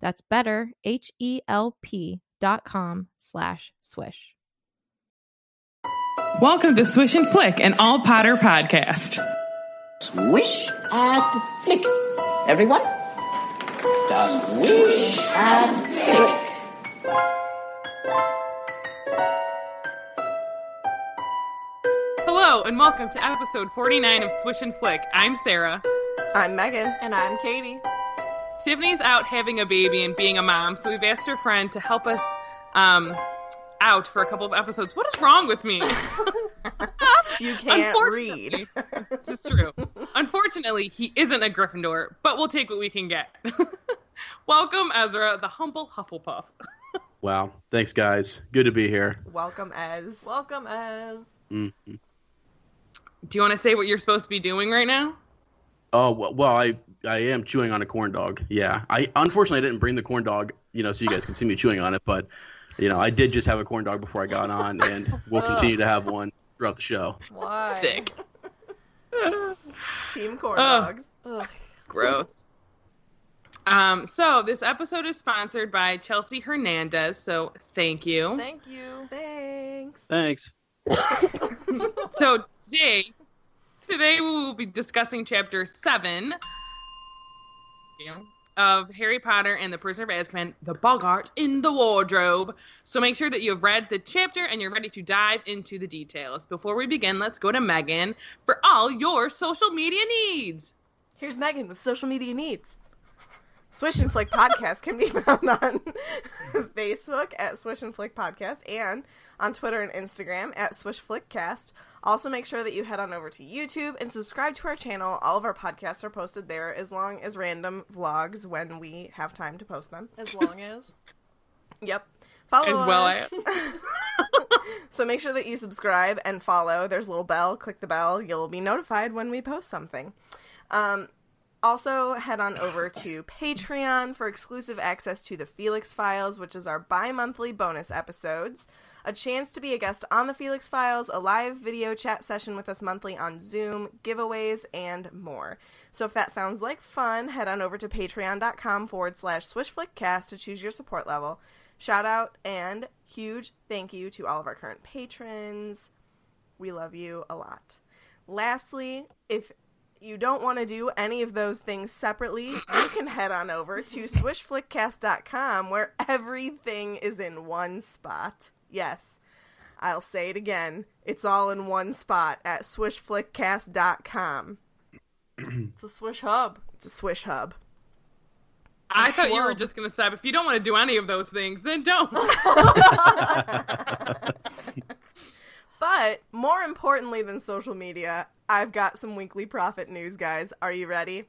That's better, H-E-L-P dot com slash swish. Welcome to Swish and Flick, an all Potter podcast. Swish and flick. Everyone? Swish and flick. Hello, and welcome to episode 49 of Swish and Flick. I'm Sarah. I'm Megan. And I'm Katie. Tiffany's out having a baby and being a mom, so we've asked her friend to help us um, out for a couple of episodes. What is wrong with me? You can't read. Unfortunately- this is true. Unfortunately, he isn't a Gryffindor, but we'll take what we can get. Welcome, Ezra, the humble Hufflepuff. Wow. Thanks, guys. Good to be here. Welcome as. Welcome as. Mhm. Do you want to say what you're supposed to be doing right now? Oh well, well, I I am chewing on a corn dog. Yeah. I unfortunately I didn't bring the corn dog, you know, so you guys can see me chewing on it. But you know, I did just have a corn dog before I got on, and we'll continue to have one throughout the show. Why? Sick. Team corn Oh. dogs. Ugh. Gross. Um, so this episode is sponsored by Chelsea Hernandez. So thank you. Thank you. Thanks. Thanks. so today, today we will be discussing chapter seven of Harry Potter and the Prisoner of Azkaban, The Boggart in the Wardrobe. So make sure that you have read the chapter and you're ready to dive into the details. Before we begin, let's go to Megan for all your social media needs. Here's Megan with social media needs. Swish and Flick Podcast can be found on Facebook at Swish and Flick Podcast and on Twitter and Instagram at Swish Flickcast. Also, make sure that you head on over to YouTube and subscribe to our channel. All of our podcasts are posted there, as long as random vlogs when we have time to post them. As long as. Yep. Follow As well us. so make sure that you subscribe and follow. There's a little bell. Click the bell. You'll be notified when we post something. Um, also, head on over to Patreon for exclusive access to the Felix Files, which is our bi monthly bonus episodes, a chance to be a guest on the Felix Files, a live video chat session with us monthly on Zoom, giveaways, and more. So if that sounds like fun, head on over to patreon.com forward slash swishflickcast to choose your support level. Shout out and huge thank you to all of our current patrons. We love you a lot. Lastly, if you don't want to do any of those things separately, you can head on over to swishflickcast.com where everything is in one spot. Yes, I'll say it again. It's all in one spot at swishflickcast.com. It's a Swish Hub. It's a swish hub. I thought you were just going to stop. If you don't want to do any of those things, then don't. But more importantly than social media, I've got some weekly prophet news, guys. Are you ready?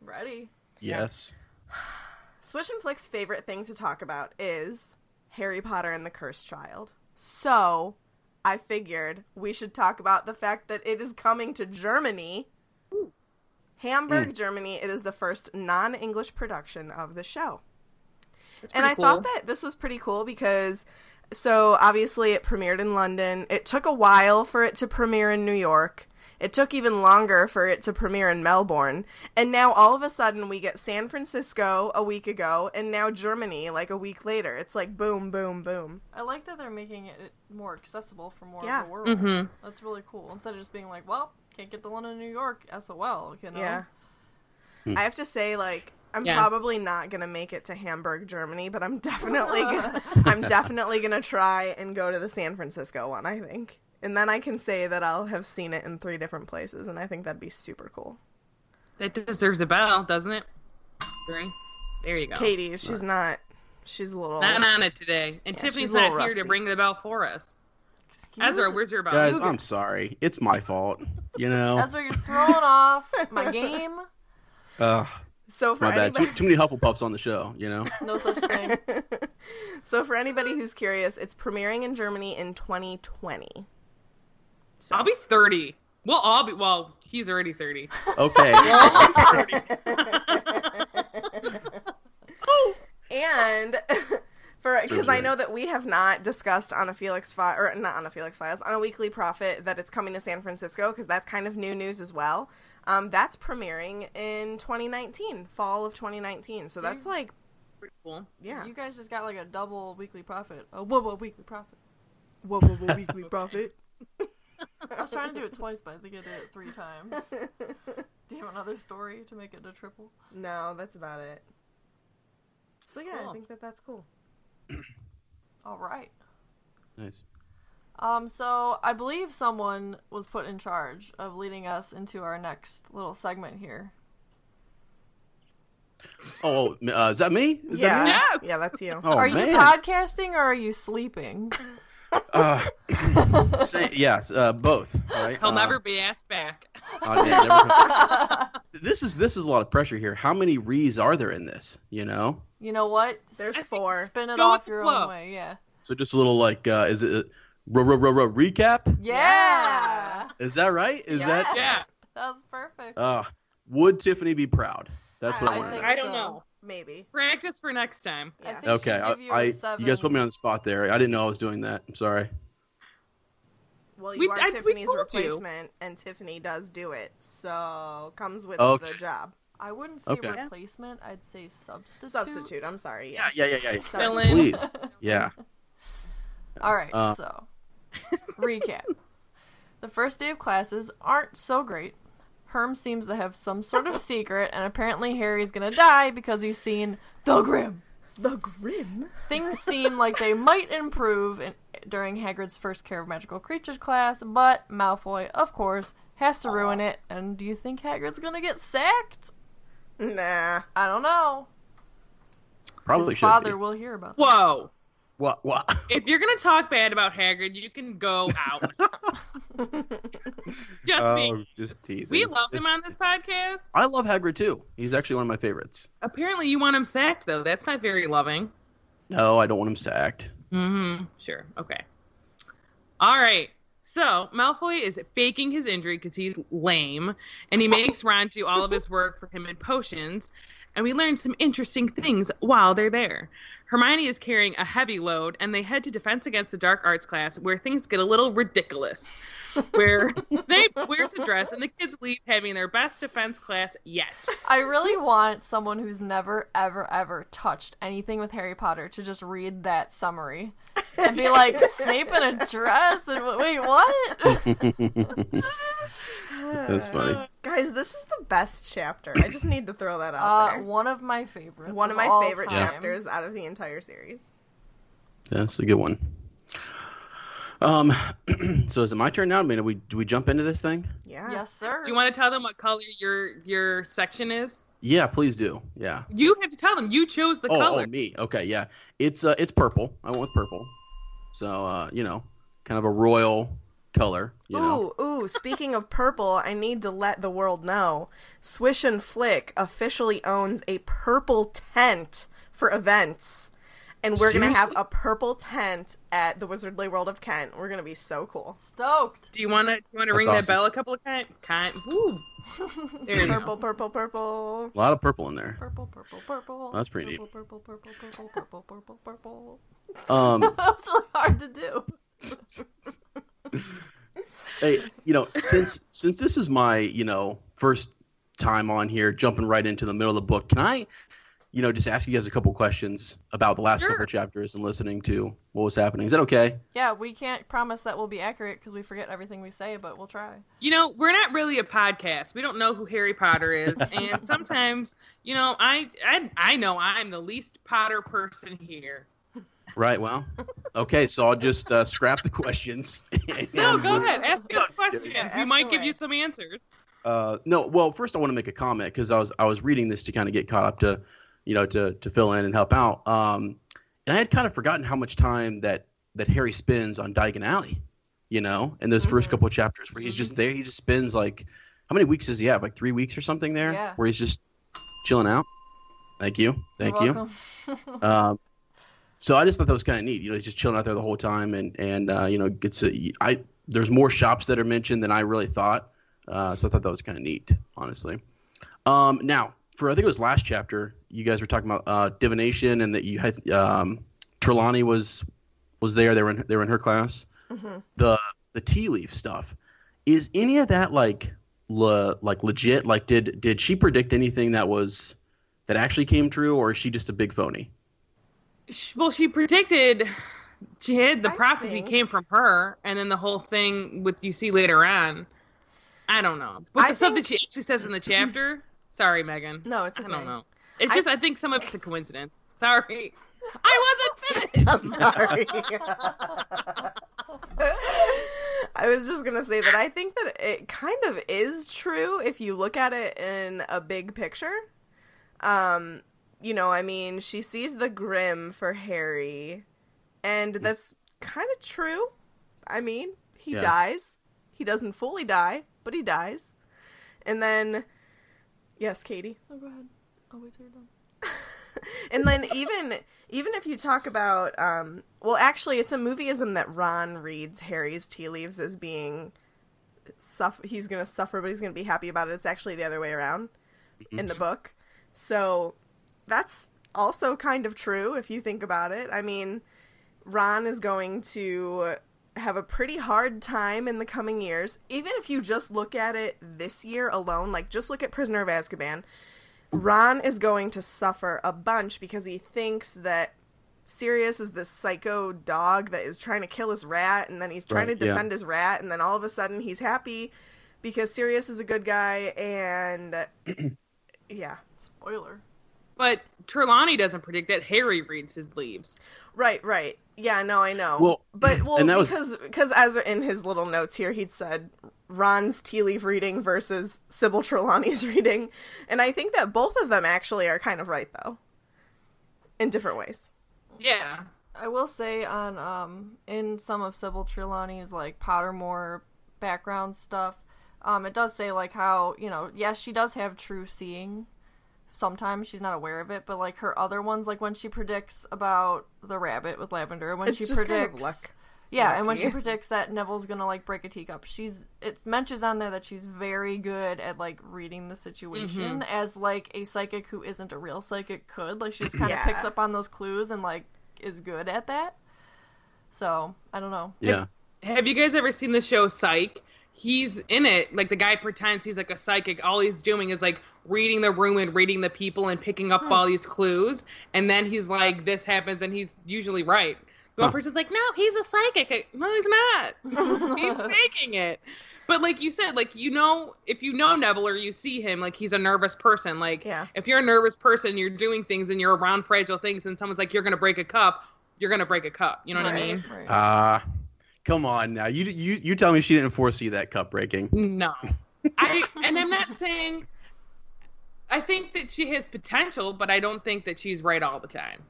Ready. Yes. Swish and Flick's favorite thing to talk about is Harry Potter and the Cursed Child. So, I figured we should talk about the fact that it is coming to Germany. Hamburg, hmm. Germany. It is the first non English production of the show. And I pretty thought that this was pretty cool because, so obviously it premiered in London. It took a while for it to premiere in New York. It took even longer for it to premiere in Melbourne. And now all of a sudden we get San Francisco a week ago and now Germany like a week later. It's like boom, boom, boom. I like that they're making it more accessible for more Yeah. of the world. Mhm. That's really cool. Instead of just being like, well, can't get to London, New York, SOL, you know? Yeah. I have to say, like, I'm Yeah. probably not gonna make it to Hamburg, Germany, but I'm definitely gonna, I'm definitely gonna try and go to the San Francisco one. I think, and then I can say that I'll have seen it in three different places, and I think that'd be super cool. That deserves a bell, doesn't it? Right. There you go. Katie, she's not. She's a little. Not on it today, and Yeah, Tiffany's she's a not here to rusty. bring the bell for us. Excuse Ezra, where's your bell? Guys, I'm sorry. It's my fault. You know. Ezra, you're throwing off my game. Uh, So for my bad. Too, anybody, too many Hufflepuffs on the show. You know. No such thing. so for anybody who's curious, it's premiering in Germany in 2020. So I'll be 30. We'll all be. Well, he's already 30. Okay. and for because I know that we have not discussed on a Felix file or not on a Felix Files on a Weekly Prophet that it's coming to San Francisco because that's kind of new news as well. Um, that's premiering in 2019, fall of 2019. So that's like, Pretty cool. yeah, You guys just got like a double weekly prophet. A whoa, whoa, weekly prophet. whoa, whoa, whoa, Weekly Prophet. I was trying to do it twice, but I think I did it three times. Do you have another story to make it a triple? no, that's about it. So yeah, I think that that's cool. All right. nice. Um, so I believe someone was put in charge of leading us into our next little segment here. Oh, uh, is that me? Is yeah, Yes! yeah, that's you. Oh are you podcasting or are you sleeping? Uh, say, yes, uh, both. Right. He'll Uh, never be asked back. uh, yeah, never- this is this is a lot of pressure here. How many re's are there in this? You know. you know what? There's I four. Spin it off your own way, yeah. So just a little like, uh, is it a recap? Yeah. Is that right? Is that? Yeah. That was perfect. Uh, would Tiffany be proud? That's what I, I want to know. I don't know. Maybe. Practice for next time. I Yeah. think Okay, she'd I, you, I a you guys put me on the spot there. I didn't know I was doing that. I'm sorry. Well, you We- are I- we Tiffany's told you. replacement, and Tiffany does do it, so comes with Okay. the job. I wouldn't say Okay. replacement. I'd say substitute. Substitute. I'm sorry. Yeah, Yes. yeah, yeah, yeah. Fill in. Please. Yeah. All right, Uh. so recap. The first day of classes aren't so great. Herm seems to have some sort of secret, and apparently Harry's gonna die because he's seen the Grim. The Grim. Things seem like they might improve in, during Hagrid's first Care of Magical Creatures class, but Malfoy, of course, has to ruin it. And do you think Hagrid's gonna get sacked? Nah. I don't know. Probably His should father be. will hear about that. Whoa. What? What? If you're gonna talk bad about Hagrid, you can go out. Just me. Oh, just teasing. We love Just- him on this podcast. I love Hagrid too. He's actually one of my favorites. Apparently, you want him sacked though. That's not very loving. No, I don't want him sacked. Mm-hmm. Sure. Okay. All right. So Malfoy is faking his injury because he's lame, and he makes Ron do all of his work for him in potions. And we learn some interesting things while they're there. Hermione is carrying a heavy load, and they head to Defense Against the Dark Arts class, where things get a little ridiculous. Where Snape wears a dress, and the kids leave having their best defense class yet. I really want someone who's never, ever, ever touched anything with Harry Potter to just read that summary and be like, Snape in a dress? And w- wait, what? That's funny. Guys, this is the best chapter. I just need to throw that out Uh, there. one of my favorites. One of my all favorite time. chapters out of the entire series. That's a good one. Um, so is it my turn now? I mean, do we do we jump into this thing? Yeah. Yes, sir. Do you want to tell them what color your your section is? Yeah, please do. Yeah. You have to tell them. You chose the oh, color. oh, me. Okay, yeah. It's uh, it's purple. I went with purple. So uh, you know, kind of a royal color. You know. Ooh, ooh, speaking of purple, I need to let the world know Swish and Flick officially owns a purple tent for events. And we're going to have a purple tent at the Wizardly World of Kent. We're going to be so cool. Stoked. Do you want to you want to That's ring that bell a couple of times? Kind. Woo. There you Purple, go. purple, purple. A lot of purple in there. Purple, purple, purple. That's pretty neat. Purple, purple, purple, purple, purple, purple, purple. Um, That was really hard to do. hey, you know, since since this is my you know first time on here, jumping right into the middle of the book, can I you know, just ask you guys a couple questions about the last Sure. couple chapters and listening to what was happening. Is that okay? Yeah, we can't promise that we'll be accurate because we forget everything we say, but we'll try. You know, we're not really a podcast. We don't know who Harry Potter is, and sometimes, you know, I I I know I'm the least Potter person here. Right. Well, okay. So I'll just uh, scrap the questions. No, go ahead, ask us questions. yeah, we ask might give you some answers. Uh, no, well, first I want to make a comment because I was I was reading this to kind of get caught up to, you know, to to fill in and help out. Um, and I had kind of forgotten how much time that that Harry spends on Diagon Alley, you know, in those first Mhm. couple of chapters where he's just there. He just spends like, how many weeks does he have? Like three weeks or something there, Yeah. where he's just chilling out. Thank you, thank You're you. Um, so I just thought that was kind of neat. You know, he's just chilling out there the whole time, and and uh, you know, gets a, I there's more shops that are mentioned than I really thought. Uh, so I thought that was kind of neat, honestly. Um, now for I think it was last chapter, you guys were talking about uh, divination, and that you had um, Trelawney was was there. They were in, they were in her class. Mhm. The the tea leaf stuff is any of that like le, like legit? Like did did she predict anything that was that actually came true, or is she just a big phony? Well, she predicted. She had the I prophecy think- came from her, and then the whole thing with you see later on. I don't know, but I the stuff that she actually says in the chapter. Sorry, Megan. No, it's I okay. don't know. It's I- just I think some of it's a coincidence. Sorry, I wasn't finished. I'm sorry. I was just gonna say that I think that it kind of is true if you look at it in a big picture. Um, you know, I mean, she sees the grim for Harry, and that's kind of true. I mean, he Yeah. dies. He doesn't fully die, but he dies. And then, yes, Katie. oh, go ahead. I'll wait till you're done. and then even even if you talk about um well actually it's a movieism that Ron reads Harry's tea leaves as being suffer he's going to suffer but he's going to be happy about it it's actually the other way around in the book so that's also kind of true if you think about it i mean Ron is going to have a pretty hard time in the coming years even if you just look at it this year alone like just look at prisoner of azkaban Ron is going to suffer a bunch because he thinks that Sirius is this psycho dog that is trying to kill his rat, and then he's trying Right, to yeah. defend his rat, and then all of a sudden he's happy because Sirius is a good guy, and yeah, Spoiler. But Trelawney doesn't predict that. Harry reads his leaves. right, right, yeah, no, I know, Well, but well, and that was- because because as in his little notes here, he'd said Ron's tea leaf reading versus Sybil Trelawney's reading, and I think that both of them actually are kind of right though, in different ways. Yeah. I will say on um in some of Sybil Trelawney's like Pottermore background stuff, um it does say like how you know yes she does have true seeing. Sometimes she's not aware of it, but like her other ones, like when she predicts about the rabbit with Lavender, when It's she just kind of predicts, luck. yeah, and when she predicts that Neville's gonna like break a teacup, she's it mentions on there that she's very good at like reading the situation mm-hmm. as like a psychic who isn't a real psychic could. Like she just kind of Yeah. picks up on those clues and like is good at that. So I don't know. Yeah. Have you guys ever seen the show Psych? He's in it. Like the guy pretends he's like a psychic. All he's doing is like reading the room and reading the people and picking up all these clues. And then he's like, this happens, and he's usually right. The one Huh. person's like, no, he's a psychic. No, he's not. he's faking it. But like you said, like you know, if you know Neville or you see him, like he's a nervous person. Like Yeah. if you're a nervous person, you're doing things and you're around fragile things, and someone's like, you're gonna break a cup, you're gonna break a cup. You know what I mean? Right. Ah, come on now. You you you tell me she didn't foresee that cup breaking. No. I and I'm not saying I think that she has potential, but I don't think that she's right all the time.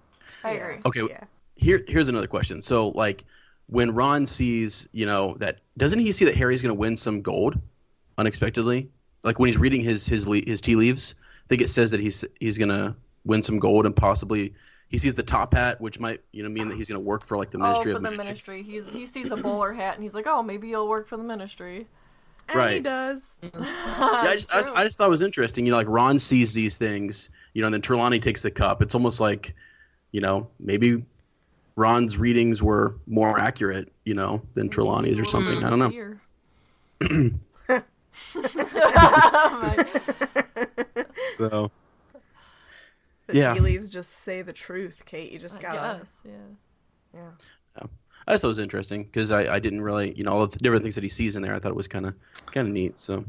I Yeah. agree. Okay, Yeah. here here's another question. So like when Ron sees, you know, that doesn't he see that Harry's going to win some gold unexpectedly? Like when he's reading his his his tea leaves, I think it says that he's he's going to win some gold and possibly he sees the top hat, which might you know mean that he's going to work for like the ministry. Oh, Ministry for of the Magic. ministry. He's he sees a bowler hat and he's like, "Oh, maybe you'll work for the ministry." And he does. Mm-hmm. Yeah, I just, I, just, I just thought it was interesting. You know, like Ron sees these things, you know, and then Trelawney takes the cup. It's almost like, you know, maybe Ron's readings were more accurate, you know, than Trelawney's or something. I don't know. know. So, The Yeah. tea leaves just say the truth, Kate. You just I gotta. guess, yeah. Yeah. I just thought it was interesting because I, I didn't really, you know, all the different things that he sees in there. I thought it was kind of kind of neat. So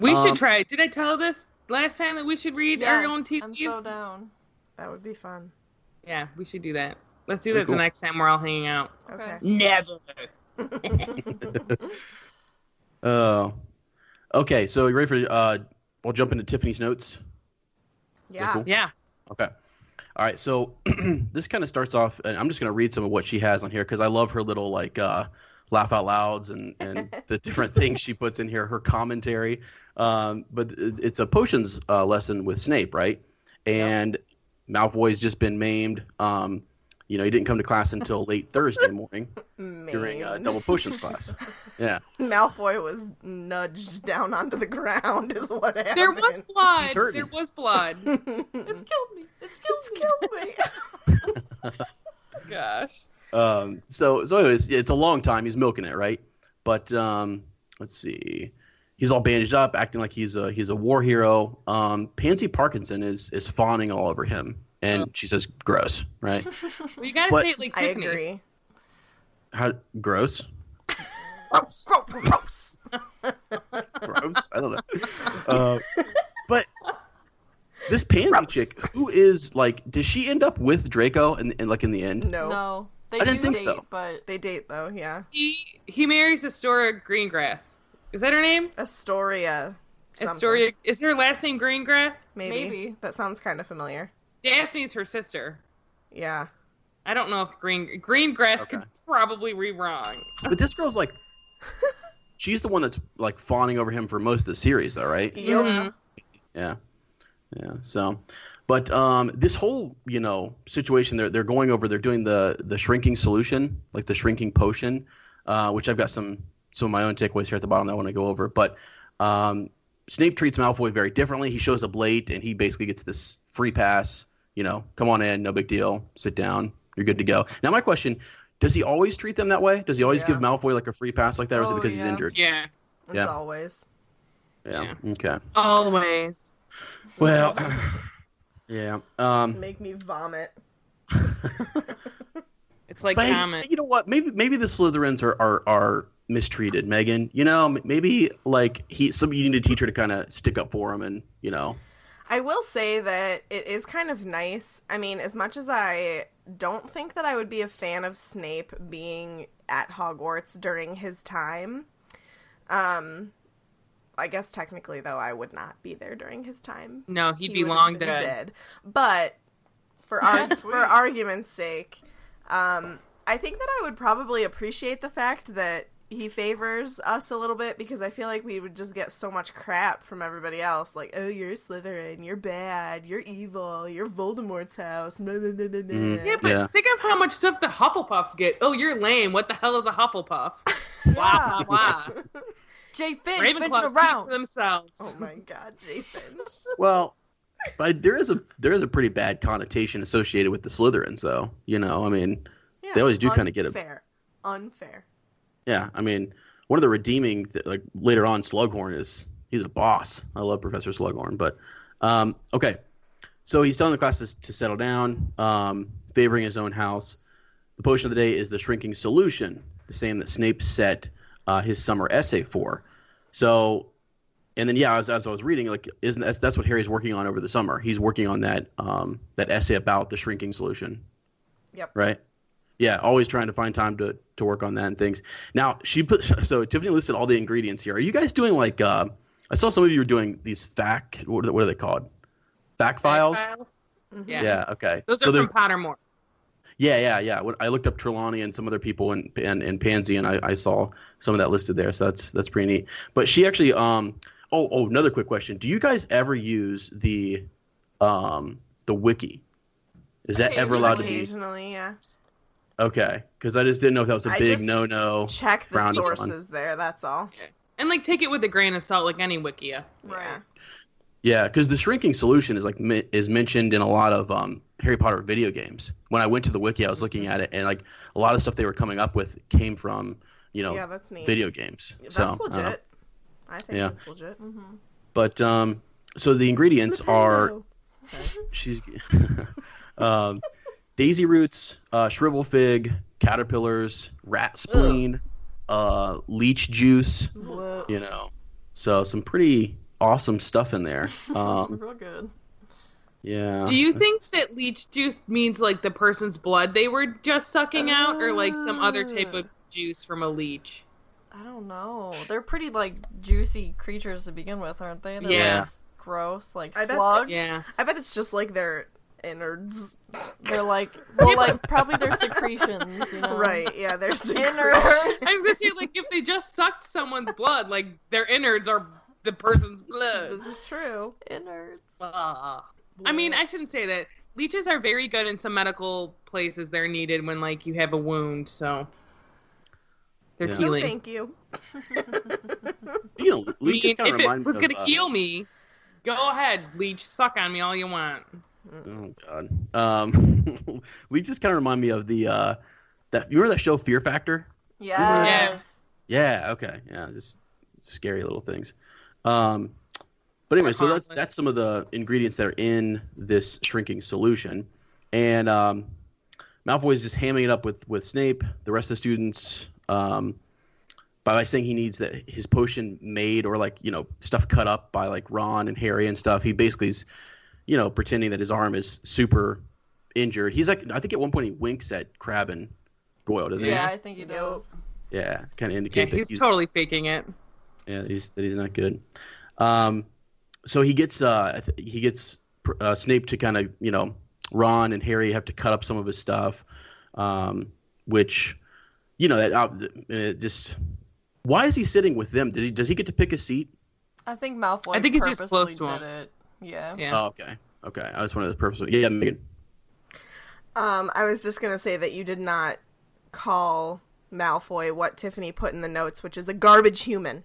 We Um, should try. Did I tell this last time that we should read our own Yes, tea I'm so down. That would be fun. Yeah, we should do that. Let's do Very that cool. the next time we're all hanging out. Okay. Never. Oh, okay. So you ready for? Uh, we'll jump into Tiffany's notes. Yeah. cool? Yeah. Okay. All right. So this kind of starts off, and I'm just going to read some of what she has on here because I love her little like uh, laugh out louds and and the different things she puts in here. Her commentary. Um, but it's a potions uh, lesson with Snape, right? And Malfoy's just been maimed. Um, you know, he didn't come to class until late Thursday morning during uh, Maimed. double potions class. Yeah. Malfoy was nudged down onto the ground, is what happened. There was blood. There was blood. It's killed me. It's killed It's me. killed me. Gosh. Um, so so anyways, it's a long time. He's milking it, right? But um, let's see. He's all bandaged up, acting like he's a he's a war hero. Um, Pansy Parkinson is is fawning all over him, and she says, "Gross," right? Well, you gotta What? say it like I Tiffany. agree. How gross? Gross. Gross. Gross? I don't know. Uh, but this Pansy Gross. chick, who is like, does she end up with Draco? And and like in the end, No. No, they I didn't do think date, so. but They date though, yeah. He he marries Astoria Greengrass. Is that her name? Astoria. something. Astoria. Is her last name Greengrass? Maybe. Maybe. That sounds kind of familiar. Daphne's her sister. Yeah. I don't know if Green Greengrass Okay. could probably be wrong. but this girl's like, she's the one that's like fawning over him for most of the series, though, right? Yep. Mhm. Yeah. Yeah. So, but um, this whole you know situation, they're they're going over. They're doing the the shrinking solution, like the shrinking potion, uh, which I've got some some of my own takeaways here at the bottom that I want to go over. But um, Snape treats Malfoy very differently. He shows up late, and he basically gets this free pass. You know, come on in, no big deal. Sit down, you're good to go. Now, my question: Does he always treat them that way? Does he always Yeah. give Malfoy like a free pass like that, or is it Oh, because he's injured? Yeah. It's Yeah. always. Yeah. Okay. Always. Well. Yeah. Um, Make me vomit. It's like But common. you know what? Maybe maybe the Slytherins are are, are mistreated, Megan. You know, maybe like he some you need a teacher to kind of stick up for him, and you know, I will say that it is kind of nice. I mean, as much as I don't think that I would be a fan of Snape being at Hogwarts during his time, um, I guess technically though I would not be there during his time. no, he'd He be would long been dead. But for ar- for argument's sake, um, I think that I would probably appreciate the fact that he favors us a little bit because I feel like we would just get so much crap from everybody else. Like, oh, you're Slytherin, you're bad, you're evil, you're Voldemort's house. Blah, blah, blah, blah, blah. Mhm. Yeah, but Yeah. think of how much stuff the Hufflepuffs get. Oh, you're lame. What the hell is a Hufflepuff? Blah blah blah. Jay Finch, Finch Ravenclaws keep around. themselves. Oh my god, Jay Finch. well, but there is a there is a pretty bad connotation associated with the Slytherins, though. You know, I mean, Yeah, They always do kinda get a- Unfair. Unfair. Yeah, I mean, one of the redeeming th- like later on, Slughorn is he's a boss. I love Professor Slughorn, but um, okay. So he's telling the class to, to settle down, um, favoring his own house. The potion of the day is the shrinking solution, the same that Snape set uh, his summer essay for. So, and then yeah, as, as I was reading, like, isn't that's, that's what Harry's working on over the summer? He's working on that um, that essay about the shrinking solution. Yep. Right. Yeah, always trying to find time to to work on that and things. Now she put so Tiffany listed all the ingredients here. Are you guys doing like? Uh, I saw some of you were doing these fact. What are, what are they called? Fact files. Mhm. Yeah. Yeah. Okay. Those so are there's from Pottermore. yeah, yeah, yeah. When I looked up Trelawney and some other people and and, and Pansy, and I, I saw some of that listed there. So that's that's pretty neat. But she actually, um, oh, oh, another quick question: Do you guys ever use the, um, the wiki? Is that ever allowed to be? Occasionally, yeah. Okay, because I just didn't know if that was a I big just no no. Check the Brownies on. sources there, that's all. And like take it with a grain of salt, like any Wikia. Right. Yeah. Yeah, because the shrinking solution is like mi- is mentioned in a lot of um, Harry Potter video games. When I went to the wiki, I was looking at it, and like a lot of stuff they were coming up with came from you know Yeah, that's neat. video games. That's so, I don't know. legit. I think Yeah. that's legit. Mm-hmm. But um, so the ingredients are she's um, daisy roots, uh, shrivel fig, caterpillars, rat spleen, uh, leech juice. Whoa. You know, so some pretty awesome stuff in there. Um, Real good. yeah. Do you think that leech juice means like the person's blood they were just sucking out, or like some other type of juice from a leech? I don't know. They're pretty like juicy creatures to begin with, aren't they? They're Yeah. like, gross, like I bet- slugs. Yeah. I bet it's just like their innards. They're like, well, like probably their secretions, you know? Right, yeah, their Inner. I was gonna say like if they just sucked someone's blood, like their innards are the person's blood. This is true. Innards. Ugh. I mean, I shouldn't say that. Leeches are very good in some medical places. They're needed when like you have a wound, so they're Yeah. No, healing. thank you. You know, I leeches mean, kind if it remind was gonna of, uh, heal me, go ahead, leech, suck on me all you want. Oh God. Um, just kind of remind me of the uh, that you remember that show Fear Factor? Yes. Yeah. Okay. Yeah. Just scary little things. Um, but anyway, so that's that's some of the ingredients that are in this shrinking solution, and um, Malfoy is just hamming it up with with Snape, the rest of the students, um, by, by saying he needs that his potion made or like you know stuff cut up by like Ron and Harry and stuff. He basically is, you know, pretending that his arm is super injured. He's like, I think at one point he winks at Crabbe and Goyle, doesn't Yeah, he? Yeah, I think he does. Yeah, kind of Yeah, indicate that he's totally faking it. yeah, he's that he's not good. Um, so he gets uh he gets uh, Snape to kind of you know Ron and Harry have to cut up some of his stuff, um, which you know that uh, uh, just why is he sitting with them? Did he does he get to pick a seat? I think Malfoy. I think he's just close to him. It. Yeah. Yeah. Oh, okay, okay. I just wanted the purpose. Yeah, Megan. Um, I was just gonna say that you did not call Malfoy what Tiffany put in the notes, which is a garbage human.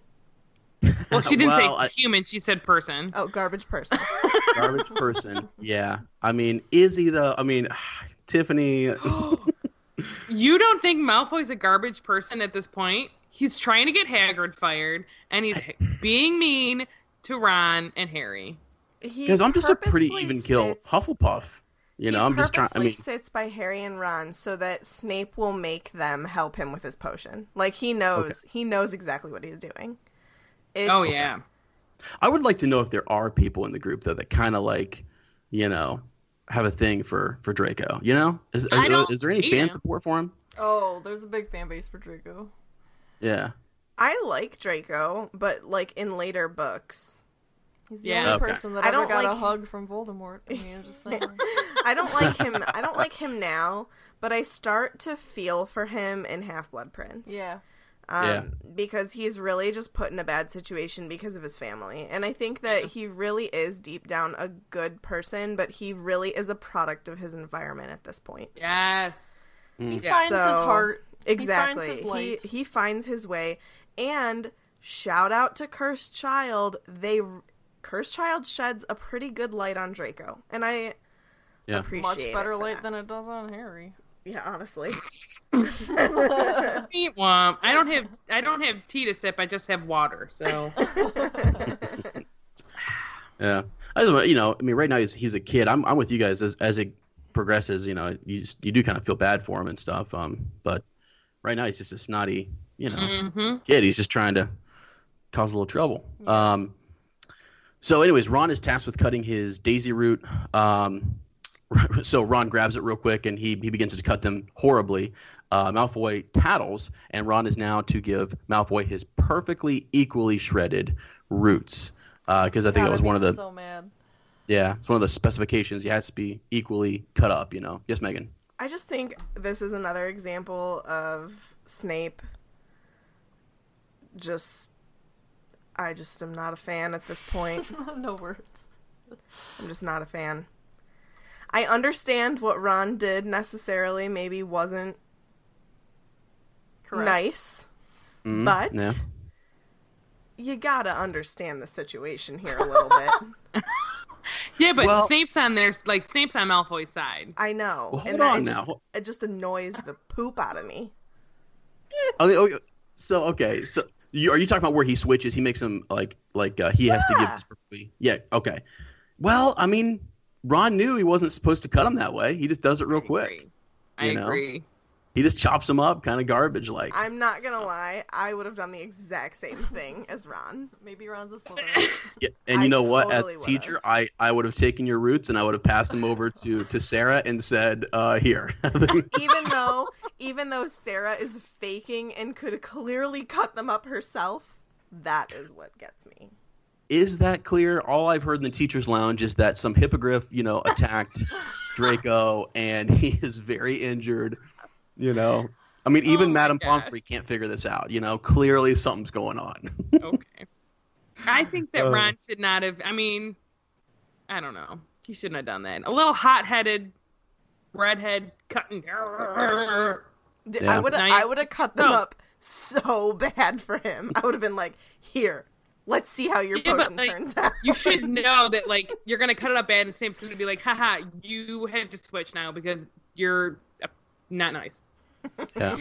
Well, she didn't Well, say I- human; she said person. Oh, garbage person. Garbage person. Yeah, I mean, is he the? I mean, Tiffany. You don't think Malfoy's a garbage person at this point? He's trying to get Hagrid fired, and he's being mean to Ron and Harry. He Because I'm just a pretty even kill sits- Hufflepuff. You know, I'm just trying. I purposefully mean, sits by Harry and Ron so that Snape will make them help him with his potion. Like he knows, he knows exactly what he's doing. It's, Oh yeah. I would like to know if there are people in the group though that kind of like, you know, have a thing for for Draco. You know, is is, I is there any fan him. support for him? Oh, there's a big fan base for Draco. Yeah. I like Draco, but like in later books, He's the Yeah. only Okay. person that I ever don't got a hug from Voldemort. I mean, I'm just saying. I don't like him. I don't like him now, but I start to feel for him in Half Blood Prince. yeah. um, Yeah. because he's really just put in a bad situation because of his family. And I think that he really is deep down a good person, but he really is a product of his environment at this point. Yes. He Mm. Yeah. finds his heart. Exactly. He finds his He he finds his way and shout out to Cursed Child. They Cursed Child sheds a pretty good light on Draco. And I Yeah. appreciate Much it better for light that. than it does on Harry. Yeah, honestly. Meat womp. I don't have I don't have tea to sip. I just have water. So Yeah. I just, want- you know, I mean, right now he's he's a kid. I'm I'm with you guys as as it progresses. You know, you just, you do kind of feel bad for him and stuff. Um, but right now he's just a snotty, you know, hmm kid. He's just trying to cause a little trouble. Um, so, anyways, Ron is tasked with cutting his daisy root. Um, so Ron grabs it real quick and he he begins to cut them horribly. Uh, Malfoy tattles, and Ron is now to give Malfoy his perfectly equally shredded roots. Because I think God, that was one of the So mad. yeah, it's one of the specifications. He has to be equally cut up. You know. Yes, Megan. I just think this is another example of Snape just I just am not a fan at this point. no words. I'm just not a fan. I understand what Ron did necessarily maybe wasn't Correct. nice, Mhm, but yeah. you gotta understand the situation here a little bit. yeah, but Well- Snape's on there. Like Snape's on Malfoy's side. I know. Well, hold and on it now. Just, it just annoys the poop out of me. I mean, okay, so okay, so you, are you talking about where he switches? He makes him like like uh, he has to give Yeah. his. Yeah. Okay. Well, I mean, Ron knew he wasn't supposed to cut him that way. He just does it real I quick. agree. I know? agree. He just chops them up, kind of garbage like. I'm not gonna lie, I would have done the exact same thing as Ron. Maybe Ron's a Slytherin. Yeah, and you I know what? As totally a would've. teacher, I, I would have taken your roots and I would have passed them over to, to Sarah and said, uh, here. even though even though Sarah is faking and could clearly cut them up herself, that is what gets me. is that clear? All I've heard in the teacher's lounge is that some hippogriff, you know, attacked Draco and he is very injured. You know, I mean, even Oh Madame. Pomfrey can't figure this out. You know, clearly something's going on. Okay. I think that Uh. Ron should not have. I mean, I don't know. He shouldn't have done that. A little hot-headed redhead cutting. D- Yeah. I would Now you- I would have cut them No. up so bad for him. I would have been like, "Here, let's see how your Yeah, but, potion like, turns out." You should know that, like, you're gonna cut it up bad, and Snape's gonna be like, "Haha, you have to switch now because you're uh, not nice." Yeah.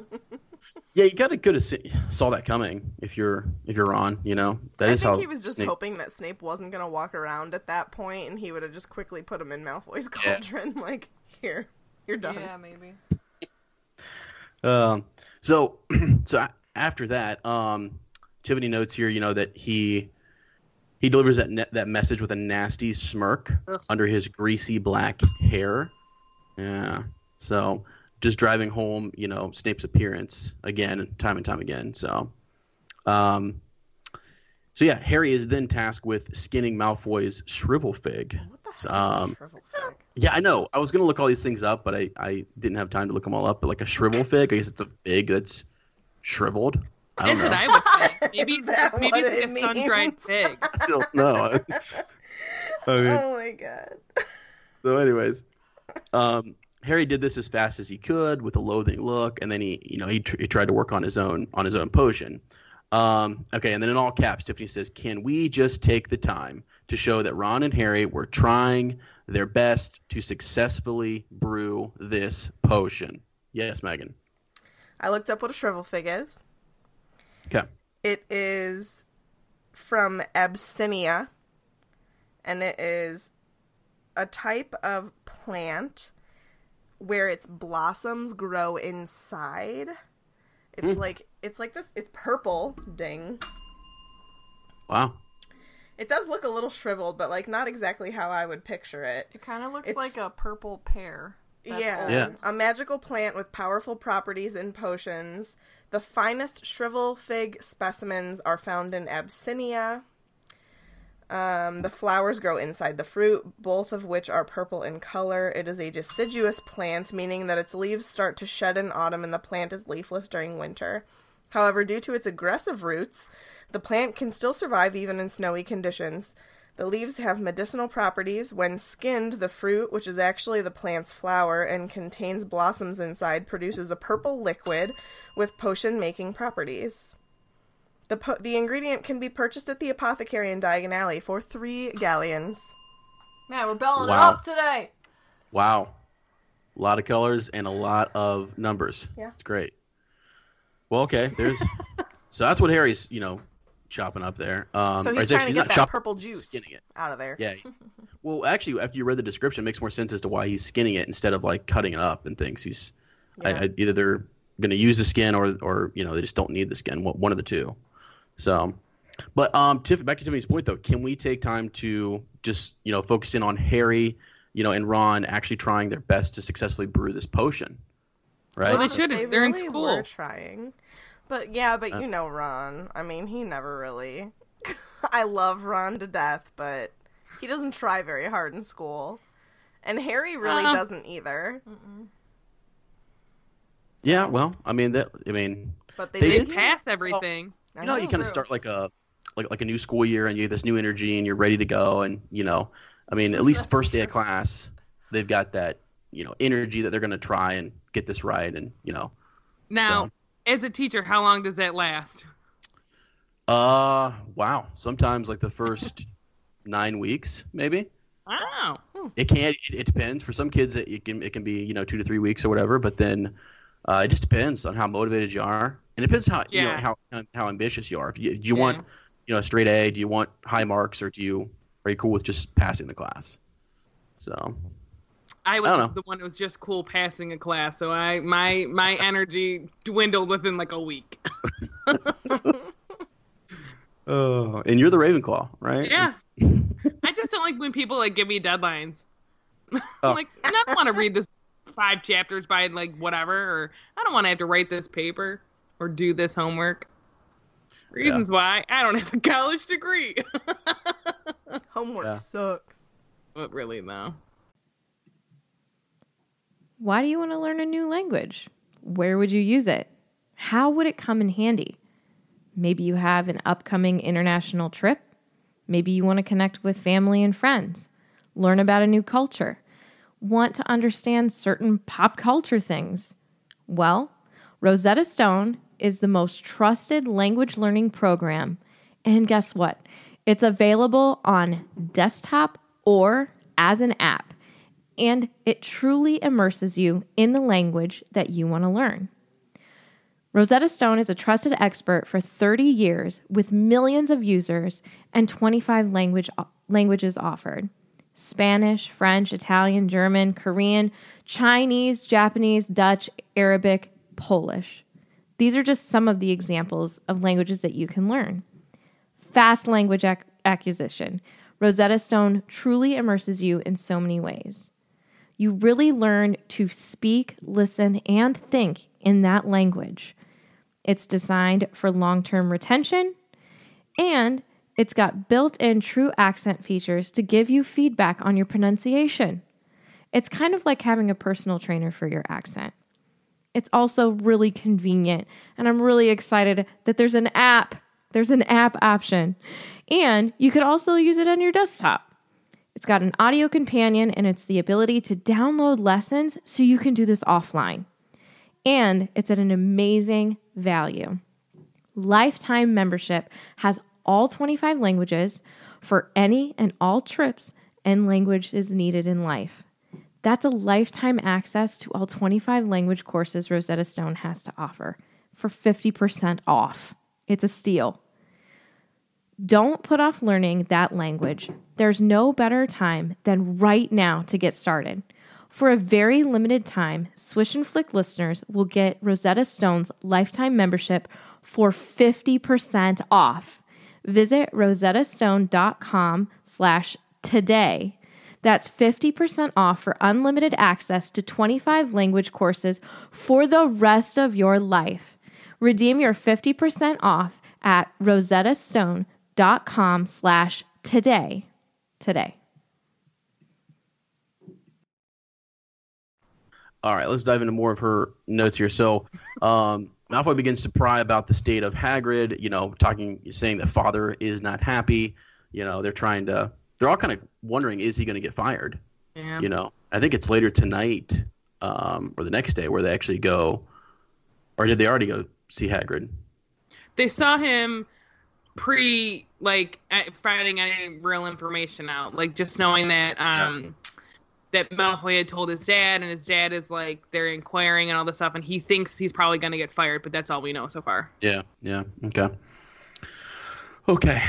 yeah, you gotta could have se- saw that coming if you're if you're on, You know, that I is think how he was just Snape- hoping that Snape wasn't gonna walk around at that point, and he would have just quickly put him in Malfoy's Yeah. cauldron. Like, here, you're done. yeah, maybe. Um, so, so after that, um, Tiffany notes here, you know, that he he delivers that ne- that message with a nasty smirk Ugh. under his greasy black hair. Yeah. So, just driving home, you know, Snape's appearance again, time and time again. So, um, so yeah, Harry is then tasked with skinning Malfoy's shrivel fig. What the hell Um, shrivel fig? Yeah, I know. I was gonna look all these things up, but I, I didn't have time to look them all up. But like a shrivel fig, I guess it's a fig that's shriveled. I don't That's know. what I would think. Maybe Is that maybe what it's like a sun-dried fig. pig. I don't know. I mean, Oh my god. so, anyways, um, Harry did this as fast as he could with a loathing look, and then he, you know, he, tr- he tried to work on his own on his own potion. Um, okay, and then in all caps, Tiffany says, "Can we just take the time to show that Ron and Harry were trying their best to successfully brew this potion?" Yes, Megan. I looked up what a shrivel fig is. Okay. It is from Abyssinia, and it is a type of plant where its blossoms grow inside. It's hmm. like it's like this. It's purple. Ding. Wow. It does look a little shriveled, but like not exactly how I would picture it. It kind of looks It's- like a purple pear. That's yeah. Yeah. A magical plant with powerful properties and potions. The finest shrivel fig specimens are found in Abyssinia. Um, the flowers grow inside the fruit, both of which are purple in color. It is a deciduous plant, meaning that its leaves start to shed in autumn and the plant is leafless during winter. However, due to its aggressive roots, the plant can still survive even in snowy conditions. The leaves have medicinal properties. When skinned, the fruit, which is actually the plant's flower and contains blossoms inside, produces a purple liquid with potion making properties. The, po- the ingredient can be purchased at the apothecary in Diagon Alley for three galleons. Man, we're belling Wow. it up today. Wow. A lot of colors and a lot of numbers. Yeah. It's great. Well, okay. There's so that's what Harry's, you know, chopping up there. Um, so he's it's trying to get that chopping, purple juice Skinning it. out of there. Yeah. Well, actually, after you read the description, it makes more sense as to why he's skinning it instead of like cutting it up and things. He's Yeah. I, either they're going to use the skin or or you know they just don't need the skin. One one of the two. So, but um, Tiff, back to Tiffany's point though, can we take time to just you know focus in on Harry, you know, and Ron actually trying their best to successfully brew this potion, right? Well, they Honestly, should've. They're in school. Were trying, but yeah, but Uh. you know Ron. I mean, he never really. I love Ron to death, but he doesn't try very hard in school, and Harry really Uh. doesn't either. yeah, well, I mean that. I mean, But they, They They did. did- pass everything. I you know, you kind of start like a like like a new school year and you have this new energy and you're ready to go and you know, I mean, at least That's first day of class, they've got that you know energy that they're going to try and get this right and you know, Now, So- as a teacher, how long does that last? uh, wow, sometimes like the first nine weeks maybe. Wow. It can it, it depends for some kids it, it can it can be you know two to three weeks or whatever, but then uh, it just depends on how motivated you are and it depends how you know how how ambitious you are. If you, do you Yeah. want you know a straight A? Do you want high marks or do you are you cool with just passing the class? So I was I the one who was just cool passing a class, so I my my energy dwindled within like a week. Oh, and you're the Ravenclaw, right? yeah. I just don't like when people like give me deadlines. Oh. I'm like, I don't want to read this five chapters by like whatever, or I don't want to have to write this paper or do this homework. Reasons why I don't have a college degree. Homework Yeah. sucks. but really, no. Why do you want to learn a new language? Where would you use it? How would it come in handy? Maybe you have an upcoming international trip. Maybe you want to connect with family and friends, learn about a new culture, want to understand certain pop culture things. Well, Rosetta Stone is the most trusted language learning program. And guess what? It's available on desktop or as an app and it truly immerses you in the language that you want to learn. Rosetta Stone is a trusted expert for 30 years with millions of users and 25 language, languages offered Spanish, French, Italian, German, Korean, Chinese, Japanese, Dutch, Arabic, Polish. These are just some of the examples of languages that you can learn. Fast language ac- acquisition. Rosetta Stone truly immerses you in so many ways you really learn to speak, listen, and think in that language. It's designed for long term retention, and it's got built in true accent features to give you feedback on your pronunciation. It's kind of like having a personal trainer for your accent. It's also really convenient, and I'm really excited that there's an app. There's an app option, and you could also use it on your desktop. It's got an audio companion and it's the ability to download lessons so you can do this offline. And it's at an amazing value. Lifetime membership has all 25 languages for any and all trips and languages needed in life. That's a lifetime access to all 25 language courses Rosetta Stone has to offer for 50% off. It's a steal. Don't put off learning that language. There's no better time than right now to get started. For a very limited time, Swish and Flick listeners will get Rosetta Stone's lifetime membership for 50% off. Visit rosettastone.com slash today. That's 50% off for unlimited access to 25 language courses for the rest of your life. Redeem your 50% off at rosettastone.com slash today. Today. All right, let's dive into more of her notes here. So, um, Malfoy begins to pry about the state of Hagrid. You know, talking, saying that father is not happy. You know, they're trying to. They're all kind of wondering, is he going to get fired? Yeah. You know, I think it's later tonight um, or the next day where they actually go, or did they already go see Hagrid? They saw him pre like finding any real information out, like just knowing that um that Malfoy had told his dad, and his dad is like they're inquiring and all this stuff, and he thinks he's probably gonna get fired, but that's all we know so far. Yeah, yeah, okay, okay.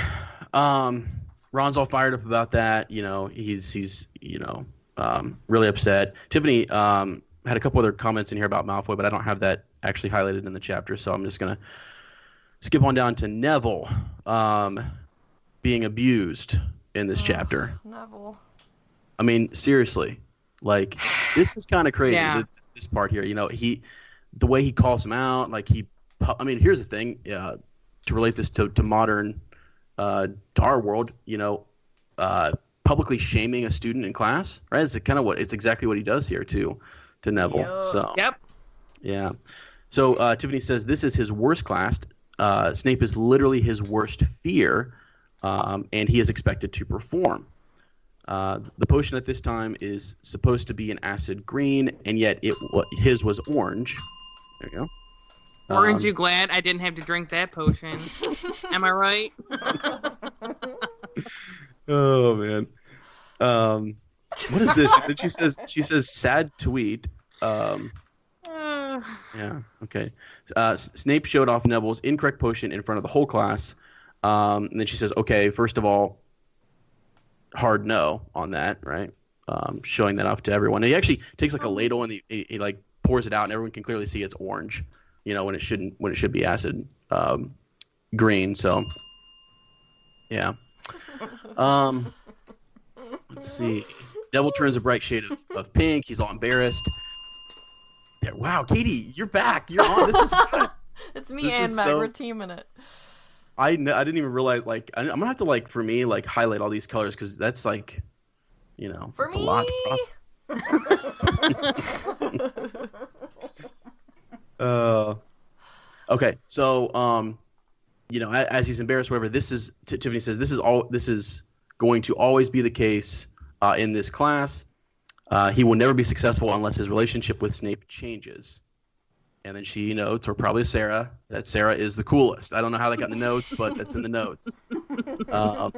Um, Ron's all fired up about that. You know, he's he's you know um, really upset. Tiffany um, had a couple other comments in here about Malfoy, but I don't have that actually highlighted in the chapter, so I'm just gonna skip on down to Neville um, being abused in this chapter. Neville. I mean, seriously, like this is kind of crazy. Yeah. This, this part here, you know, he, the way he calls him out, like he, I mean, here's the thing, uh, to relate this to to modern, uh, to our world, you know, uh, publicly shaming a student in class, right? It's kind of what it's exactly what he does here to, to Neville. So Yep. yeah. So uh, Tiffany says this is his worst class. Uh, Snape is literally his worst fear, um, and he is expected to perform. Uh, the potion at this time is supposed to be an acid green, and yet it his was orange. There you go. Aren't Um, you glad I didn't have to drink that potion? Am I right? Oh man. Um, what is this? She says she says sad tweet. Um, Uh, Yeah. Okay. Uh, Snape showed off Neville's incorrect potion in front of the whole class. Um, and then she says, "Okay, first of all, hard no on that, right? um, showing that off to everyone. He actually takes like a ladle and he, he, he like pours it out, and everyone can clearly see it's orange. You know when it shouldn't when it should be acid um, green. So yeah. Um, let's see. Neville turns a bright shade of, of pink. He's all embarrassed. Yeah, wow, Katie, you're back. You're on. This is. It's me and Matt. So- We're teaming it. I I didn't even realize like I, I'm gonna have to like for me like highlight all these colors because that's like, you know, For it's a lot to me. Uh, okay, so um, you know, as, as he's embarrassed, whatever. This is T- Tiffany says this is all. This is going to always be the case uh, in this class. Uh, he will never be successful unless his relationship with Snape changes. And then she notes, or probably Sarah, that Sarah is the coolest. I don't know how they got in the notes, but that's in the notes. Um,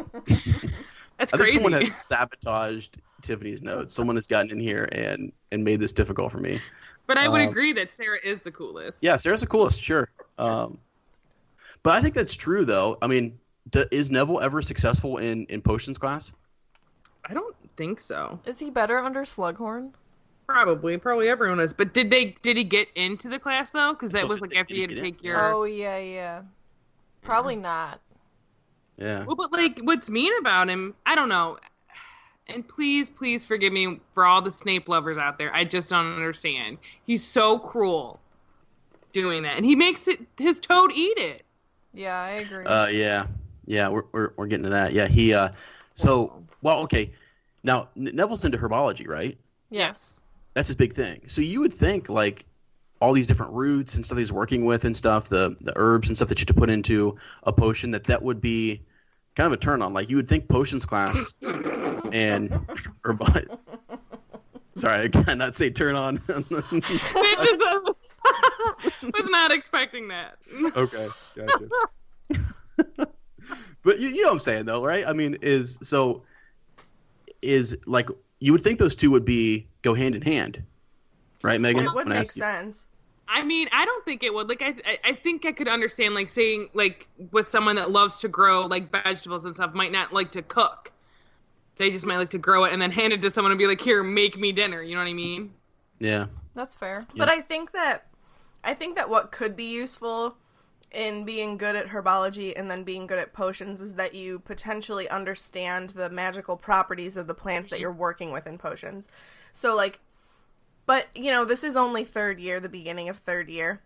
That's I think crazy. someone has sabotaged Tiffany's notes. Someone has gotten in here and and made this difficult for me. but I would um, agree that Sarah is the coolest. Yeah, Sarah's the coolest, sure. Um, but I think that's true, though. I mean, d- is Neville ever successful in in potions class? I don't think so. Is he better under Slughorn? Probably, probably everyone is. But did they? Did he get into the class though? Because that So was like they- after you had to get in? take your. Oh yeah, yeah. Probably not. Yeah. Well, but like, what's mean about him? I don't know. And please, please forgive me for all the Snape lovers out there. I just don't understand. He's so cruel doing that, and he makes it his toad eat it. Yeah, I agree. Uh, yeah, yeah. We're, we're we're getting to that. Yeah, he. Uh, so well, okay. Now Neville's into herbology, right? yes. That's his big thing. So you would think like all these different roots and stuff he's working with and stuff, the the herbs and stuff that you have to put into a potion, that that would be kind of a turn on. Like you would think potions class and herbology. Sorry, I cannot say turn on. Was not expecting that. okay, gotcha. but you, you know what I'm saying though, right? I mean, is so is like you would think those two would be go hand in hand, right, Megan? it would When make sense. I mean, I don't think it would. Like, I, I, I think I could understand, like, saying, like, with someone that loves to grow, like, vegetables and stuff, might not like to cook. They just might like to grow it and then hand it to someone and be like, "Here, make me dinner." You know what I mean? Yeah, That's fair. But I think that I think that what could be useful in being good at herbology and then being good at potions is that you potentially understand the magical properties of the plants that mm-hmm. you're working with in potions. So like but you know, this is only third year, the beginning of third year.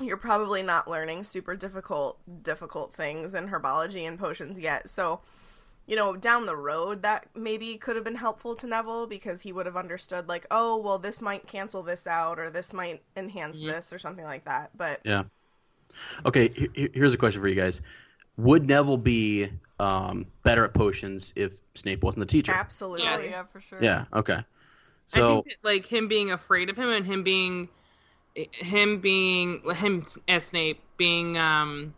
You're probably not learning super difficult difficult things in herbology and potions yet. So you know, down the road, that maybe could have been helpful to Neville because he would have understood, like, oh, well, this might cancel this out, or this might enhance Yeah. this, or something like that. But yeah. Okay, he- he- here's a question for you guys: Would Neville be um, better at potions if Snape wasn't the teacher? absolutely, Oh yeah, for sure. Yeah. Okay. I So think that, like him being afraid of him and him being, him being him as Snape being um,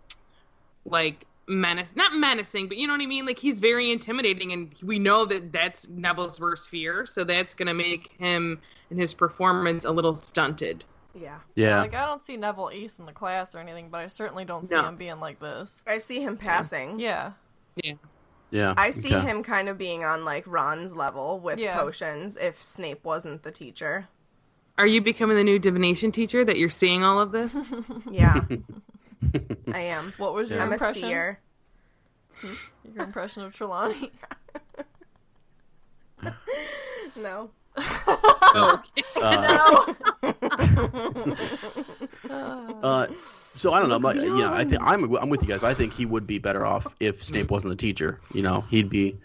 like menace, not menacing, but you know what I mean. Like he's very intimidating, and we know that that's Neville's worst fear. So that's gonna make him and his performance a little stunted. Yeah. yeah, Like I don't see Neville East in the class or anything, but I certainly don't see No. him being like this. I see him passing. Yeah. yeah. Yeah. I see okay. him kind of being on like Ron's level with Yeah. potions if Snape wasn't the teacher. Are you becoming the new divination teacher that you're seeing all of this? Yeah, I am. What was your I'm a impression? seer. Hmm? Your impression of Trelawney? No. Oh, Uh, no. Uh, so I don't know. I'm you know, I think I'm I'm with you guys. I think he would be better off if Snape wasn't the teacher. You know, he'd be.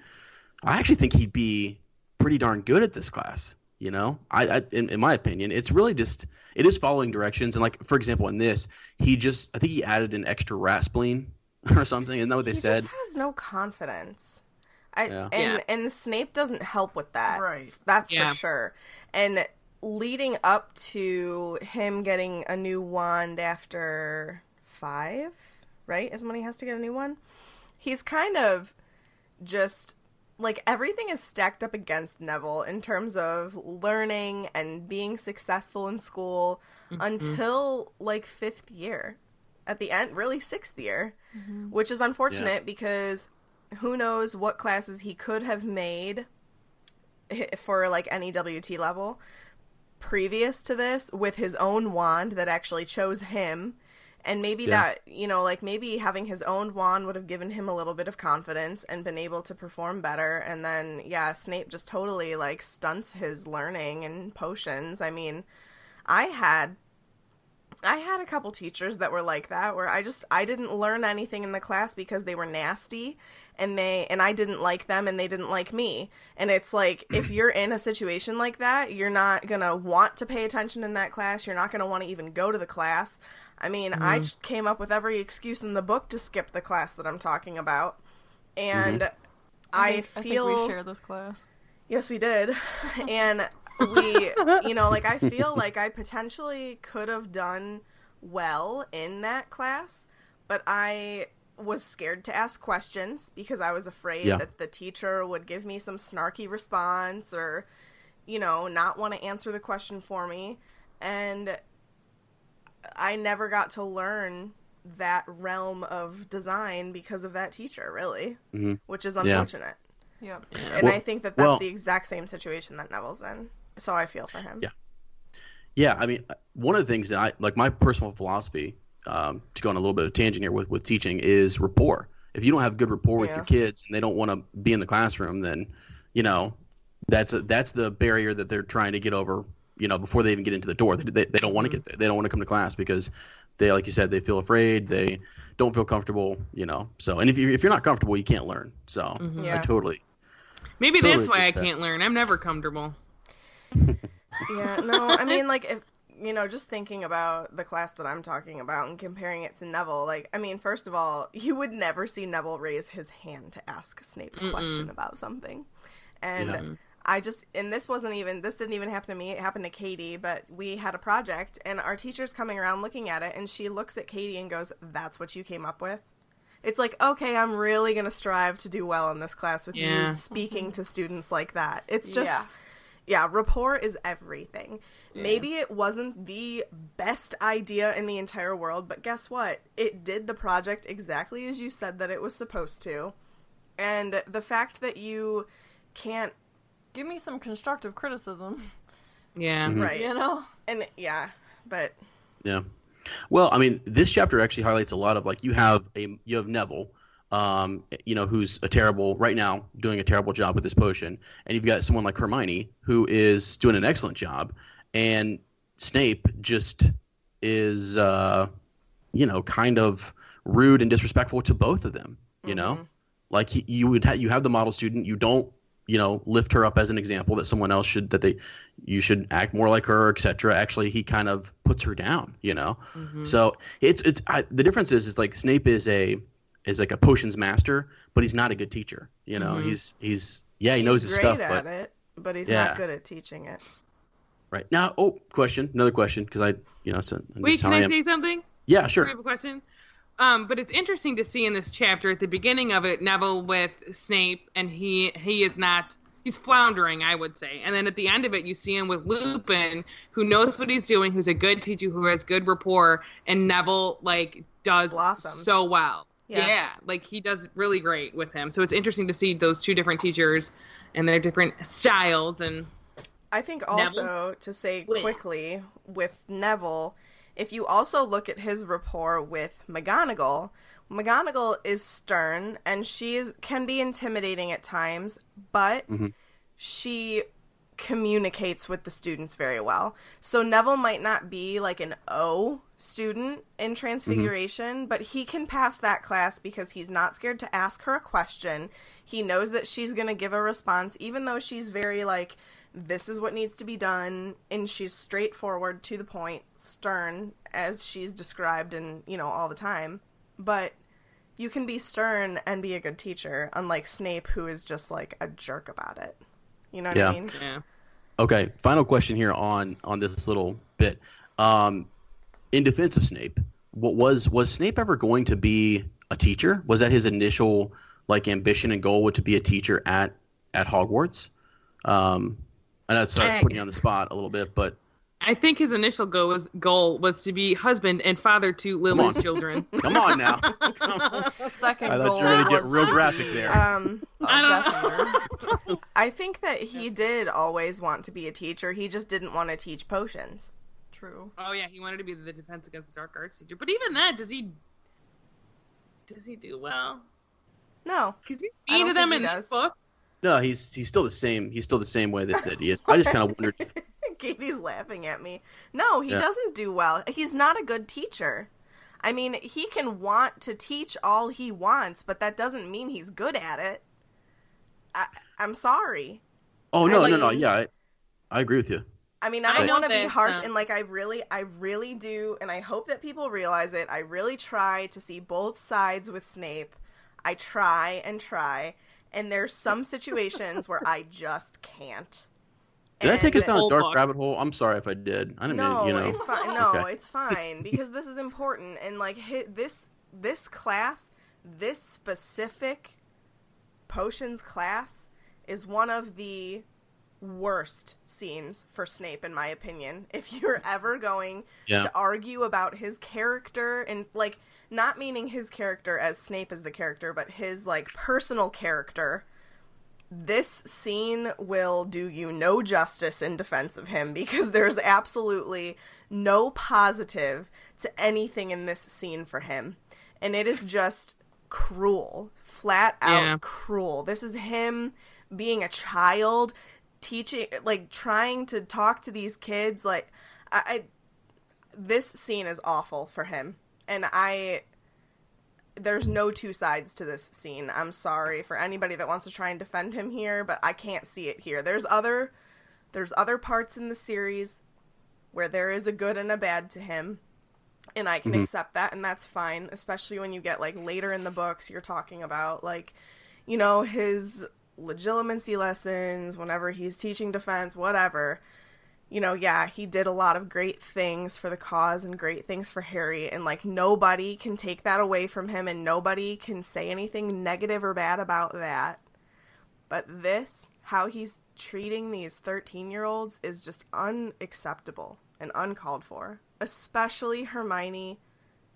I actually think he'd be pretty darn good at this class. You know, I, I in, in my opinion, it's really just it is following directions. And like for example, in this, he just I think he added an extra rat or something. Isn't that what they he said? just has no confidence. I, Yeah. and Yeah. and Snape doesn't help with that. Right. That's Yeah. for sure. And leading up to him getting a new wand after five, right? Is when he has to get a new one. He's kind of just like everything is stacked up against Neville in terms of learning and being successful in school mm-hmm. until like fifth year. At the end, really sixth year, mm-hmm. which is unfortunate because who knows what classes he could have made for like any WT level previous to this with his own wand that actually chose him. And maybe Yeah. that, you know, like maybe having his own wand would have given him a little bit of confidence and been able to perform better. And then, yeah, Snape just totally like stunts his learning and potions. I mean, I had I had a couple teachers that were like that where I just I didn't learn anything in the class because they were nasty and they and I didn't like them and they didn't like me. And it's like if you're in a situation like that, you're not going to want to pay attention in that class. You're not going to want to even go to the class. I mean, I mm-hmm. came up with every excuse in the book to skip the class that I'm talking about. And mm-hmm. I, think, feel I think we share this class. Yes, we did. and we, you know, like I feel like I potentially could have done well in that class, but I was scared to ask questions because I was afraid Yeah. that the teacher would give me some snarky response or, you know, not want to answer the question for me. And I never got to learn that realm of design because of that teacher, really, Mhm. which is Yeah. unfortunate. Yep. And Well- I think that that's well- the exact same situation that Neville's in. So I feel for him. Yeah. Yeah, I mean, one of the things that I like my personal philosophy, um, to go on a little bit of tangent here with with teaching, is rapport. If you don't have good rapport with Yeah. your kids and they don't want to be in the classroom, then you know that's a, that's the barrier that they're trying to get over. You know, before they even get into the door, they, they, they don't want to Mm-hmm. get there. They don't want to come to class because they, like you said, they feel afraid. They don't feel comfortable. You know, so and if you if you're not comfortable, you can't learn. So I Mm-hmm. Yeah. totally. Maybe Totally that's why I that. can't learn. I'm never comfortable. Yeah, no, I mean, like, if, you know, just thinking about the class that I'm talking about and comparing it to Neville, like, I mean, first of all, you would never see Neville raise his hand to ask Snape a question about something. And Yeah. I just, and this wasn't even, this didn't even happen to me. It happened to Katie, but we had a project, and our teacher's coming around looking at it, and she looks at Katie and goes, That's what you came up with? It's like, okay, I'm really going to strive to do well in this class with Yeah. you speaking to students like that. It's just, Yeah. Yeah, rapport is everything. Maybe it wasn't the best idea in the entire world, but guess what? It did the project exactly as you said that it was supposed to. And the fact that you can't, Give me some constructive criticism. Yeah. Mm-hmm. right? You know? And yeah, but Yeah. Well, I mean, this chapter actually highlights a lot of like you have a you have Neville, um, you know, who's a terrible right now doing a terrible job with this potion, and you've got someone like Hermione who is doing an excellent job, and Snape just is, uh, you know, kind of rude and disrespectful to both of them. You know, like he, you would ha- you have the model student, you don't you know lift her up as an example that someone else should that they you should act more like her etc actually he kind of puts her down you know? So it's it's I, the difference is is like snape is a is like a potions master but he's not a good teacher you know he's he's yeah he knows his great stuff at but it, but he's Yeah. not good at teaching it. right now oh question another question because i you know so this Wait, can I am. say something? yeah sure. I sure have a question. Um, but it's interesting to see in this chapter at the beginning of it, Neville with Snape, and he he is not he's floundering, I would say. And then at the end of it, you see him with Lupin, who knows what he's doing, who's a good teacher, who has good rapport, and Neville like does Blossoms. so well. Yeah. Yeah. like he does really great with him. So it's interesting to see those two different teachers and their different styles and I think also to say quickly with Neville, if you also look at his rapport with McGonagall, McGonagall is stern and she is can be intimidating at times, but mm-hmm. she communicates with the students very well. So Neville might not be like an O student in mm-hmm. Transfiguration, but he can pass that class because he's not scared to ask her a question. He knows that she's going to give a response even though she's very like this is what needs to be done and she's straightforward to the point, stern as she's described and, you know, all the time. But you can be stern and be a good teacher, unlike Snape who is just like a jerk about it. You know what Yeah. I mean? yeah. Okay, final question here on on this little bit. Um, in defense of Snape, what was was Snape ever going to be a teacher? Was that his initial like ambition and goal? Would to be a teacher at at Hogwarts? Um, and that's sorry I- putting you on the spot a little bit, but I think his initial goal was goal was to be husband and father to Lily's on. children. Come on now. Second I thought goal you were gonna get real graphic there. Um, a I don't Death Eater. I think that he did always want to be a teacher. He just didn't want to teach potions. True. Oh yeah, he wanted to be the defense against the dark arts teacher. But even that, does he? Does he do well? No, Because he's I mean to them in he this book. No, he's he's still the same. He's still the same way that, that he is. I just kind of wondered. Katie's laughing at me. No, he Yeah. doesn't do well. He's not a good teacher. I mean, he can want to teach all he wants, but that doesn't mean he's good at it. I, I'm sorry. Oh no, I no, no. like- Yeah, I, I agree with you. I mean, I I don't know want to be harsh, uh, and like I really, I really do, and I hope that people realize it. I really try to see both sides with Snape. I try and try, and there's some situations where I just can't. Did I take us down a dark book. rabbit hole? I'm sorry if I did. I didn't No, mean, you know. it's fine. No, Okay. it's fine because this is important, and like this this class, this specific potions class is one of the worst scenes for Snape, in my opinion. If you're ever going Yeah. to argue about his character and like not meaning his character as Snape is the character, but his like personal character this scene will do you no justice in defense of him because there's absolutely no positive to anything in this scene for him. And it is just cruel, flat out Yeah. cruel. This is him being a child, teaching, like trying to talk to these kids. Like, I, I this scene is awful for him. And I there's no two sides to this scene. I'm sorry for anybody that wants to try and defend him here, but I can't see it here. There's other there's other parts in the series where there is a good and a bad to him. And I can Mhm. accept that and that's fine, especially when you get like later in the books you're talking about like you know his Legilimency lessons whenever he's teaching defense, whatever you know, yeah, he did a lot of great things for the cause and great things for Harry, and like nobody can take that away from him, and nobody can say anything negative or bad about that. But this, how he's treating these 13 year olds, is just unacceptable and uncalled for, especially Hermione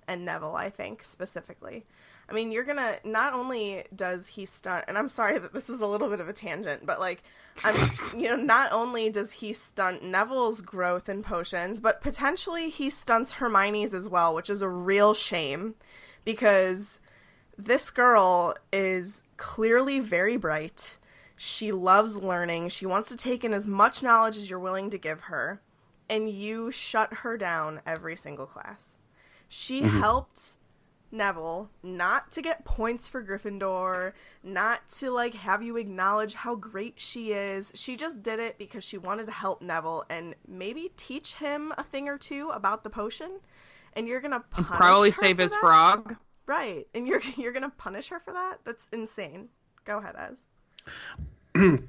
and Neville, I think, specifically. I mean, you're gonna, not only does he stunt, and I'm sorry that this is a little bit of a tangent, but like, I'm, you know, not only does he stunt Neville's growth in potions, but potentially he stunts Hermione's as well, which is a real shame because this girl is clearly very bright. She loves learning. She wants to take in as much knowledge as you're willing to give her, and you shut her down every single class. She mm-hmm. helped Neville not to get points for Gryffindor, not to like have you acknowledge how great she is. She just did it because she wanted to help Neville and maybe teach him a thing or two about the potion. And you're gonna punish Probably her save for his that? frog. right? And you're you're gonna punish her for that? That's insane. Go ahead, Ez.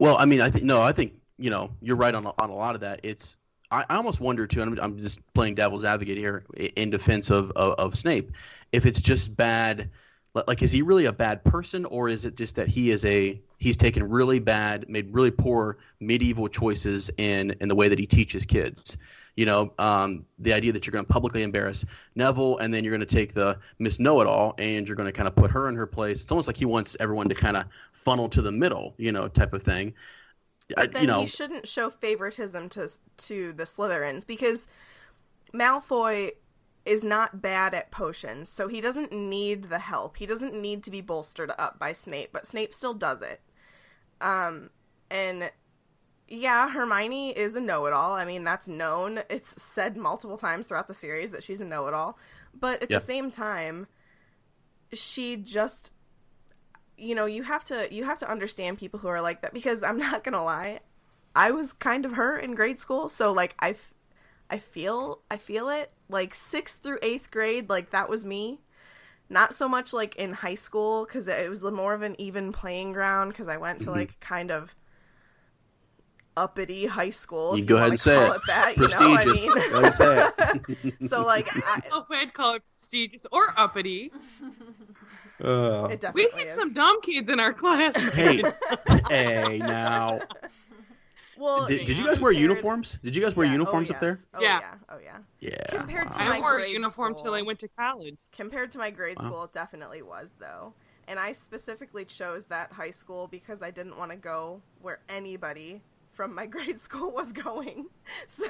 Well, I mean, I think no, I think you know you're right on on a lot of that. It's I, I almost wonder too. And I'm, I'm just playing devil's advocate here in defense of, of of Snape. If it's just bad, like is he really a bad person, or is it just that he is a he's taken really bad, made really poor medieval choices in in the way that he teaches kids. You know, um, the idea that you're going to publicly embarrass Neville, and then you're going to take the Miss Know It All, and you're going to kind of put her in her place. It's almost like he wants everyone to kind of funnel to the middle, you know, type of thing. I- But then you know, he shouldn't show favoritism to to the Slytherins because Malfoy is not bad at potions, so he doesn't need the help. He doesn't need to be bolstered up by Snape, but Snape still does it. Um, and yeah, Hermione is a know-it-all. I mean, that's known. It's said multiple times throughout the series that she's a know-it-all. But at the same time, she just you know, you have to you have to understand people who are like that because I'm not going to lie. I was kind of her in grade school, so like I f- I feel I feel it like 6th through 8th grade like that was me. Not so much like in high school cuz it was more of an even playing ground cuz I went to mm-hmm. like kind of uppity high school. You go ahead and say it. that, you know? I Prestigious. mean, Go ahead and say it. so like I, Oh, I'd call it prestigious or uppity. Uh, it We definitely had is. some dumb kids in our class. hey, hey, now. Well, Well, Did, did you guys wear compared- uniforms? Did you guys wear Yeah, oh, uniforms up there? Oh Yeah. yeah. Oh yeah. Yeah. Compared to. I my wore a grade uniform till I school. went to college. Compared to my grade Wow. school, it definitely was though. And I specifically chose that high school because I didn't want to go where anybody from my grade school was going. So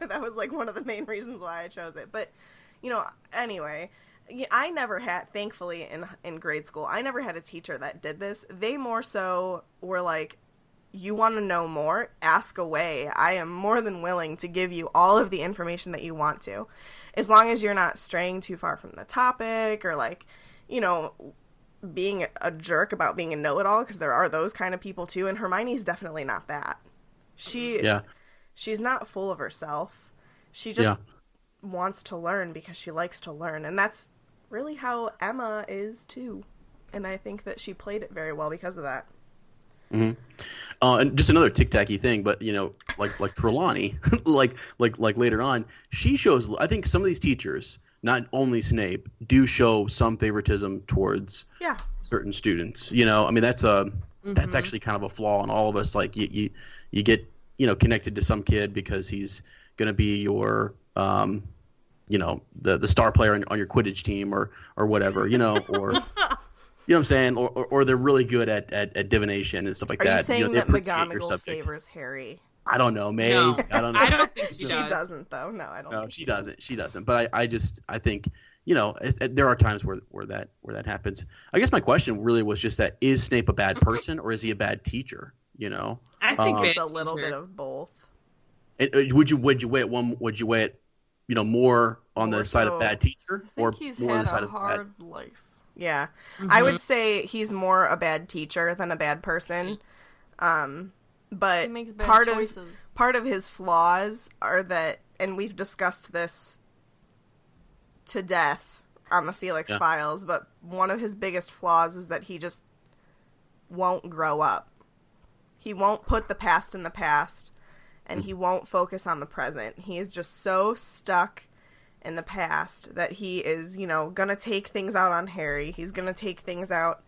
that was like one of the main reasons why I chose it. But you know, anyway, y- I never had thankfully in in grade school, I never had a teacher that did this. They more so were like you want to know more, ask away. I am more than willing to give you all of the information that you want to. As long as you're not straying too far from the topic or like, you know, being a jerk about being a know-it-all because there are those kind of people too and Hermione's definitely not that. She Yeah. she's not full of herself. She just Yeah. wants to learn because she likes to learn and that's really how Emma is too. And I think that she played it very well because of that. Uh, and just another tic tacky thing, but you know, like like Trelawney, like like like later on, she shows. I think some of these teachers, not only Snape, do show some favoritism towards Yeah. certain students. You know, I mean that's a that's Mhm. actually kind of a flaw in all of us. Like you you you get you know connected to some kid because he's gonna be your um you know the the star player on, on your Quidditch team or or whatever. You know or. You know what I'm saying, or, or, or they're really good at, at, at divination and stuff like Are that. you saying know, that appreciate McGonagall favors Harry? I don't know, May. No. I don't know. I don't think she She does. doesn't, though. No, I don't. no, think she doesn't. She doesn't. But I, I just, I think, you know, it, it- there are times where, where that, where that happens. I guess my question really was just that: is Snape a bad person or is he a bad teacher? You know, I I think think Um, it's a little teacher. bit of both. And, uh, would you, would you weigh it one? Would you weigh it, you know, more on More the side so- of bad teacher I or think he's more on had the side a of bad? hard life. Yeah, I Mm-hmm. would say he's more a bad teacher than a bad person. Um, but He makes bad part choices. of part of his flaws are that, and we've discussed this to death on the Felix Yeah. Files. But one of his biggest flaws is that he just won't grow up. He won't put the past in the past, and he won't focus on the present. He is just so stuck in the past that he is, you know, gonna take things out on Harry. He's gonna take things out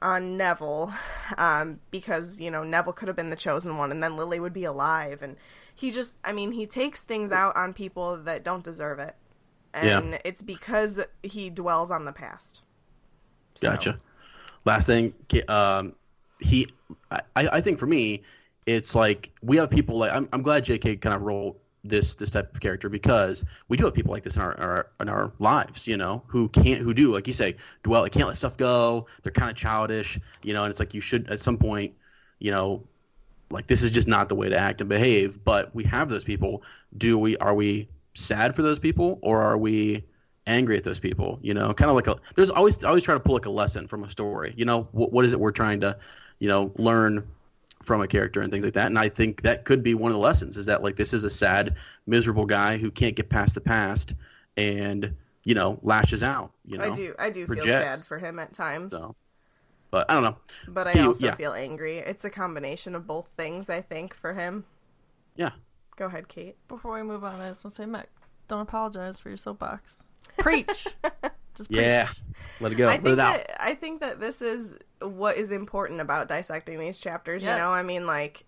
on Neville, um, because you know Neville could have been the chosen one, and then Lily would be alive. And he just, I mean, he takes things out on people that don't deserve it, and it's because he dwells on the past. So- Gotcha. Last thing, um, he, I, I think for me, it's like we have people like I'm, I'm glad J.K. kind of wrote this this type of character because we do have people like this in our, our in our lives, you know, who can't who do like you say dwell, they can't let stuff go. They're kind of childish, you know, and it's like you should at some point, you know, like this is just not the way to act and behave. But we have those people. Do we are we sad for those people or are we angry at those people? You know, kind of like a there's always always try to pull like a lesson from a story. You know, what what is it we're trying to, you know, learn from a character and things like that. And I think that could be one of the lessons is that like this is a sad, miserable guy who can't get past the past and you know lashes out. You know, I do, I do feel sad for him at times, So, but I don't know. but I do you- also yeah. feel angry. It's a combination of both things, I think, for him. Yeah. Go ahead, Kate. Before we move on, I just want to say, Mac, don't apologize for your soapbox. Preach. Just preach. Yeah. Let it go. I Let think it out. that I think that this is what is important about dissecting these chapters. Yes. You know, I mean, like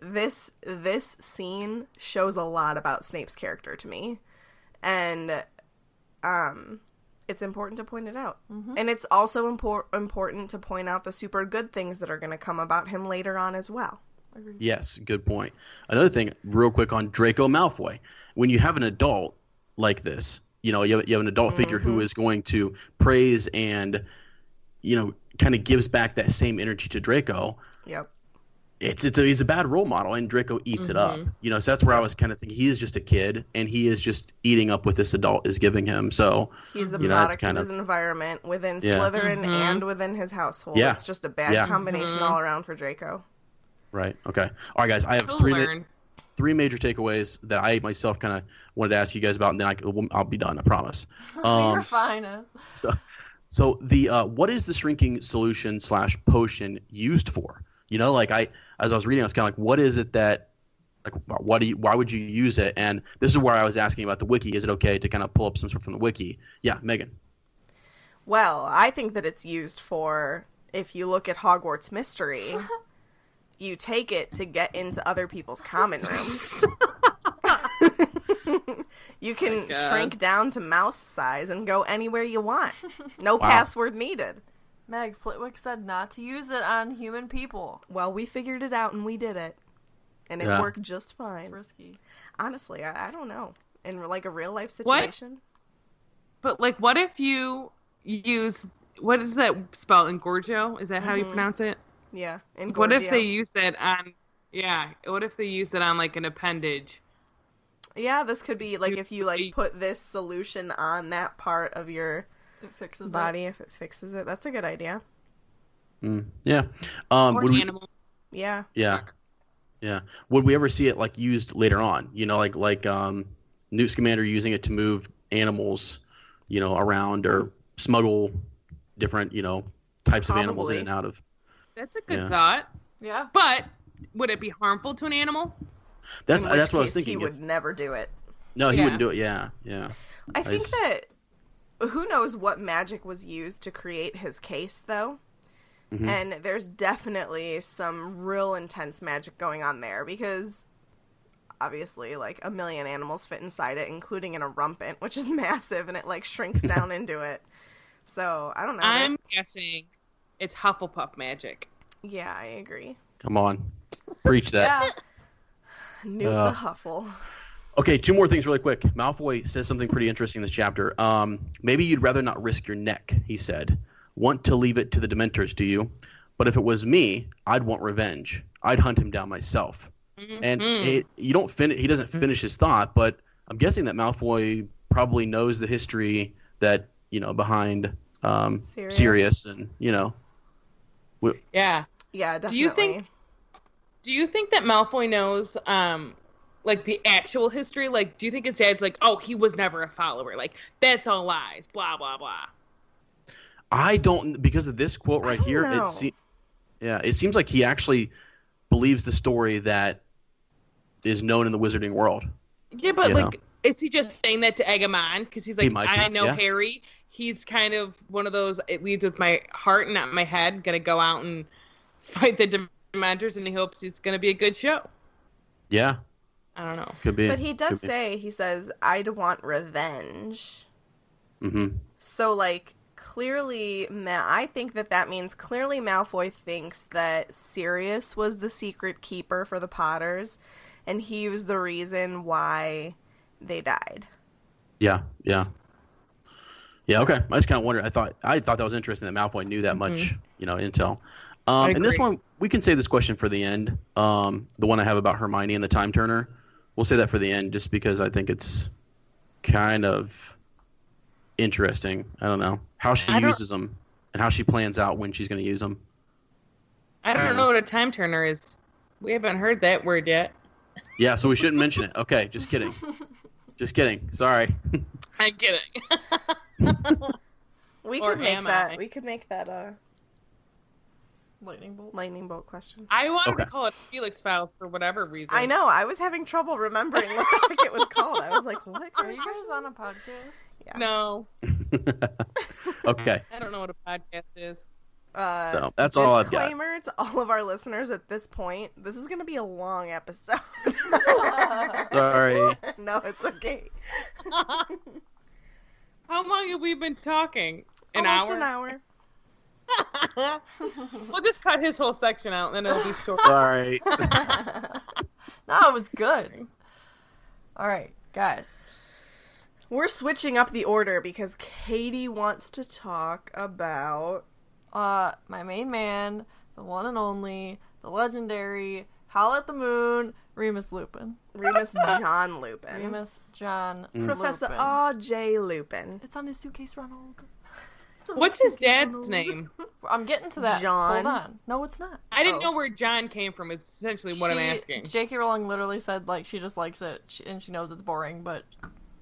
this this scene shows a lot about Snape's character to me, and um, it's important to point it out. Mm-hmm. And it's also impor- important to point out the super good things that are going to come about him later on as well. Yes, good point. Another thing, real quick on Draco Malfoy. When you have an adult like this, you know, you have, you have an adult figure who mm-hmm. is going to praise and, you know, kind of gives back that same energy to Draco. Yep. It's it's a, he's a bad role model, and Draco eats it up. Mm-hmm. You know, so that's where I was kind of thinking he is just a kid, and he is just eating up what this adult is giving him. So He's a You know, product kind of of- his environment within Yeah. Slytherin mm-hmm. and within his household. Yeah. It's just a bad Yeah. combination all around for Draco. right, okay, all right, guys. I have He'll three ma- learn. Three major takeaways that I myself kind of wanted to ask you guys about, and then I, I'll be done. I promise. Um, You're fine. So, so the uh, what is the shrinking solution slash potion used for? You know, like I as I was reading, I was kind of like, what is it that like what do you why would you use it? And this is where I was asking about the wiki. Is it okay to kind of pull up some stuff from the wiki? Yeah, Megan. Well, I think that it's used for if you look at Hogwarts Mystery, you take it to get into other people's common rooms. you can God. shrink down to mouse size and go anywhere you want. No Wow. password needed. Meg Flitwick said not to use it on human people. Well, we figured it out and we did it. And it Yeah. worked just fine. Risky. Honestly, I, I don't know. In like a real life What? situation. But like, what if you use what is that spell Engorgio? Is that how you Mhm. pronounce it? Yeah. In What if they Gorgio. use it on? Yeah. What if they use it on like an appendage? Yeah, this could be like if you like put this solution on that part of your It fixes body if it fixes it. That's a good idea. Mm, yeah. Um, or would an we, animal? Yeah. yeah. Yeah. Would we ever see it like used later on? You know, like like um, Newt Scamander using it to move animals, you know, around or smuggle different, you know, types of animals in and out of. That's a good Yeah. thought. Yeah. But would it be harmful to an animal? That's In which that's what I was thinking. He if- would never do it. no, he Yeah. wouldn't do it. Yeah. Yeah. I think s- that who knows what magic was used to create his case though. Mhm. And there's definitely some real intense magic going on there because obviously like a million animals fit inside it including an Erumpent which is massive and it like shrinks down into it. So, I don't know. I'm guessing it's Hufflepuff magic. Yeah, I agree. Come on. Preach that. Yeah. Newt Uh, the Huffle. Okay, two more things really quick. Malfoy says something pretty interesting in this chapter. Um, maybe you'd rather not risk your neck, he said. Want to leave it to the Dementors, do you? But if it was me, I'd want revenge. I'd hunt him down myself. And Mhm. it, you don't fin- he doesn't finish his thought, but I'm guessing that Malfoy probably knows the history that you know behind um, Sirius. Sirius, and you know, Yeah. Yeah, definitely. Do you think- Do you think that Malfoy knows, um, like the actual history? Like, do you think his dad's like, oh, he was never a follower? Like, that's all lies. Blah blah blah. I don't because of this quote right here. know. It se- yeah, it seems like he actually believes the story that is known in the wizarding world. Yeah, but You like, is he just saying that to egg him on? Because he's like, might I be, know yeah. Harry. He's kind of one of those. It leads with my heart, and not my head. Gonna go out and fight the Dementors, and he hopes it's gonna be a good show. Yeah, I don't know. could be. But he does could be. say he says I'd want revenge. Mhm. So like clearly Ma- I think that that means clearly Malfoy thinks that Sirius was the secret keeper for the Potters and he was the reason why they died. Yeah, yeah, yeah. Okay, I just kind of wondered. I thought I thought that was interesting that Malfoy knew that much, you know, intel. Um, and this one, we can save this question for the end. Um, the one I have about Hermione and the time turner, we'll say that for the end, just because I think it's kind of interesting. I don't know how she I don't- uses them and how she plans out when she's going to use them. I don't don't know know. what a time turner is. We haven't heard that word yet. Yeah, so we shouldn't mention it. Okay, just kidding. Just kidding. Sorry. I'm kidding. We Or could make am that I? we could make that a Lightning bolt. lightning bolt question. I wanted Okay. to call it Felix Files for whatever reason. I know, I was having trouble remembering what the heck it was called. I was like, what? Are you guys on a podcast? No, okay, I don't know what a podcast is. Uh, so that's all I've got. Disclaimer to all of our listeners at this point: this is going to be a long episode. Sorry. no, it's okay. How long have we been talking? An Almost hour. an hour. we'll just cut his whole section out, and then it'll be short. Sorry. No, it was good. All right, guys. We're switching up the order because Katie wants to talk about. Uh, my main man, the one and only, the legendary, Howl at the Moon, Remus Lupin. Remus John Lupin. Remus John Professor Lupin. R. J. Lupin. It's on his suitcase, Ronald. What's his dad's name? I'm getting to that. John? Hold on. No, it's not. I didn't Oh. know where John came from. Is essentially what I'm asking. J.K. Rowling literally said like she just likes it and she knows it's boring, but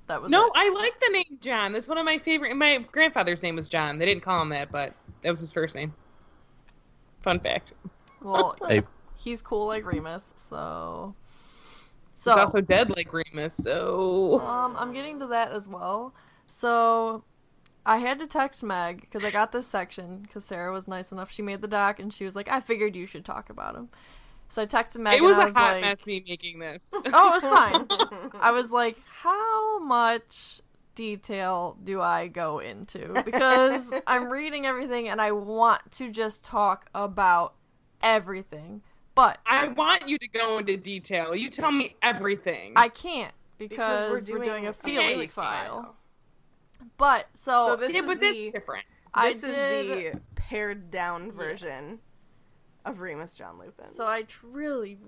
that was No, it. I like the name John. That's one of my favorite. My grandfather's name was John. They didn't call him that, but that was his first name. Fun fact. Well, Hey. he's cool like Remus, so. He's So also dead like Remus. So Um, I'm getting to that as well. So, I had to text Meg because I got this section because Sarah was nice enough. She made the doc and she was like, "I figured you should talk about him." So I texted Meg. it was I a was hot like, mess me making this. Oh, it was fine. I was like, how much detail do I go into? Because I'm reading everything and I want to just talk about everything. But I want you to go into detail. You tell me everything. I can't because, we're, doing, a a feelings feelings file. But so, So this yeah, is but the different. I this did, is the pared down version of Remus John Lupin. So I tr- really,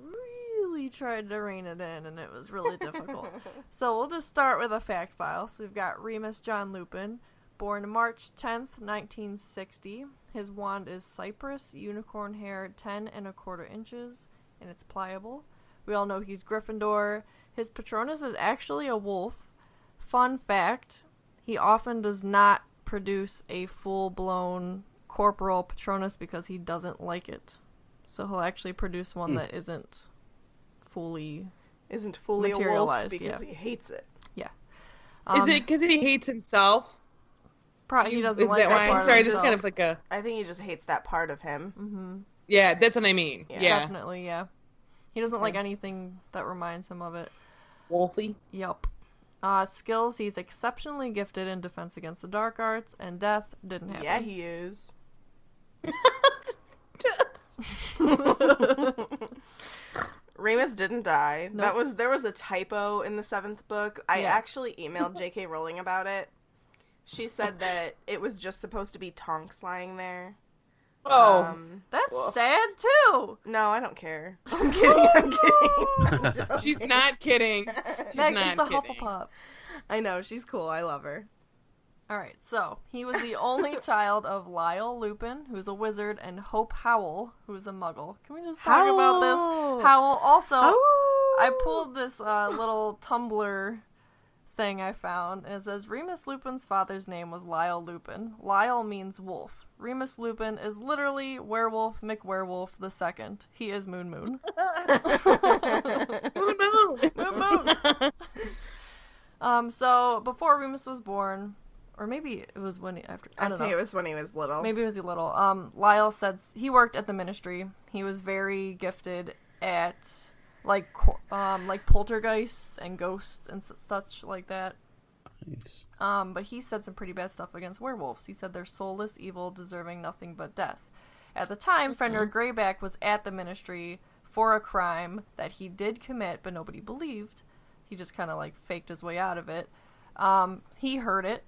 really tried to rein it in, and it was really difficult. so we'll just start with a fact file. So we've got Remus John Lupin, born March 10th, 1960. His wand is cypress, unicorn hair, 10 and a quarter inches, and it's pliable. We all know he's Gryffindor. His Patronus is actually a wolf. Fun fact he often does not produce a full blown corporeal Patronus because he doesn't like it. So he'll actually produce one that isn't fully. Isn't fully a wolf Materialized, because yeah. he hates it. Um, is it because he hates himself? Probably he doesn't like that that why? part of Sorry, this is kind of like a. I think he just hates that part of him. Mm-hmm. Yeah, that's what I mean. Yeah. Yeah. Definitely, yeah. He doesn't like anything that reminds him of it. Wolfy. Yup. Uh, skills, he's exceptionally gifted in defense against the dark arts, and death didn't happen. Yeah, he is. Remus didn't die. That was there was a typo in the seventh book. I Yeah. actually emailed J.K. Rowling about it. She said that it was just supposed to be Tonks lying there. oh. Um, That's Woof. sad too. no, I don't care. I'm kidding. I'm kidding. she's not kidding. Meg, not she's a kidding. Hufflepuff. I know she's cool. I love her. All right, so he was the only child of Lyle Lupin, who's a wizard, and Hope Howell, who's a Muggle. Can we just talk about this? Howell. Also, Oh, I pulled this uh, little Tumblr thing I found. and It says Remus Lupin's father's name was Lyle Lupin. Lyle means wolf. Remus Lupin is literally Werewolf McWerewolf the second. He is Moon Moon. Moon moon. Moon Moon. Um, so before Remus was born, or maybe it was when he, after I I don't think know. it was when he was little. Maybe it was he little. Um, Lyle said he worked at the ministry. He was very gifted at like um like poltergeists and ghosts and such like that. Nice. Um, but he said some pretty bad stuff against werewolves. He said they're soulless, evil, deserving nothing but death. At the time, Fenrir Greyback was at the ministry for a crime that he did commit, but nobody believed. He just kind of like faked his way out of it. Um, he heard it.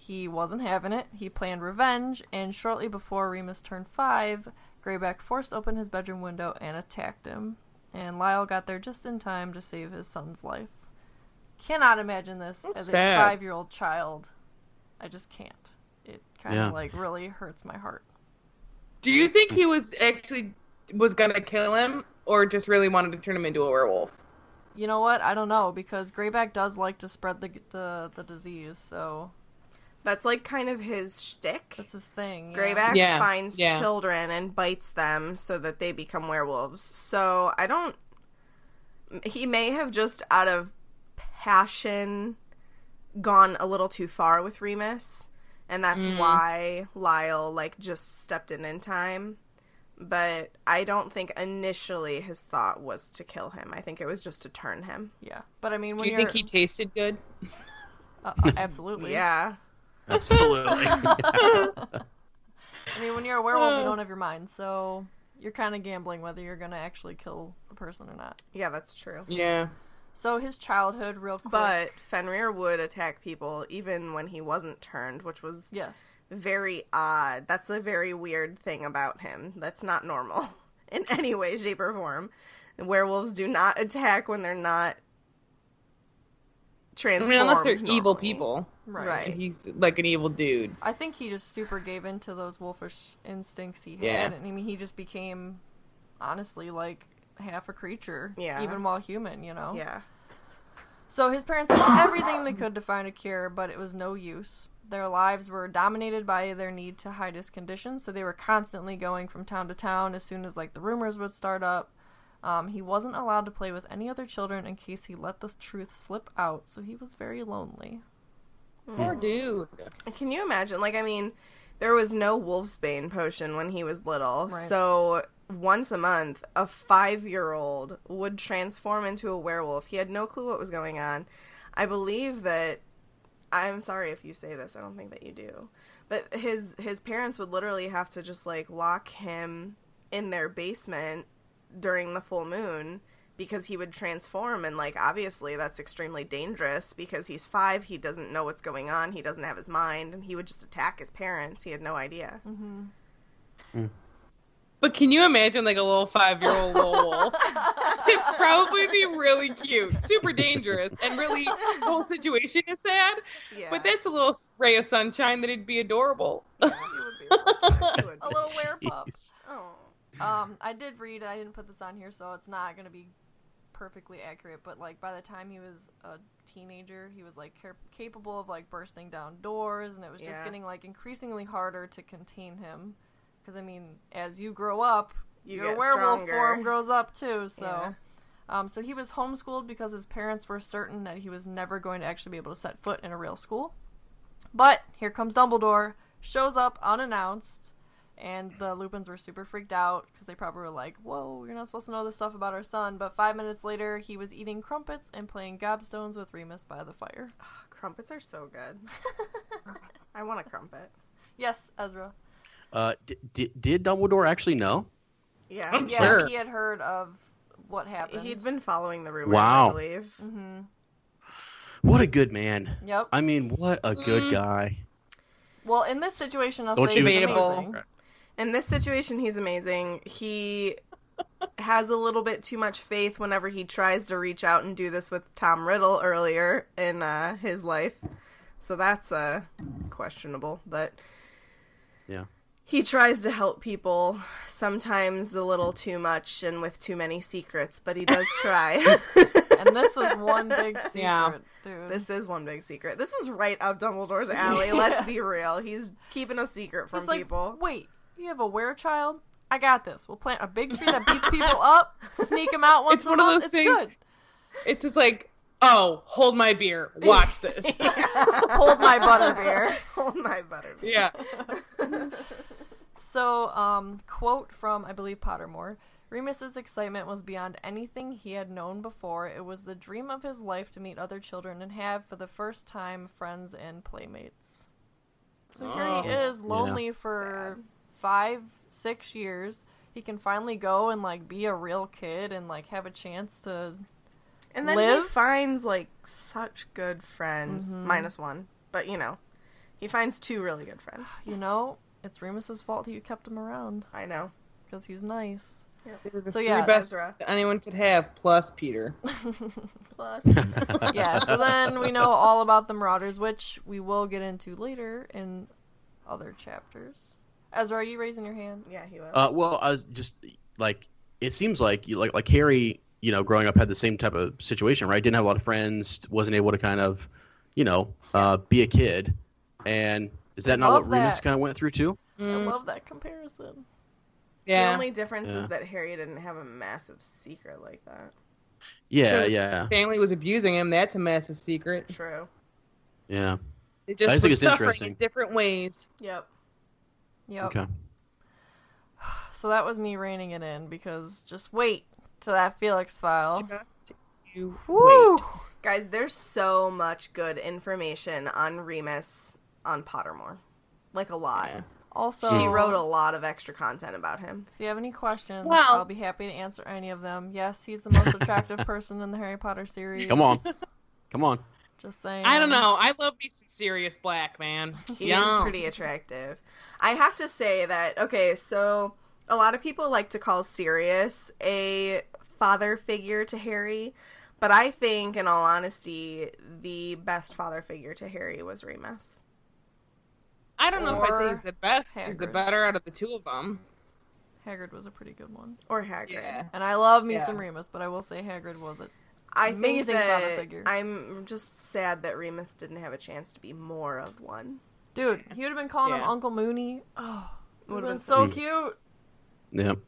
He wasn't having it. He planned revenge, and shortly before Remus turned five, Greyback forced open his bedroom window and attacked him. And Lyle got there just in time to save his son's life. Cannot imagine this as sad. a five year old child. I just can't. It kind of Yeah. like really hurts my heart. Do you think he was actually was gonna kill him, or just really wanted to turn him into a werewolf? You know what? I don't know because Greyback does like to spread the the, the disease, so That's like kind of his shtick. that's his thing. yeah. Greyback Yeah, finds yeah. children and bites them so that they become werewolves. So I don't. He may have just out of passion gone a little too far with Remus, and that's Mm. why Lyle like just stepped in in time. But I don't think initially his thought was to kill him. I think it was just to turn him. Yeah, but I mean, when Do you you're think he tasted good? uh, uh, absolutely, Yeah. Absolutely. I mean, when you're a werewolf, you uh. don't have your mind, so you're kind of gambling whether you're gonna actually kill the person or not. Yeah, that's true. Yeah. So his childhood, real quick. But Fenrir would attack people even when he wasn't turned, which was yes, very odd. That's a very weird thing about him. That's not normal in any way, shape, or form. Werewolves do not attack when they're not I mean, unless they're evil people. right. Right. He's like an evil dude. I think he just super gave into those wolfish instincts he had. Yeah. And I mean, he just became, honestly, like half a creature. Yeah. Even while human, you know? Yeah. So his parents did everything they could to find a cure, but it was no use. Their lives were dominated by their need to hide his condition, so they were constantly going from town to town as soon as like the rumors would start up. Um, he wasn't allowed to play with any other children in case he let the truth slip out, so he was very lonely. Poor dude. Can you imagine? Like, I mean, there was no Wolfsbane potion when he was little, Right. so once a month, a five year old would transform into a werewolf. He had no clue what was going on. I believe that. I'm sorry if you say this. I don't think that you do. But his his parents would literally have to just like lock him in their basement during the full moon because he would transform and like obviously that's extremely dangerous because he's 5, he doesn't know what's going on, he doesn't have his mind and he would just attack his parents. He had no idea. Mm-hmm. Mm. But can you imagine like a little five year old wolf? It'd probably be really cute, super dangerous, and really the whole situation is sad. Yeah. But that's a little ray of sunshine that it'd be adorable. Yeah, he would be. He would A little werepup. Jeez. Oh. Um, I did read. I didn't put this on here, so it's not gonna be perfectly accurate. But like by the time he was a teenager, he was like cap- capable of like bursting down doors, and it was just Yeah. getting like increasingly harder to contain him. Because I mean, as you grow up, You your werewolf stronger. form grows up too. So. Yeah. Um, so he was homeschooled because his parents were certain that he was never going to actually be able to set foot in a real school. But here comes Dumbledore, shows up unannounced, and the Lupins were super freaked out because they probably were like, "Whoa, you're not supposed to know this stuff about our son." But five minutes later, he was eating crumpets and playing gobstones with Remus by the fire. Crumpets are so good. I want a crumpet. Yes, Ezra. Uh, d- d- did Dumbledore actually know? Yeah. I'm Yeah, Sure. he had heard of what happened. He'd been following the rumors, Wow. I believe. hmm What a good man. Yep. I mean, what a good Mm. guy. Well, in this situation, I'll Don't say you he's Debatable. amazing. In this situation, he's amazing. He has a little bit too much faith whenever he tries to reach out and do this with Tom Riddle earlier in uh, his life. So that's uh, questionable. But Yeah. he tries to help people, sometimes a little too much and with too many secrets, but he does try. And this was one big secret, Yeah. dude. this is one big secret. This is right up Dumbledore's alley. Let's be real. He's keeping a secret from He's like, people. wait, you have a werechild? I got this. We'll plant a big tree that beats people up, sneak them out once It's a one of those it's things- good. It's just like, oh, hold my beer, watch this. Hold my butterbeer. Hold my butter. yeah. So, um, quote from I believe Pottermore. Remus's excitement was beyond anything he had known before. It was the dream of his life to meet other children and have, for the first time, friends and playmates. So here he Oh. is, lonely for five, six years. He can finally go and like be a real kid and like have a chance to. And then he finds like such good friends, Mhm. minus one, but you know, he finds two really good friends. You know, it's Remus's fault he kept him around I know. because he's nice. They're the So, three yeah, best Ezra. anyone could have, plus Peter. Plus, yeah, so then we know all about the Marauders, which we will get into later in other chapters. Ezra, are you raising your hand? yeah, he was. Uh, well, I was just like, it seems like you like like Harry, you know, growing up had the same type of situation, right? Didn't have a lot of friends, wasn't able to kind of, you know, uh, be a kid. And is that not Love what Remus kind of went through too? I Mm, love that comparison. Yeah. The only difference Yeah. is that Harry didn't have a massive secret like that. Yeah, Sure. yeah, Family was abusing him. That's a massive secret. True. yeah. They just I just think it's interesting. in different ways. Yep. Yep. Okay. So that was me reining it in because just wait to that Felix file. Just you Woo! wait. Guys, there's so much good information on Remus on Pottermore. Like a lot. Yeah. Also, She wrote a lot of extra content about him. If you have any questions, Well- I'll be happy to answer any of them. Yes, he's the most attractive person in the Harry Potter series. Come on. Come on. Just saying. I don't know. I love me some Sirius Black man. He Yeah. is pretty attractive. I have to say that okay, so a lot of people like to call Sirius a father figure to Harry, but I think in all honesty, the best father figure to Harry was Remus. I don't know if I'd say he's the best. He's the better out of the two of them. Hagrid was a pretty good one. Or Hagrid. Yeah. And I love me Yeah. some Remus, but I will say Hagrid was it. I think Amazing father that figure. I'm just sad that Remus didn't have a chance to be more of one. Dude, he would have been calling him Uncle Moony. Oh, would have Would've been been so so cute. Yep.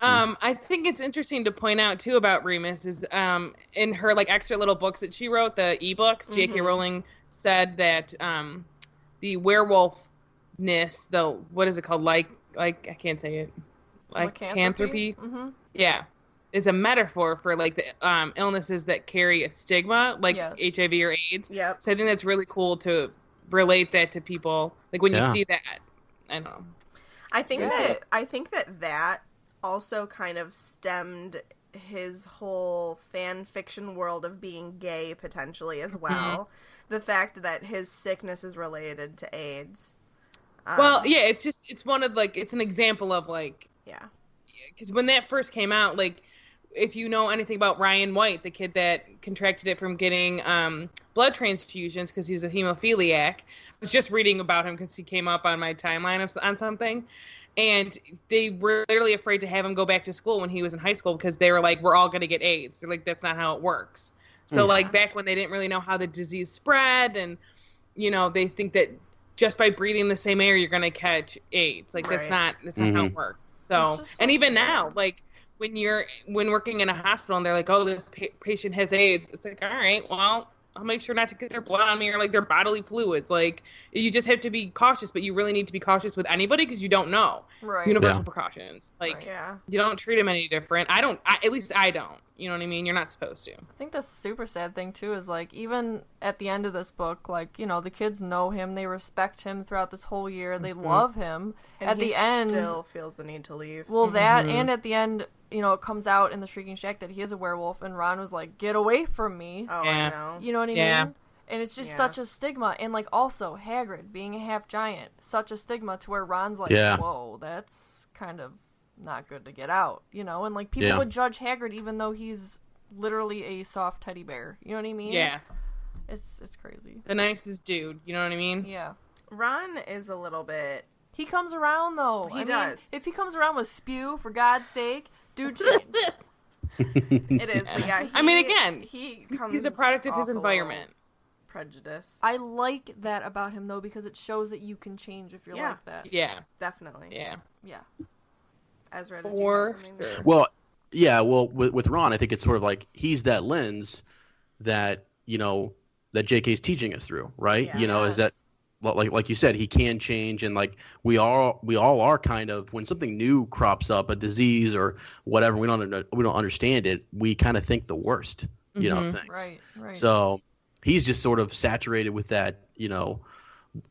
Um, I think it's interesting to point out too about Remus is um in her like extra little books that she wrote, the ebooks. J.K. Mhm. Rowling said that um the werewolfness, the what is it called? Like like I can't say it. Like lycanthropy. hmm Yeah, is a metaphor for like the um, illnesses that carry a stigma, like Yes. HIV or AIDS. Yep. So I think that's really cool to relate that to people. Like when Yeah. you see that, I don't know. I think Yeah. that I think that that also kind of stemmed his whole fan fiction world of being gay potentially as well. The fact that his sickness is related to AIDS. Um, well, yeah, it's just it's one of like it's an example of like yeah. because when that first came out, like if you know anything about Ryan White, the kid that contracted it from getting um, blood transfusions because he was a hemophiliac, I was just reading about him because he came up on my timeline of, on something, and they were literally afraid to have him go back to school when he was in high school because they were like, "We're all gonna get AIDS." They're like, "That's not how it works." So Mm. like back when they didn't really know how the disease spread, and you know they think that just by breathing the same air you're gonna catch AIDS. Like that's not that's not how it works. So so and even sad. now, like when you're when working in a hospital and they're like, "Oh, this pa- patient has AIDS," it's like, "All right, well." I'll make sure not to get their blood on me or like their bodily fluids. Like you just have to be cautious, but you really need to be cautious with anybody because you don't know Right. universal Yeah. precautions. Like Right. Yeah. you don't treat them any different. I don't. I, at least I don't. You know what I mean? You're not supposed to. I think the super sad thing too is like even at the end of this book, like you know the kids know him, they respect him throughout this whole year, they love him. And at he the end, still feels the need to leave. well, that Mhm. and at the end, you know, it comes out in the Shrieking Shack that he is a werewolf, and Ron was like, "Get away from me," Oh, Yeah. I know. you know what I Yeah. mean? And it's just Yeah. such a stigma, and like also Hagrid being a half giant, such a stigma to where Ron's like, Yeah. "Whoa, that's kind of not good to get out," you know? And like people Yeah. would judge Hagrid even though he's literally a soft teddy bear. You know what I mean? Yeah, It's it's crazy. the nicest dude. You know what I mean? Yeah. Ron is a little bit. He comes around though. He I mean, does. if he comes around with spew, for God's sake, dude change. It is, but yeah. He, I mean, again, he comes. He's a product of his environment. Prejudice. I like that about him though because it shows that you can change if you're Yeah. like that. Yeah, Definitely. yeah. Yeah. Ezra, did you For sure. Well, yeah. Well, with, with Ron, I think it's sort of like he's that lens that you know that J.K.'s teaching us through, right? Yeah. you know, is that well, like like you said, he can change, and like we all we all are kind of when something new crops up, a disease or whatever, we don't we don't understand it, we kind of think the worst, you know, Mhm. things. Right. Right. So he's just sort of saturated with that, you know,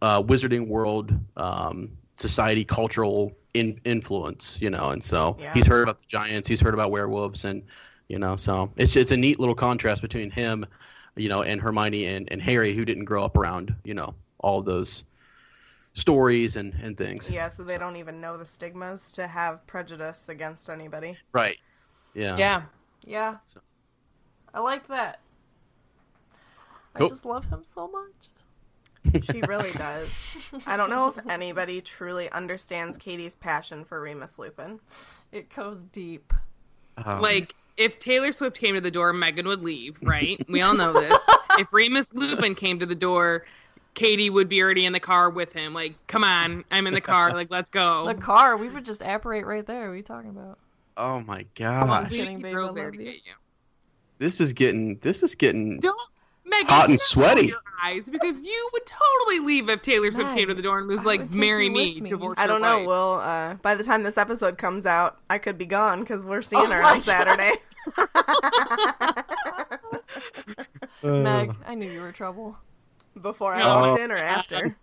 uh, wizarding world, um, society, cultural in- influence, you know, and so Yeah. he's heard about the giants, he's heard about werewolves, and you know, so it's it's a neat little contrast between him, you know, and Hermione and, and Harry, who didn't grow up around, you know, all those stories and and things. Yeah, so they don't even know the stigmas to have prejudice against anybody. Right. Yeah. Yeah. yeah. So- I like that. I just love him so much. She really does. I don't know if anybody truly understands Katie's passion for Remus Lupin. It goes deep. Um, Like if Taylor Swift came to the door, Megan would leave. Right? We all know this. if Remus Lupin came to the door, Katie would be already in the car with him. Like, come on, I'm in the car. Like, let's go. The car, we would just apparate right there. What are you talking about? oh my god, Katie kidding, babe, I drove there love to you. get you. this is getting this is getting Don't, Megan, Hot and do not roll sweaty. Your eyes, because you would totally leave if Taylor Swift Meg, came to the door and was I like, "Marry me, with me. divorce." I don't know. wife." Well, uh, by the time this episode comes out, I could be gone because we're seeing Oh her my on Saturday. Meg, I knew you were trouble. Before I No. walked in or after?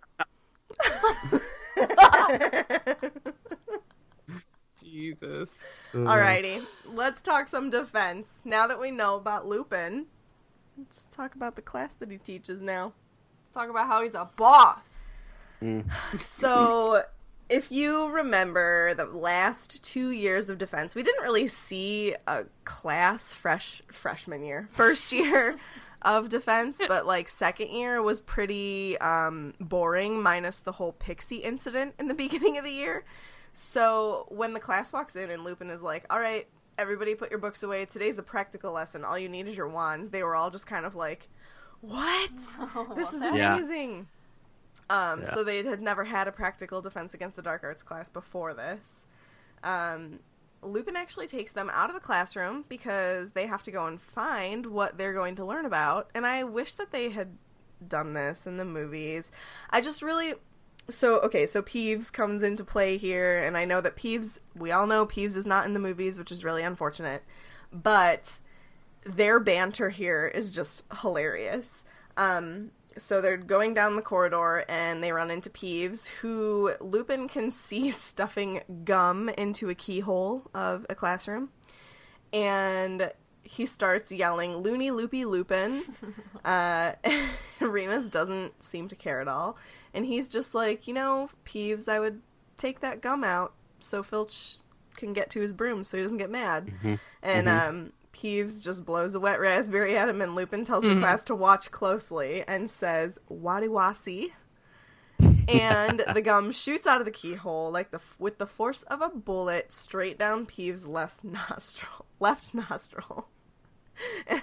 Jesus. Alrighty, let's talk some defense. Now that we know about Lupin, let's talk about the class that he teaches now. Let's talk about how he's a boss. Mm. So, if you remember the last two years of defense, we didn't really see a class fresh freshman year, first year of defense, but like second year was pretty um, boring, minus the whole pixie incident in the beginning of the year. So when the class walks in and Lupin is like, "All right, everybody, put your books away. Today's a practical lesson. All you need is your wands." They were all just kind of like, "What? this is Yeah. amazing." Um, Yeah. So they had never had a practical defense against the dark arts class before this. Um, Lupin actually takes them out of the classroom because they have to go and find what they're going to learn about. And I wish that they had done this in the movies. I just really so okay, so Peeves comes into play here, and I know that Peeves. We all know Peeves is not in the movies, which is really unfortunate. But their banter here is just hilarious. Um, so they're going down the corridor and they run into Peeves, who Lupin can see stuffing gum into a keyhole of a classroom. And he starts yelling, Loony Loopy Lupin. uh, Remus doesn't seem to care at all. And he's just like, you know, Peeves, I would take that gum out so Filch can get to his broom so he doesn't get mad. And um, Peeves just blows a wet raspberry at him, and Lupin tells the class to watch closely and says, Waddiwasi. and the gum shoots out of the keyhole like the with the force of a bullet straight down Peeves' left nostril. Left nostril. And,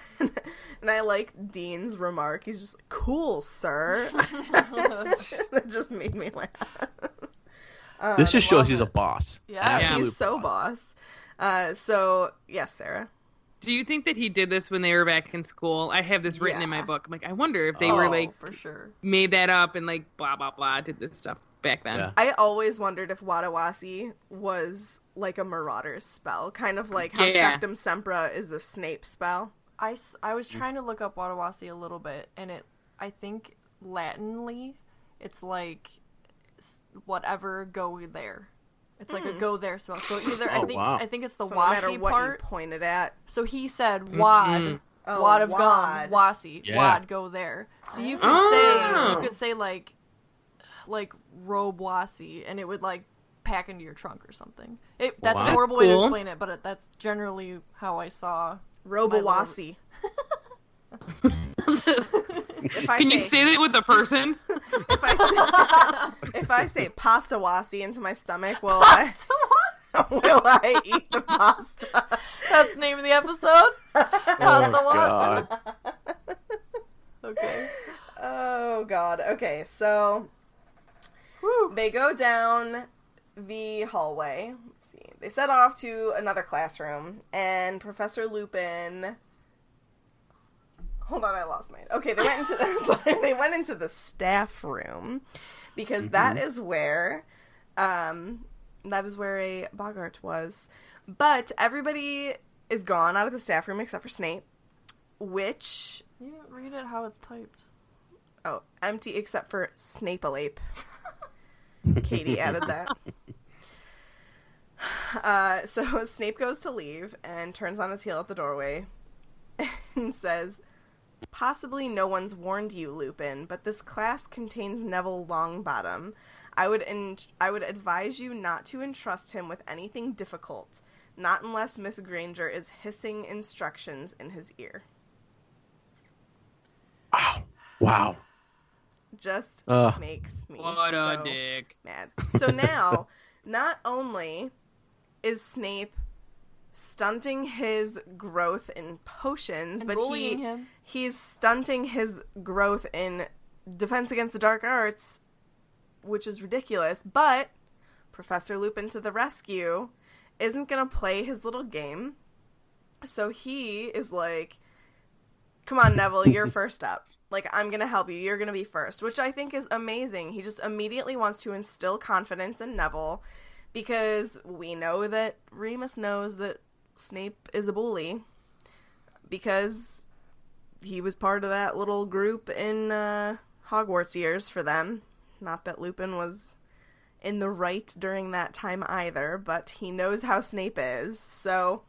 and I like Dean's remark. He's just like, "Cool, sir." that just made me laugh. this just love shows he's a boss. Yeah. Yeah. absolute He's so boss. Uh, so yes, Sarah. Do you think that he did this when they were back in school? I have this written in my book. I'm like, I wonder if they were Oh, like for sure. made that up and like blah blah blah did this stuff back then. Yeah. I always wondered if Waddiwasi was like a Marauder's spell, kind of like how Yeah. Sectumsempra is a Snape spell. I, I was trying to look up Waddiwasi a little bit, and it I think Latinly, it's like whatever go there. It's like a go there spell. So either I Oh, think wow. I think it's the so no matter wasi what part. you pointed at, So he said wad, Mhm. Oh, wad of wad. gum, wasi, Yeah. wad go there. So you could Oh. say you could say like like robe wasi, and it would like pack into your trunk or something. It, that's Wow. a horrible way to explain it, but it, that's generally how I saw. Robawasi. if I Can you say, say that with a person? if I say if I say pasta wasi into my stomach, will I will I eat the pasta? That's the name of the episode. Pasta Oh, wasi. God. Okay. Oh god. Okay, so they go down the hallway. Let's see. They set off to another classroom, and Professor Lupin. Hold on, I lost mine. Okay, they went into the sorry, they went into the staff room because that is where, um, that is where a Boggart was. But everybody is gone out of the staff room except for Snape, which You didn't read it how it's typed. Oh, empty except for Snapealape. Katie added that. Uh, so Snape goes to leave and turns on his heel at the doorway and says, Possibly no one's warned you, Lupin, but this class contains Neville Longbottom. I would en- I would advise you not to entrust him with anything difficult, not unless Miss Granger is hissing instructions in his ear. Wow. Wow. Just Ugh. makes me What a so dick. mad. So now, not only is Snape stunting his growth in potions, And but he him. He's stunting his growth in defense against the dark arts, which is ridiculous. But Professor Lupin to the rescue isn't gonna play his little game. So he is like, "Come on, Neville, you're first up. Like I'm gonna help you. You're gonna be first, which I think is amazing. He just immediately wants to instill confidence in Neville because we know that Remus knows that Snape is a bully because he was part of that little group in uh, Hogwarts years for them. Not that Lupin was in the right during that time either, but he knows how Snape is. So,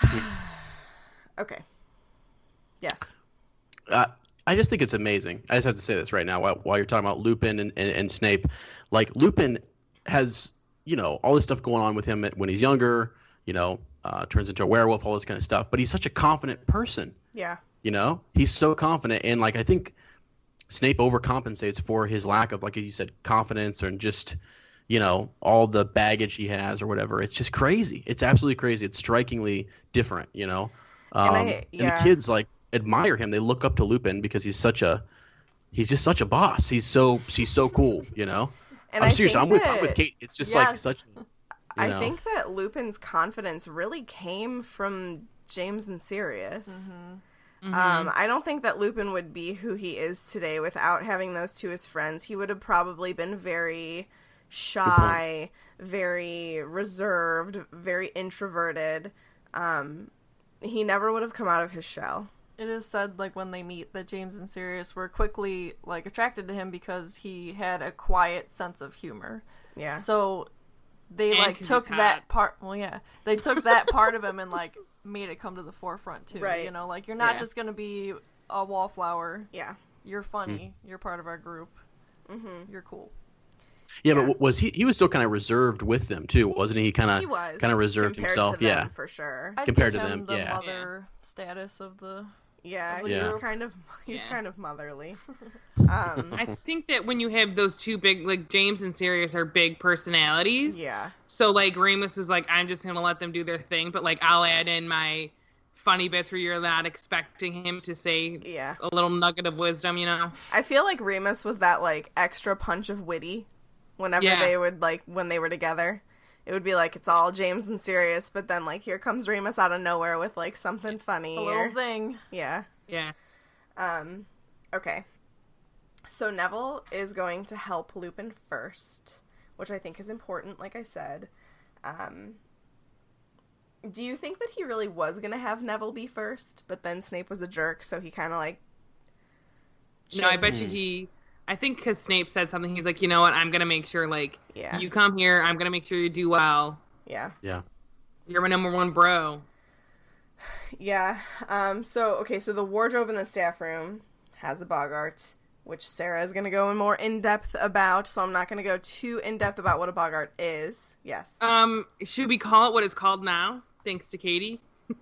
okay, yes, uh, I just think it's amazing. I just have to say this right now while, while you're talking about Lupin and, and, and Snape. Like Lupin has, you know, all this stuff going on with him when he's younger. You know, uh, turns into a werewolf, all this kind of stuff. But he's such a confident person. yeah, You know, he's so confident, and like I think Snape overcompensates for his lack of, like you said, confidence and just, you know, all the baggage he has or whatever. It's just crazy. It's absolutely crazy. It's strikingly different. You know, um, And I- and the kids like admire him. They look up to Lupin because he's such a, he's just such a boss. He's so he's so cool. You know, and I'm I serious. I'm with that, I'm with Kate. It's just like such. You I know. think that Lupin's confidence really came from James and Sirius. Mhm. Um, I don't think that Lupin would be who he is today without having those two as friends. He would have probably been very shy, very reserved, very introverted. Um, he never would have come out of his shell. It is said like when they meet that James and Sirius were quickly like attracted to him because he had a quiet sense of humor. Yeah. So they And like 'cause took that part. Well, yeah, they took that part of him and like made it come to the forefront too. Right. You know, like you're not Yeah. just gonna be a wallflower. Yeah. You're funny. You're part of our group. Mm-hmm. You're cool. Yeah, Yeah. but was he? He was still kind of reserved with them too, wasn't he? Kind He of, was kind of reserved compared himself. To them, yeah, for sure. I'd Compared give to him them, the yeah. mother status of the. Yeah, he's group. kind of he's Yeah. kind of motherly. Um, I think that when you have those two big, like James and Sirius are big personalities. yeah. So like Remus is like, I'm just gonna let them do their thing, but like I'll add in my funny bits where you're not expecting him to say Yeah. a little nugget of wisdom, you know? I feel like Remus was that like extra punch of witty whenever Yeah. they would like when they were together. It would be like it's all James and Sirius, but then like here comes Remus out of nowhere with like something funny. A or- little zing. yeah. Yeah. Um okay. So Neville is going to help Lupin first, which I think is important, like I said. Um do you think that he really was going to have Neville be first, but then Snape was a jerk, so he kind of like No, I bet you he. I think because Snape said something, he's like, you know what? I'm gonna make sure, like, Yeah. you come here. I'm gonna make sure you do well. Yeah. yeah. You're my number one bro. Yeah. Um. So okay. So the wardrobe in the staff room has a Boggart, which Sarah is going to go in more in depth about. So I'm not going to go too in depth about what a Boggart is. Yes. Um, should we call it what it's called now? Thanks to Katie.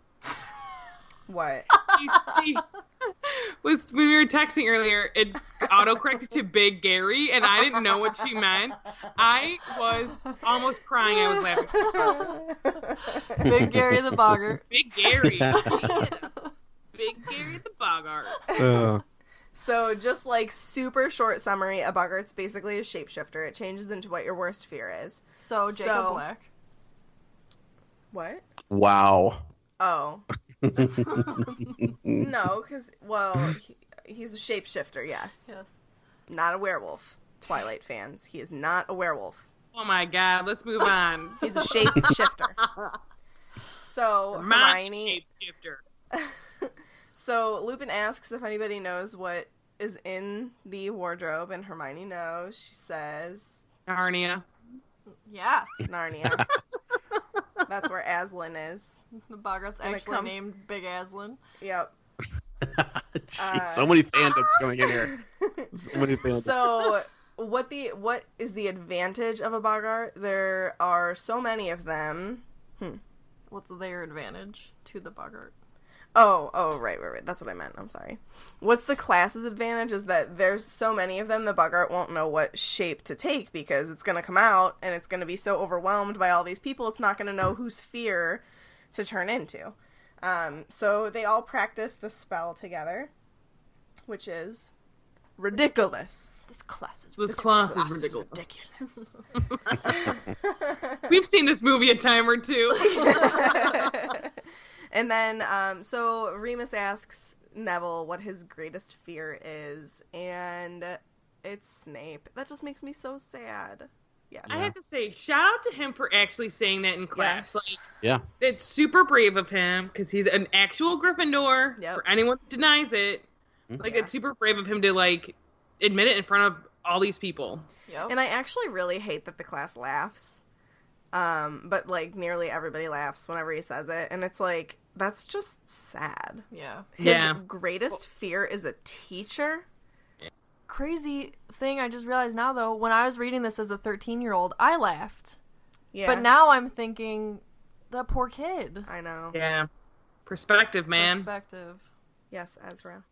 What? She, she was when we were texting earlier. It autocorrected to Big Gary, and I didn't know what she meant. I was almost crying. I was laughing. Big Gary the Boggart. Big Gary. Big Gary the Boggart. Uh, So just like super short summary, a Boggart's basically a shapeshifter. It changes into what your worst fear is. So Jacob So- Black. What? wow. Oh no, because well, he, he's a shapeshifter. Yes, Yes. not a werewolf. Twilight fans, he is not a werewolf. Oh my God. Let's move on. He's a shapeshifter. So My Hermione, shapeshifter. so Lupin asks if anybody knows what is in the wardrobe, and Hermione knows. She says Narnia. Yeah. it's Narnia. That's where Aslan is. The Boggart's actually come- named Big Aslan. Yep. Jeez, so many fandoms coming in here. So many fandoms. Uh, So what the what is the advantage of a Boggart? There are so many of them. What's their advantage to the Boggart? Oh, oh, right, right, right. That's what I meant. I'm sorry. What's the class's advantage is that there's so many of them, the Boggart won't know what shape to take because it's going to come out and it's going to be so overwhelmed by all these people, it's not going to know whose fear to turn into. Um, so they all practice the spell together, which is ridiculous. This class is This class is ridiculous. ridiculous. We've seen this movie a time or two. and then, um, so Remus asks Neville what his greatest fear is, and it's Snape. That just makes me so sad. Yeah. I have to say, shout out to him for actually saying that in class. Yes. Like, yeah. it's super brave of him because he's an actual Gryffindor. Yep. For anyone that denies it, Mhm. like Yeah. it's super brave of him to like admit it in front of all these people. Yep. And I actually really hate that the class laughs. Um, but like nearly everybody laughs whenever he says it, and it's like that's just sad. yeah. His Yeah. greatest fear is a teacher. Crazy thing I just realized now though, when I was reading this as a 13 year old, I laughed. Yeah, But now I'm thinking, that poor kid. I know. Yeah. Perspective, man. Perspective. Yes, Ezra.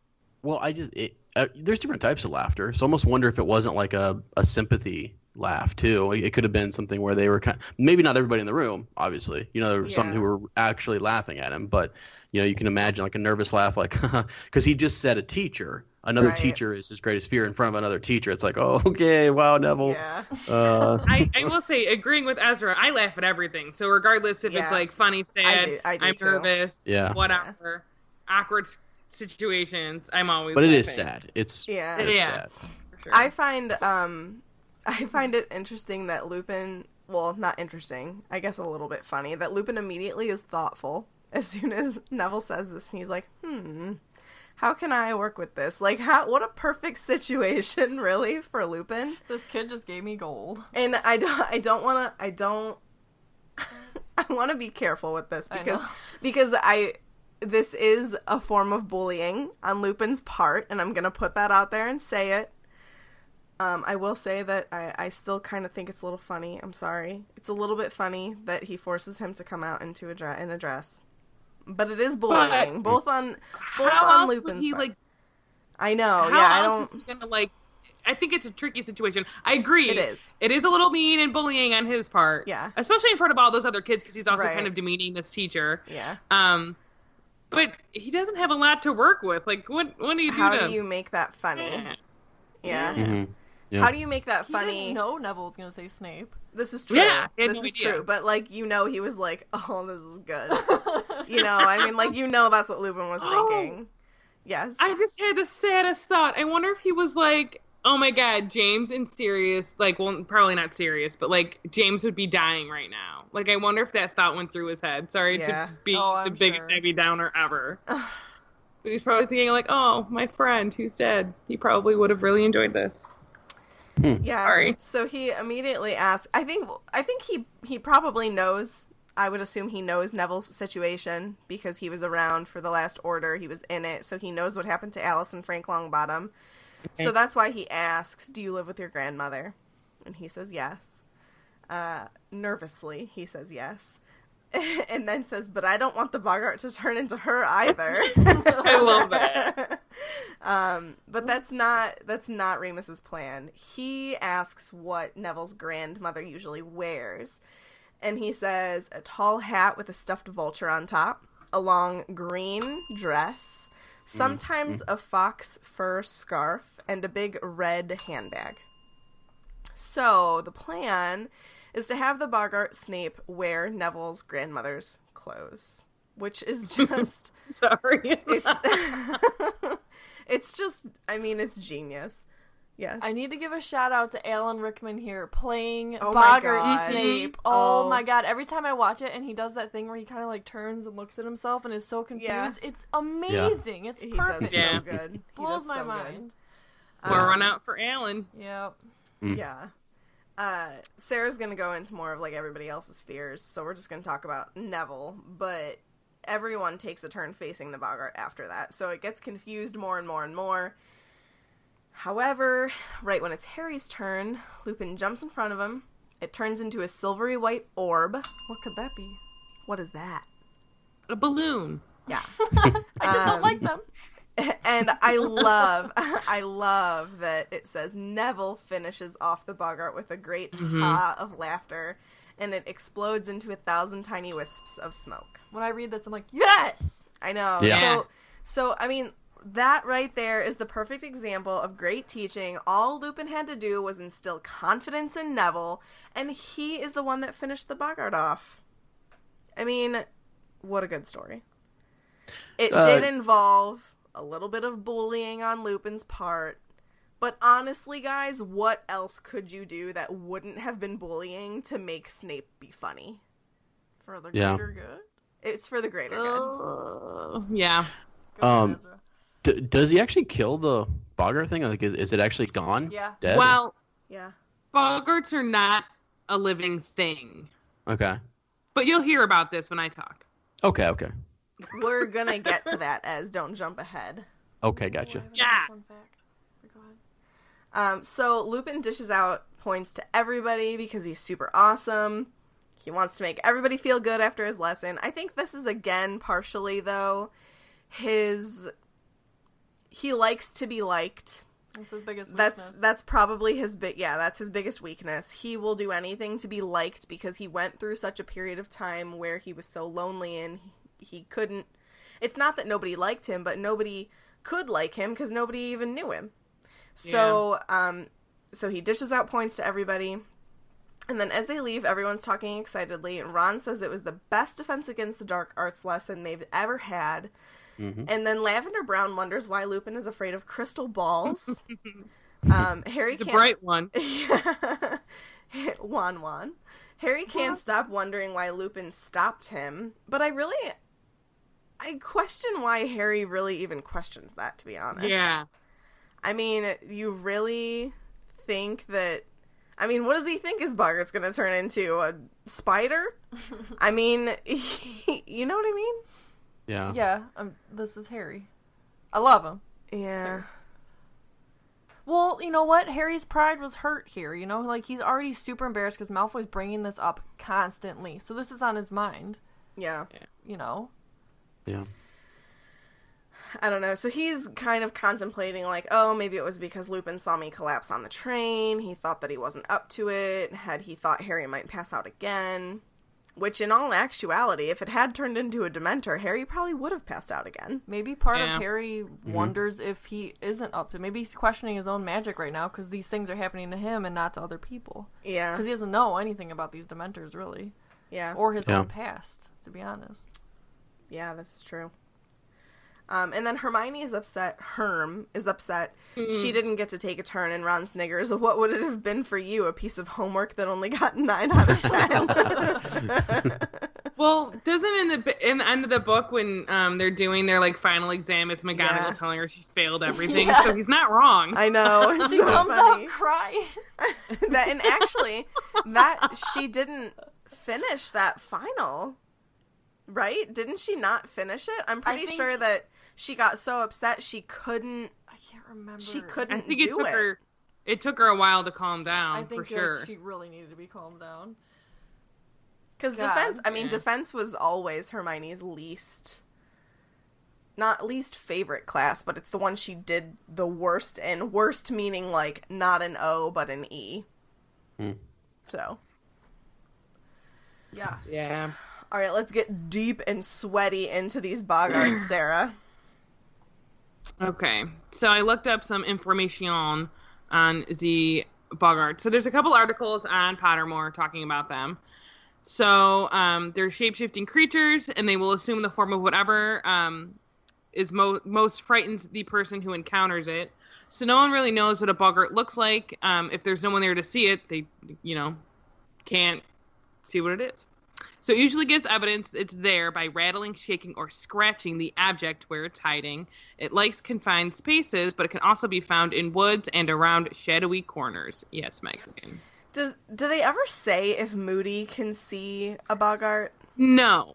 Well, I just it, uh, there's different types of laughter. So I almost wonder if it wasn't like a, a sympathy laugh too. It could have been something where they were kind of, maybe not everybody in the room, obviously. You know, there were some who were actually laughing at him, but you know, you can imagine like a nervous laugh, like because he just said a teacher. Another Right. teacher is his greatest fear in front of another teacher. It's like, oh, okay, wow, Neville. Yeah. Uh, I, I will say, agreeing with Ezra, I laugh at everything. So regardless if Yeah. it's like funny, sad, I do- I do am too. nervous, Yeah. whatever, awkward, situations, I'm always. But it is sad. It's Yeah. it's Yeah. sad. For sure. I find um I find it interesting that Lupin well, not interesting, I guess a little bit funny, that Lupin immediately is thoughtful as soon as Neville says this and he's like, hmm, how can I work with this? Like how what a perfect situation really for Lupin. This kid just gave me gold. And I don't I don't wanna I don't I wanna be careful with this because know. because I this is a form of bullying on Lupin's part, and I'm gonna put that out there and say it. Um, I will say that I, I still kind of think it's a little funny. I'm sorry, it's a little bit funny that he forces him to come out into a dre- in a dress, but it is bullying, both on both how on else would Lupin's he part. like? I know, how yeah, I else don't. is he gonna like? I think it's a tricky situation. I agree. It is. It is a little mean and bullying on his part. Yeah. Especially in front of all those other kids because he's also Right. kind of demeaning this teacher. Yeah. Um, but he doesn't have a lot to work with. Like, what? What do you do? How to... do you make that funny? Yeah. Yeah. Mhm. Yeah. How do you make that He funny? didn't know Neville was gonna say Snape. This is true. Yeah, this no is idea. true. But like you know, he was like, "Oh, this is good." you know, I mean, like you know, that's what Lupin was Oh. thinking. Yes. I just had the saddest thought. I wonder if he was like, oh my god, James and Sirius, like, well, probably not Sirius, but like, James would be dying right now. Like, I wonder if that thought went through his head. Sorry Yeah. to be Oh, the I'm biggest sure. Debbie Downer ever. but he's probably thinking, like, oh, my friend who's dead. He probably would have really enjoyed this. Yeah. sorry. So he immediately asks. I think. I think he he probably knows. I would assume he knows Neville's situation because he was around for the last order. He was in it, so he knows what happened to Alice and Frank Longbottom. So that's why he asks, "Do you live with your grandmother?" And he says yes. Uh, nervously, he says yes, and then says, "But I don't want the Boggart to turn into her either." I love that. um, but that's not that's not Remus's plan. He asks what Neville's grandmother usually wears, and he says a tall hat with a stuffed vulture on top, a long green dress, sometimes a fox fur scarf, and a big red handbag. So the plan is to have the Boggart Snape wear Neville's grandmother's clothes, which is just Sorry. it's it's just I mean it's genius. Yes. I need to give a shout out to Alan Rickman here playing Oh my Boggart God. Snape. Oh. Oh. my god! Every time I watch it, and he does that thing where he kind of like turns and looks at himself and is so confused. Yeah. It's amazing. It's he perfect. does Yeah. so good. He Blows does my so good. mind. We're Um, run out for Alan. Yep. Yeah. Uh, Sarah's gonna go into more of like everybody else's fears, so we're just gonna talk about Neville, but everyone takes a turn facing the Boggart after that, so it gets confused more and more and more. However, right when it's Harry's turn, Lupin jumps in front of him. It turns into a silvery white orb. What could that be? What is that? A balloon. Yeah. I just Um, don't like them. and I love, I love that it says Neville finishes off the Boggart with a great ha of laughter, and it explodes into a thousand tiny wisps of smoke. When I read this, I'm like, yes. I know. Yeah. So, so I mean, that right there is the perfect example of great teaching. All Lupin had to do was instill confidence in Neville, and he is the one that finished the Boggart off. I mean, what a good story. It Uh, did involve a little bit of bullying on Lupin's part, but honestly, guys, what else could you do that wouldn't have been bullying to make Snape be funny? For the Yeah. greater good. It's for the greater good. Uh, yeah. Go Um, D- does he actually kill the Boggart thing? Like, is, is it actually gone? Yeah. Dead? Well, Yeah. Boggarts are not a living thing. Okay. But you'll hear about this when I talk. Okay. Okay. We're gonna get to that as don't jump ahead. Okay. Oh, Gotcha. Yeah. Fun fact. Um, so Lupin dishes out points to everybody because he's super awesome. He wants to make everybody feel good after his lesson. I think this is again partially though his he likes to be liked. That's his biggest That's weakness. that's probably his big yeah, that's his biggest weakness. He will do anything to be liked because he went through such a period of time where he was so lonely and he, couldn't it's not that nobody liked him, but nobody could like him because nobody even knew him. So, um so he dishes out points to everybody. And then as they leave, everyone's talking excitedly, and Ron says it was the best defense against the dark arts lesson they've ever had. Mhm. And then Lavender Brown wonders why Lupin is afraid of crystal balls. um, Harry He's a bright one. Yeah. Wan Wan. Harry can't stop wondering why Lupin stopped him, but I really I question why Harry really even questions that to be honest. Yeah. I mean, you really think that I mean, what does he think his boggart's going to turn into? A spider? I mean, you know what I mean? Yeah. Yeah, um, this is Harry. I love him. Yeah. Well, you know what? Harry's pride was hurt here. You know, like he's already super embarrassed because Malfoy's bringing this up constantly. So this is on his mind. Yeah. You know. Yeah. I don't know. So he's kind of contemplating, like, oh, maybe it was because Lupin saw me collapse on the train. He thought that he wasn't up to it. Had he thought Harry might pass out again. Which, in all actuality, if it had turned into a Dementor, Harry probably would have passed out again. Maybe part Yeah. of Harry mm-hmm. wonders if he isn't up to. Maybe he's questioning his own magic right now because these things are happening to him and not to other people. Yeah. Because he doesn't know anything about these Dementors really, Yeah. or his Yeah. own past. To be honest. Yeah, that's true. Um, and then Hermione is upset. Herm is upset. She didn't get to take a turn in Ron Sniggers. What would it have been for you? A piece of homework that only got nine out of ten. Well, doesn't in the in the end of the book when um they're doing their like final exam, it's McGonagall Yeah. telling her she failed everything, Yeah. so he's not wrong. I know. It's She so comes funny. out crying. that and actually that she didn't finish that final right didn't she not finish it i'm pretty think- sure that she got so upset she couldn't I can't remember. she couldn't think it do took it her it took her a while to calm down I think for sure. she really needed to be calmed down. because defense i mean yeah. defense was always hermione's least not least favorite class but it's the one she did the worst in worst meaning like not an o but an e Hmm. so Yes. Yeah. All right let's get deep and sweaty into these boggarts sarah Okay. So I looked up some information on the Boggart. So there's a couple articles on Pottermore talking about them. So um, they're shape-shifting creatures, and they will assume the form of whatever um, is mo- most frightens the person who encounters it. So no one really knows what a Boggart looks like. Um, if there's no one there to see it, they, you know, can't see what it is. So it usually gives evidence it's there by rattling, shaking, or scratching the object where it's hiding. It likes confined spaces, but it can also be found in woods and around shadowy corners. Yes, Megan. Do, do they ever say if Moody can see a Boggart? No.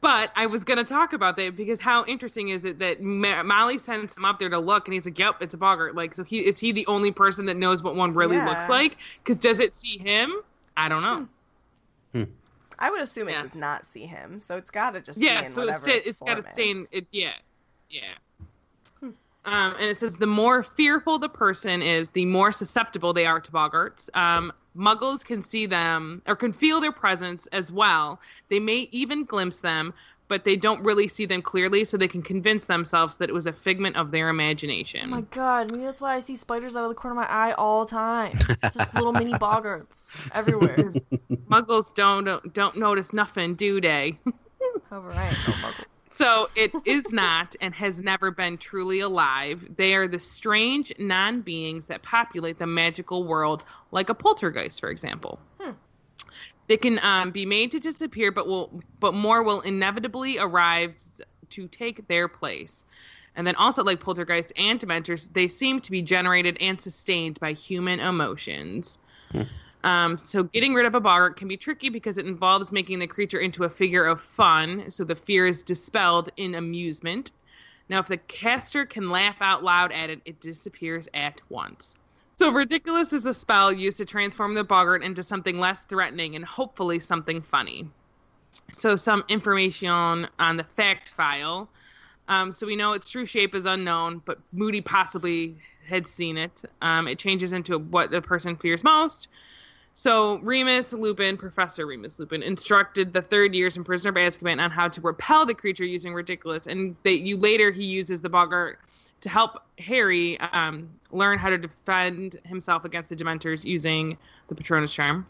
But I was going to talk about that because how interesting is it that Ma- Molly sends him up there to look and he's like, yep, it's a Boggart. Like, so he is he the only person that knows what one really Yeah. looks like? Because does it see him? I don't know. Hmm. Hmm. I would assume it Yeah. does not see him, so it's got to just yeah, be in so whatever it's, its, it's got to stay in it. Yeah, yeah. Um, and it says the more fearful the person is, the more susceptible they are to boggarts. Um, muggles can see them or can feel their presence as well. They may even glimpse them, but they don't really see them clearly, so they can convince themselves that it was a figment of their imagination. Oh my god, maybe that's why I see spiders out of the corner of my eye all the time. Just little mini boggarts everywhere. Muggles don't don't, notice nothing, do they? Oh, However, I ain't no oh, muggle. So it is not and has never been truly alive. They are the strange non beings that populate the magical world, like a poltergeist, for example. Hmm. They can um, be made to disappear, but will but more will inevitably arrive to take their place. And then also, like poltergeists and dementors, they seem to be generated and sustained by human emotions. Um, so getting rid of a boggart can be tricky because it involves making the creature into a figure of fun, so the fear is dispelled in amusement. Now, if the caster can laugh out loud at it, it disappears at once. So Riddikulus is a spell used to transform the boggart into something less threatening and hopefully something funny. So some information on the fact file. Um, so we know its true shape is unknown, but Moody possibly had seen it. Um, it changes into what the person fears most. So Remus Lupin, Professor Remus Lupin, instructed the third years in Prisoner of Azkaban on how to repel the creature using Riddikulus, and they, you later he uses the boggart to help Harry um, learn how to defend himself against the Dementors using the Patronus charm.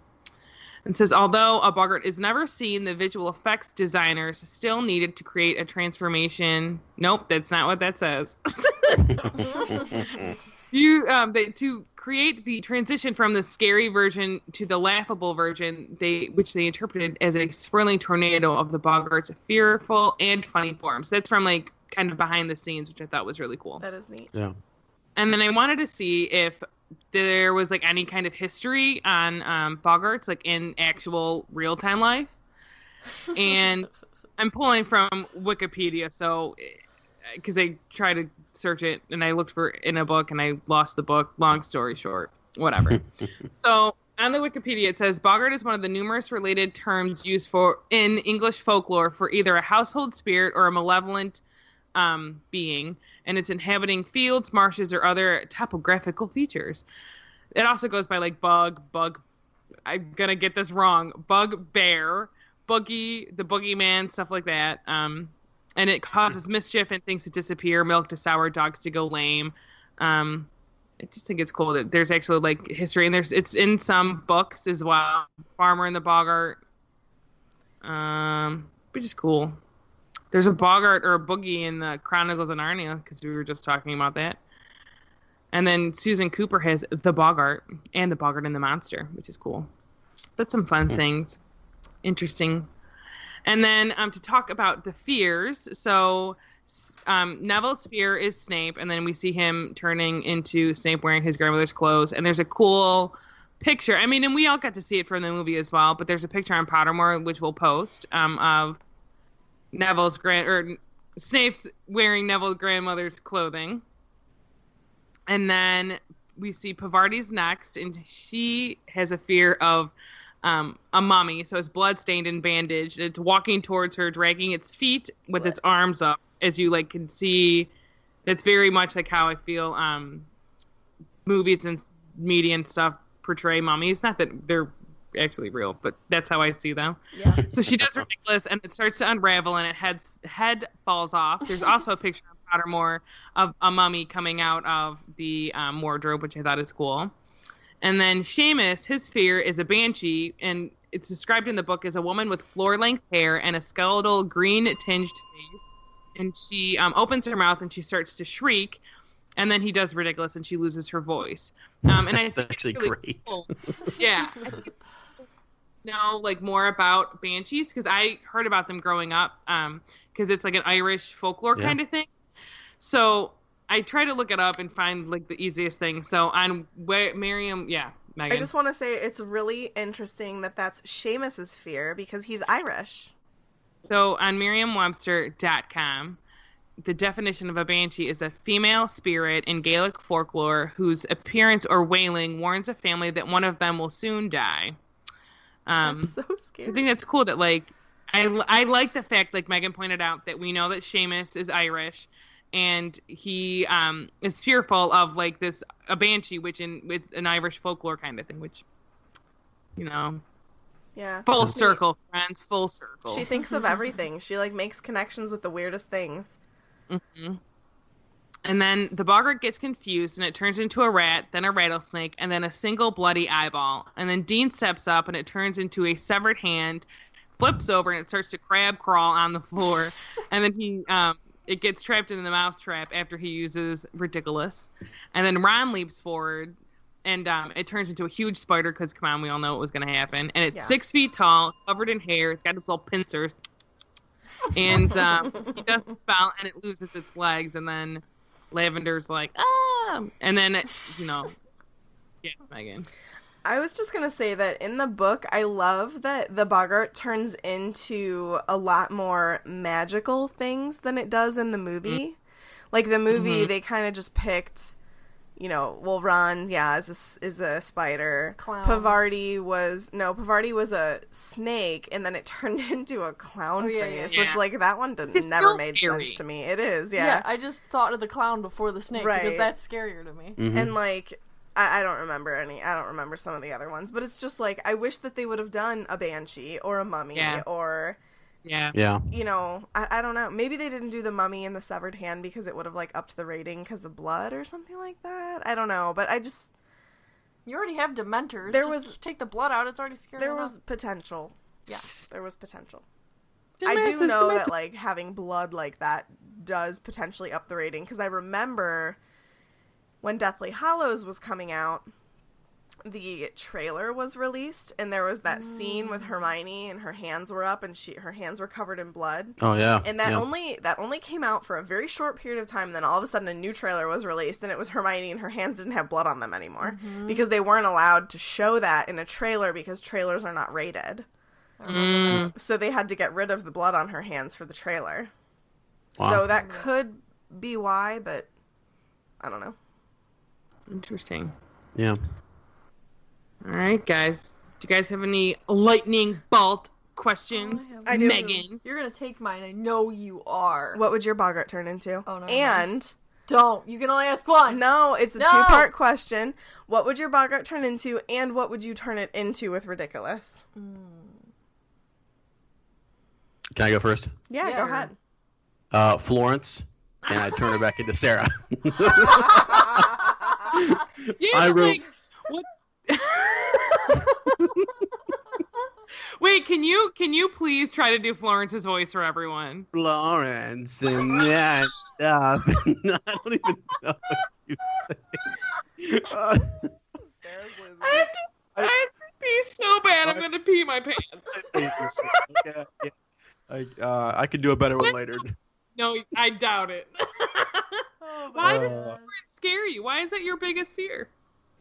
And says, although a boggart is never seen, the visual effects designers still needed to create a transformation. Nope, that's not what that says. you um they to create the transition from the scary version to the laughable version they which they interpreted as a swirling tornado of the boggart's fearful and funny forms that's from like kind of behind the scenes which i thought was really cool That is neat. yeah. and then i wanted to see if there was like any kind of history on um boggarts like in actual real-time life and i'm pulling from wikipedia so because I tried to search it and I looked for in a book and I lost the book. Long story short, whatever. so on the Wikipedia, it says Boggart is one of the numerous related terms used for in English folklore for either a household spirit or a malevolent um, being, and it's inhabiting fields, marshes, or other topographical features. It also goes by like bug, bug. I'm gonna get this wrong. Bug bear, boogie, the boogeyman, stuff like that. Um, and it causes mischief and things to disappear, milk to sour, dogs to go lame. Um, I just think it's cool that there's actually like history and there's it's in some books as well. Farmer in the Boggart, um, which is cool. There's a Boggart or a Boogie in the Chronicles of Narnia because we were just talking about that. And then Susan Cooper has the Boggart and the Boggart and the Monster, which is cool. That's some fun things. Interesting and then um, to talk about the fears, so um, Neville's fear is Snape, and then we see him turning into Snape wearing his grandmother's clothes. And there's a cool picture. I mean, and we all got to see it from the movie as well. But there's a picture on Pottermore, which we'll post, um, of Neville's grand or Snape's wearing Neville's grandmother's clothing. And then we see Pavarti's next, and she has a fear of um, a mummy, so it's bloodstained and bandaged. It's walking towards her, dragging its feet with its arms up, as you like can see. That's very much like how I feel um, movies and media and stuff portray mummies. Not that they're actually real, but that's how I see them. Yeah. So she does Riddikulus, and it starts to unravel, and it heads head falls off. There's also a picture of Pottermore of a mummy coming out of the um, wardrobe, which I thought is cool. And then Seamus, his fear is a banshee, and it's described in the book as a woman with floor-length hair and a skeletal green-tinged face. And she um, opens her mouth and she starts to shriek, and then he does Riddikulus, and she loses her voice. Um, and I That's think it's actually really great. cool. Yeah. I think know like more about banshees because I heard about them growing up um, because it's like an Irish folklore Yeah. kind of thing. So I try to look it up and find like the easiest thing. So on where Miriam, yeah, Megan. I just want to say it's really interesting that that's Seamus's fear because he's Irish. So on Merriam-Webster.com, the definition of a banshee is a female spirit in Gaelic folklore whose appearance or wailing warns a family that one of them will soon die. Um, That's so So. I think that's cool that like I I like the fact like Megan pointed out that we know that Seamus is Irish and he um is fearful of like this a banshee which in it's an Irish folklore kind of thing which you know yeah. full She- circle friends full circle She thinks of everything. She like makes connections with the weirdest things. hmm And then the boggart gets confused and it turns into a rat, then a rattlesnake, and then a single bloody eyeball. And then Dean steps up and it turns into a severed hand, flips over, and it starts to crab crawl on the floor. and then he um it gets trapped in the mouse trap after he uses Riddikulus. And then Ron leaps forward and um, it turns into a huge spider because come on, we all know what was going to happen. And it's Yeah. six feet tall, covered in hair. It's got its little pincers. And um, he does the spell, and it loses its legs. And then Lavender's like, ah, and then it, you know, yes, Megan. I was just gonna say that in the book, I love that the Boggart turns into a lot more magical things than it does in the movie. Like the movie, Mhm. they kind of just picked, you know, well, Ron, yeah, is a, s- is a spider. Clowns. Pavarti was no, Pavarti was a snake, and then it turned into a clown Oh, yeah, yeah, face, yeah. which like that one did, Which never made scary. sense to me. It is, Yeah. yeah, I just thought of the clown before the snake Right. because that's scarier to me. Mhm. and like I, I don't remember any i don't remember some of the other ones but it's just like i wish that they would have done a banshee or a mummy Yeah. or Yeah. yeah. you know I, I don't know maybe they didn't do the mummy and the severed hand because it would have like upped the rating because of blood or something like that i don't know but i just You already have dementors. There Just was- take the blood out. It's already scary. There enough. was potential. yeah. There was potential. I do know dementus. that like having blood like that does potentially up the rating because I remember when Deathly Hallows was coming out, the trailer was released and there was that scene with Hermione and her hands were up and she her hands were covered in blood. Oh yeah. And that yeah. only that only came out for a very short period of time. And then all of a sudden, a new trailer was released, and it was Hermione, and her hands didn't have blood on them anymore because they weren't allowed to show that in a trailer because trailers are not rated. Mm. So they had to get rid of the blood on her hands for the trailer. Wow. So that could be why, but I don't know. Interesting. Yeah. All right, guys. Do you guys have any lightning bolt questions? Oh, I I do. Megan. You're gonna take mine. I know you are. What would your Boggart turn into? Oh, no, no. And Don't. You can only ask one. no, it's a No. two-part question. What would your Boggart turn into, and what would you turn it into with Riddikulus? Can I go first? Yeah, Yeah. go ahead. Uh, Florence, and I turn her back into Sarah. Yeah, I wrote- like, what? Wait, can you can you please try to do Florence's voice for everyone? Florence and that stuff. I don't even know what you say. Uh, I have to, I have to pee so bad. I'm gonna pee my pants. yeah, yeah. I, uh, I could do a better one later. No, I doubt it. Oh, Why does God. it scare you? Why is that your biggest fear?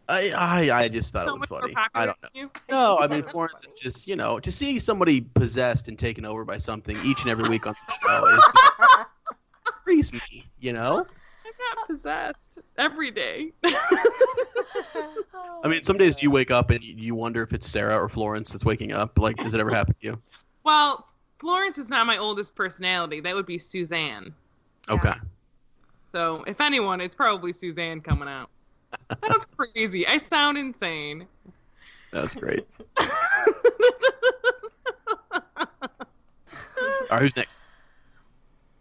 I, I, I just thought So it was funny. I don't know. No, I mean Florence just you know to see somebody possessed and taken over by something each and every week on the show is frees me. You know. I'm not possessed every day. I mean, some days you wake up and you- you wonder if it's Sarah or Florence that's waking up. Like, does it ever happen to you? well, Florence is not my oldest personality. That would be Suzanne. Okay. So if anyone, it's probably Suzanne coming out. That's crazy. I sound insane. That's great. All right, who's next?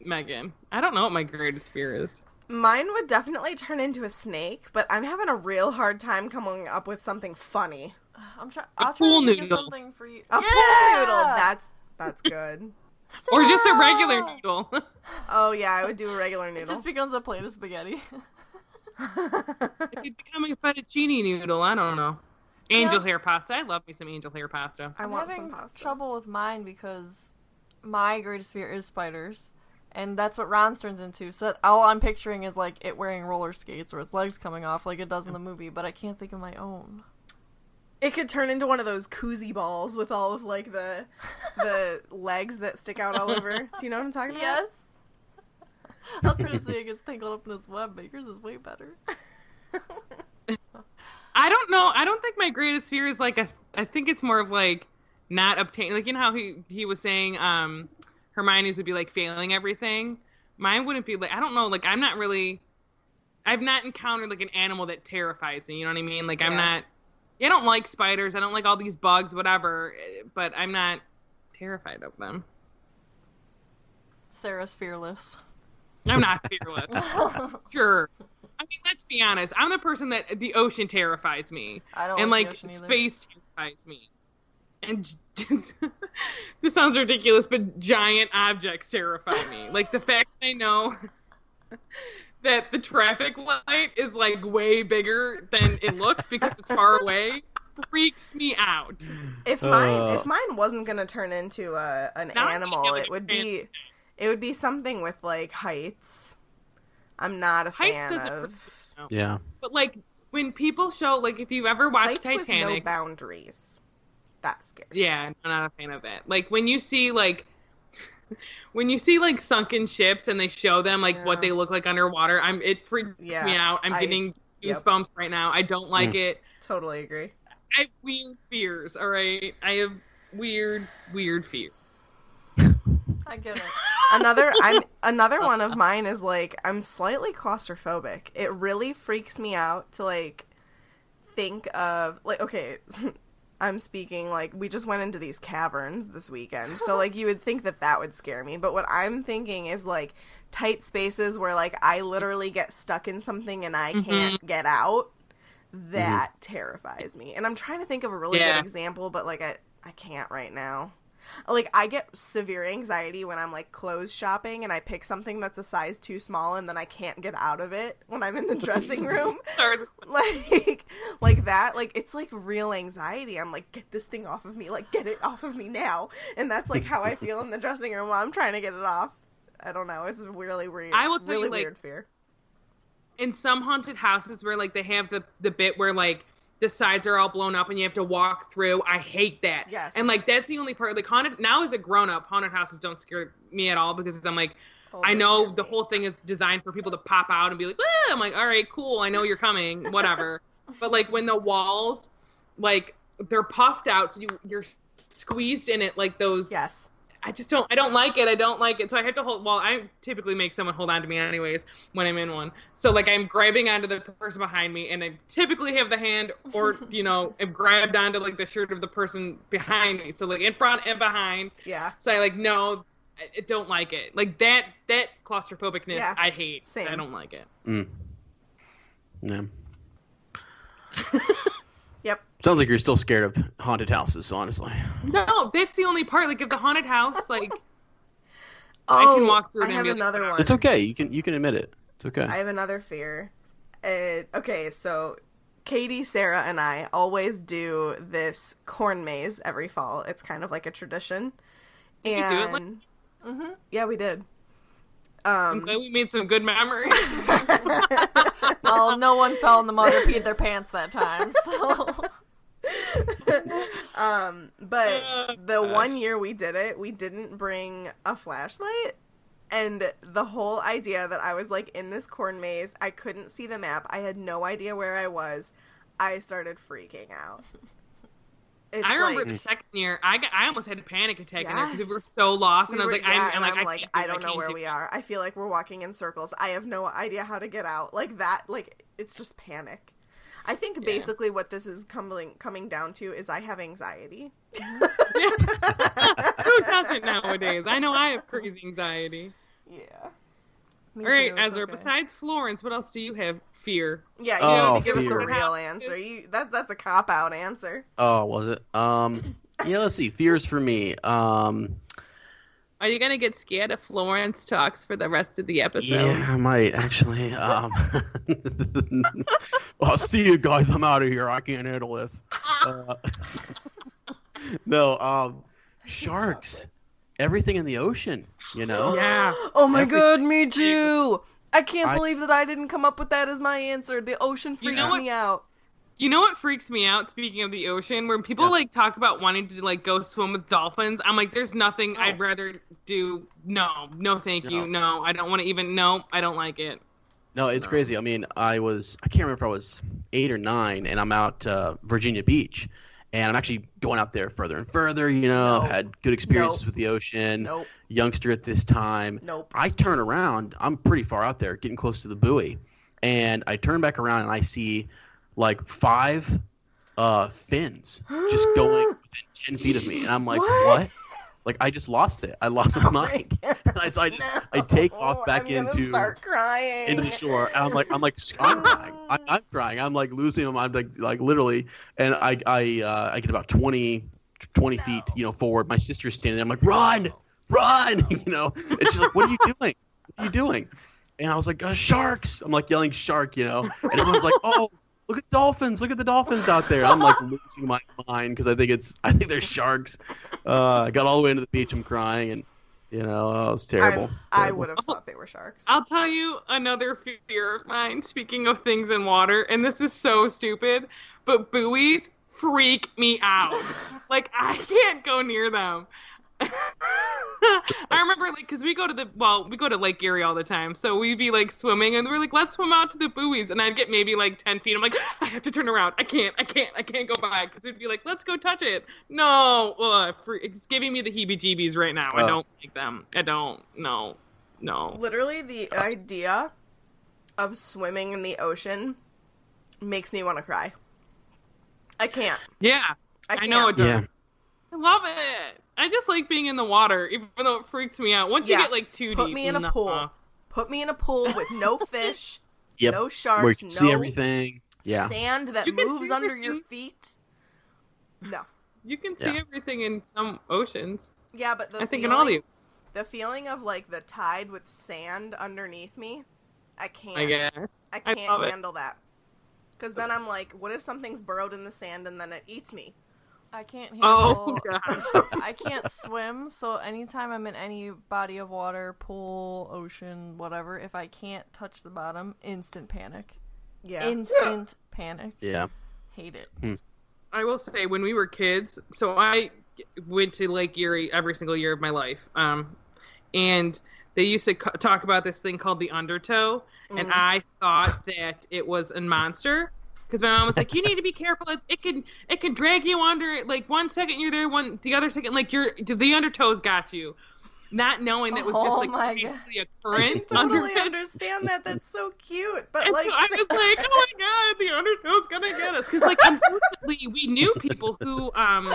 Megan. I don't know what my greatest fear is. Mine would definitely turn into a snake, but I'm having a real hard time coming up with something funny. Uh, I'm trying. A I'll try pool to think of noodle. something for you. A yeah! pool noodle. That's that's good. Or just a regular noodle. oh yeah, I would do a regular It noodle. just becomes a plate of spaghetti. it could become a fettuccine noodle. I don't know. Angel Yeah. hair pasta. I love me some angel hair pasta. I I'm want having some pasta. trouble with mine because my greatest fear is spiders, and that's what Ron's turns into. So all I'm picturing is like it wearing roller skates or its legs coming off like it does in the movie, but I can't think of my own. It could turn into one of those koozie balls with all of like the the legs that stick out all over. Do you know what I'm talking about? Yes. I was gonna say it gets tangled up in this web, but yours is way better. I don't know. I don't think my greatest fear is like a. I think it's more of like not obtaining. Like you know how he he was saying um Hermione's would be like failing everything. Mine wouldn't be like I don't know. Like I'm not really. I've not encountered like an animal that terrifies me. You know what I mean? Like I'm Yeah. not. I don't like spiders. I don't like all these bugs, whatever. But I'm not terrified of them. Sarah's fearless. I'm not fearless. sure. I mean, let's be honest. I'm the person that the ocean terrifies me. I don't and like, like the either. space terrifies me. And this sounds ridiculous, but giant objects terrify me. Like the fact that I know that the traffic light is like way bigger than it looks because it's far away freaks me out. If mine Uh. if mine wasn't gonna turn into a an animal, it would be it would be something with like heights. I'm not a Heights fan doesn't of Yeah. But like when people show, like if you've ever watched heights with no Titanic, boundaries. That's scary. Yeah, I'm not a fan of it. Like when you see like when you see like sunken ships and they show them like what they look like underwater, I'm it freaks Yeah, me out. I'm I- getting yep. goosebumps right now. I don't like mm. it. Totally agree. I have weird fears, all right? I have weird, weird fears. I get it. another I'm another one of mine is like I'm slightly claustrophobic. It really freaks me out to like think of like okay, I'm speaking like we just went into these caverns this weekend. So like you would think that that would scare me, but what I'm thinking is like tight spaces where like I literally get stuck in something and I mm-hmm. can't get out. Mm-hmm. that terrifies me. And I'm trying to think of a really Yeah. good example, but like I I can't right now. Like I get severe anxiety when I'm like clothes shopping and I pick something that's a size too small and then I can't get out of it when I'm in the dressing room. Like like that like it's like real anxiety. I'm like get this thing off of me. Like get it off of me now. And that's like how i feel in the dressing room while i'm trying to get it off. I don't know. It's really weird I will tell you, like- weird fear. in some haunted houses where like they have the the bit where like the sides are all blown up and you have to walk through. I hate that. Yes. And like that's the only part. Like haunted now as a grown up, haunted houses don't scare me at all because I'm like Oh, I know the whole thing is designed for people to pop out and be like, "Ah," I'm like, all right, cool. I know you're coming, whatever. but like when the walls, like they're puffed out, so you you're squeezed in it like those. yes I just don't. I don't like it. I don't like it. So I have to hold. Well, I typically make someone hold on to me anyways when I'm in one. So like I'm grabbing onto the person behind me, and I typically have the hand, or you know, I'm grabbed onto like the shirt of the person behind me. So like in front and behind. yeah So I like no, I, I don't like it. Like that that claustrophobicness, Yeah, I hate. same. I don't like it. Mm. Yeah. yep Sounds like you're still scared of haunted houses, honestly. No, that's the only part. Like if the haunted house, like oh, I can walk through it i and have be like, another one It's okay. You can you can admit it. It's okay. i have another fear uh, okay so katie sarah and i always do this corn maze every fall it's kind of like a tradition you and do it like- mm-hmm. yeah we did I'm um glad we made some good memories. Well, no one fell in the mud or peed their pants that time. So um but the gosh. one year we did it we didn't bring a flashlight and the whole idea that i was like in this corn maze i couldn't see the map i had no idea where i was i started freaking out it's I remember like, the second year, I got, I almost had a panic attack in there because we were so lost, and we I was like, yeah, I'm, I'm like, I'm like, I don't know where do we are. I feel like we're walking in circles. I have no idea how to get out. Like that, like it's just panic. I think Yeah. basically what this is coming coming down to is I have anxiety. Who doesn't nowadays? I know I have crazy anxiety. Yeah. Me All right, Ezra. okay. Besides Florence, what else do you have? Fear. Yeah, you Oh, need to give us a real answer. You that that's a cop out answer. oh, was it? Um, yeah. Let's see. Fears for me. Um, Are you gonna get scared if Florence talks for the rest of the episode? yeah, I might actually. Um, I'll see you guys. I'm out of here. I can't handle this. Uh, no. Um, sharks. Everything in the ocean. You know. Yeah. Oh my Every- god, me too. I can't I- believe that I didn't come up with that as my answer. The ocean You freaks know what? me out. You know what freaks me out? Speaking of the ocean, when people Yeah. like talk about wanting to like go swim with dolphins, I'm like, there's nothing Oh. I'd rather do. No, no, thank you. No. No, I don't want to even. No, I don't like it. No, it's No. crazy. I mean, I was I can't remember if I was eight or nine, and I'm out uh, Virginia Beach, and I'm actually going out there further and further. You know, Nope. had good experiences Nope. with the ocean. Nope. Youngster at this time. Nope. I turn around. I'm pretty far out there, getting close to the buoy, and I turn back around and I see like five uh, fins just going within ten feet of me, and I'm like, What? what? Like I just lost it. I lost my Oh mind. God, And I, so I just I take off back I'm into start crying. into the shore and I'm like I'm like I'm crying I'm, I'm crying I'm like losing them I'm like like literally and I I uh, I get about 20 20 feet you know forward my sister's standing there I'm like run run you know and she's like what are you doing what are you doing and I was like uh, sharks I'm like yelling shark you know and everyone's like oh look at dolphins look at the dolphins out there I'm like losing my mind because I think it's I think they're sharks uh, I got all the way into the beach I'm crying and you know oh, it was terrible I, I would have thought they were sharks. I'll tell you another fear of mine. Speaking of things in water, and this is so stupid, but buoys freak me out. like I can't go near them. I remember like because we go to the well we go to Lake Erie all the time, so we'd be like swimming and we're like let's swim out to the buoys, and I'd get maybe like ten feet. I'm like I have to turn around. I can't. I can't. I can't go by because it'd be like let's go touch it. No, ugh, it's giving me the heebie-jeebies right now. I Oh. don't like them. I don't. No. No. Literally, the idea of swimming in the ocean makes me want to cry. I can't. Yeah, I, I, can't. know it does. Yeah. I love it. I just like being in the water, even though it freaks me out. Once Yeah. you get like too Put deep, me in a pool. Put me in a pool with no fish, Yep. no sharks, where you can no see everything Yeah. sand that You moves see under your feet. No. You can see Yeah. everything in some oceans. Yeah, but the I think in feeling, all the the feeling of like the tide with sand underneath me, I can't. I guess. I I can't love it. handle that. Because then I'm like, what if something's burrowed in the sand and then it eats me? I can't Oh handle. god. I can't swim, so anytime I'm in any body of water, pool, ocean, whatever, if I can't touch the bottom, instant panic. Yeah. Instant panic. Yeah. Hate it. I will say when we were kids, so I went to Lake Erie every single year of my life. Um, and they used to co- talk about this thing called the undertow, and I thought that it was a monster because my mom was like, "You need to be careful. It, it can it can drag you under. Like one second you're there, one the other second like you're the undertow's got you." Not knowing that it was just Oh like my basically a I current can under totally it. understand that. That's so cute. But And like, so I was like, oh my god, the undertow's gonna get us. Because, like, unfortunately, we knew people who um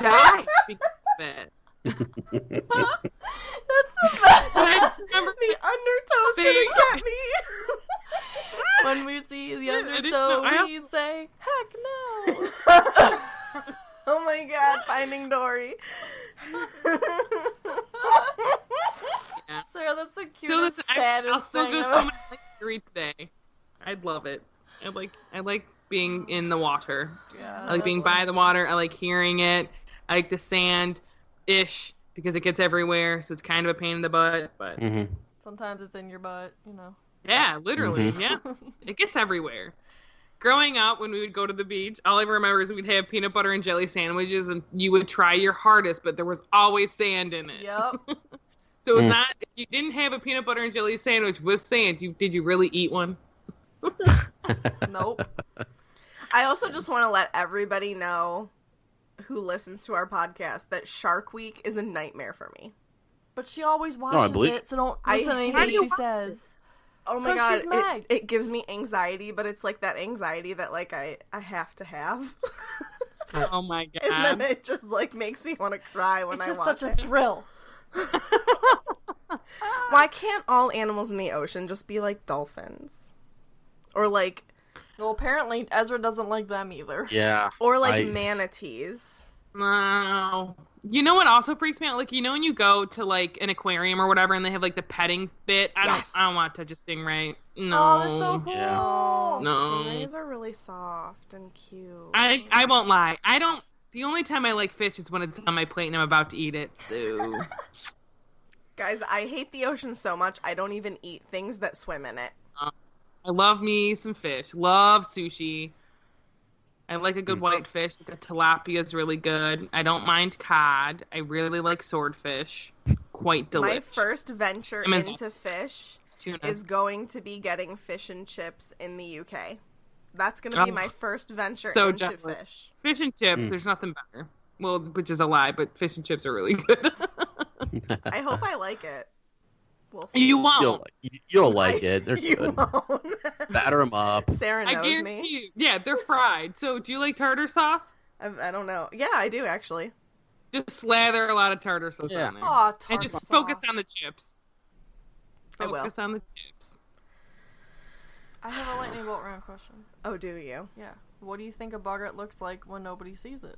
died because of it. That's the But best. I remember, the undertow's They- gonna get me. when we see the Yeah, I didn't undertow, we say, "Heck no!" oh my god, Finding Dory. yeah. Sarah, that's the cutest, listen, I, saddest I'll still thing go I've so ever- much Lake Erie today. I'd love it. I like I like being in the water. Yeah, I like being that's by the water. I like hearing it. I like the sand ish because it gets everywhere, so it's kind of a pain in the butt. But hmm Sometimes it's in your butt, you know. Yeah, literally, yeah. It gets everywhere. Growing up, when we would go to the beach, all I remember is we'd have peanut butter and jelly sandwiches, and you would try your hardest, but there was always sand in it. Yep. So it's Mm. not if you didn't have a peanut butter and jelly sandwich with sand. You did you really eat one? Nope. I also just want to let everybody know who listens to our podcast that Shark Week is a nightmare for me. But she always watches believe- it, so don't I listen to hate anything she says. Oh my god, she's it, it gives me anxiety, but it's like that anxiety that like I I have to have. Oh my god! and god! then it just like makes me want to cry when It's I just watch such it. a thrill. Why can't all animals in the ocean just be like dolphins? Or like Well, apparently Ezra doesn't like them either. Yeah. or like I- manatees. No. You know what also freaks me out? Like you know when you go to like an aquarium or whatever, and they have like the petting bit. I Yes. don't. I don't want to touch a stingray. No. Oh, they're so cool. Yeah. No. stingrays are really soft and cute. I I won't lie. I don't. The only time I like fish is when it's on my plate and I'm about to eat it. So. Guys, I hate the ocean so much. I don't even eat things that swim in it. Uh, I love me some fish. Love sushi. I like a good white fish. Like a tilapia is really good. I don't mind cod. I really like swordfish. Quite delicious. My first venture Salmon's into fish Tuna. is going to be getting fish and chips in the UK. That's going to be Oh, my first venture so into jealous. fish. Fish and chips. Mm. There's nothing better. Well, which is a lie, but fish and chips are really good. I hope I like it. We'll see. you won't. You'll you- you'll like it. They're you good. won't. Batter them up. Sarah I knows guarantee me. you. Yeah, they're fried. So, do you like tartar sauce? I, I don't know. Yeah, I do actually. Just slather a lot of tartar sauce Yeah. on there, Aw, and just sauce. focus on the chips. I will. Focus on the chips. I have a lightning bolt round question. Oh, do you? Yeah. What do you think a boggart looks like when nobody sees it?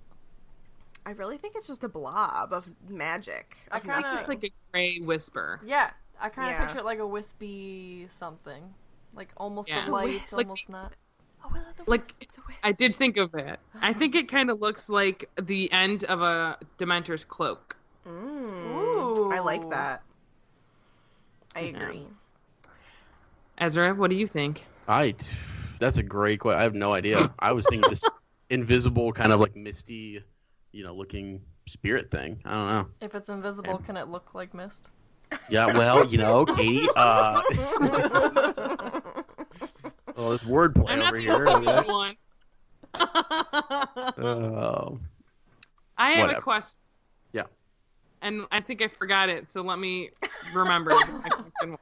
I really think it's just a blob of magic. I kinda- It's like a gray whisper. Yeah, I kind of Yeah. picture it like a wispy something, like almost Yeah. a It's a light, wisp. Like- almost not. Oh, will the Like? It's a wisp. I did think of it. I think it kind of looks like the end of a Dementor's cloak. Mm, I like that. I Yeah. agree. Ezra, what do you think? I. That's a great question. I have no idea. I was thinking this invisible kind of like misty, you know, looking spirit thing. I don't know. If it's invisible, can it look like mist? Yeah, well, you know, Katie. Uh, oh, this wordplay I'm over here. only one. Oh, I have a question. Yeah. And I think I forgot it, so let me remember. my question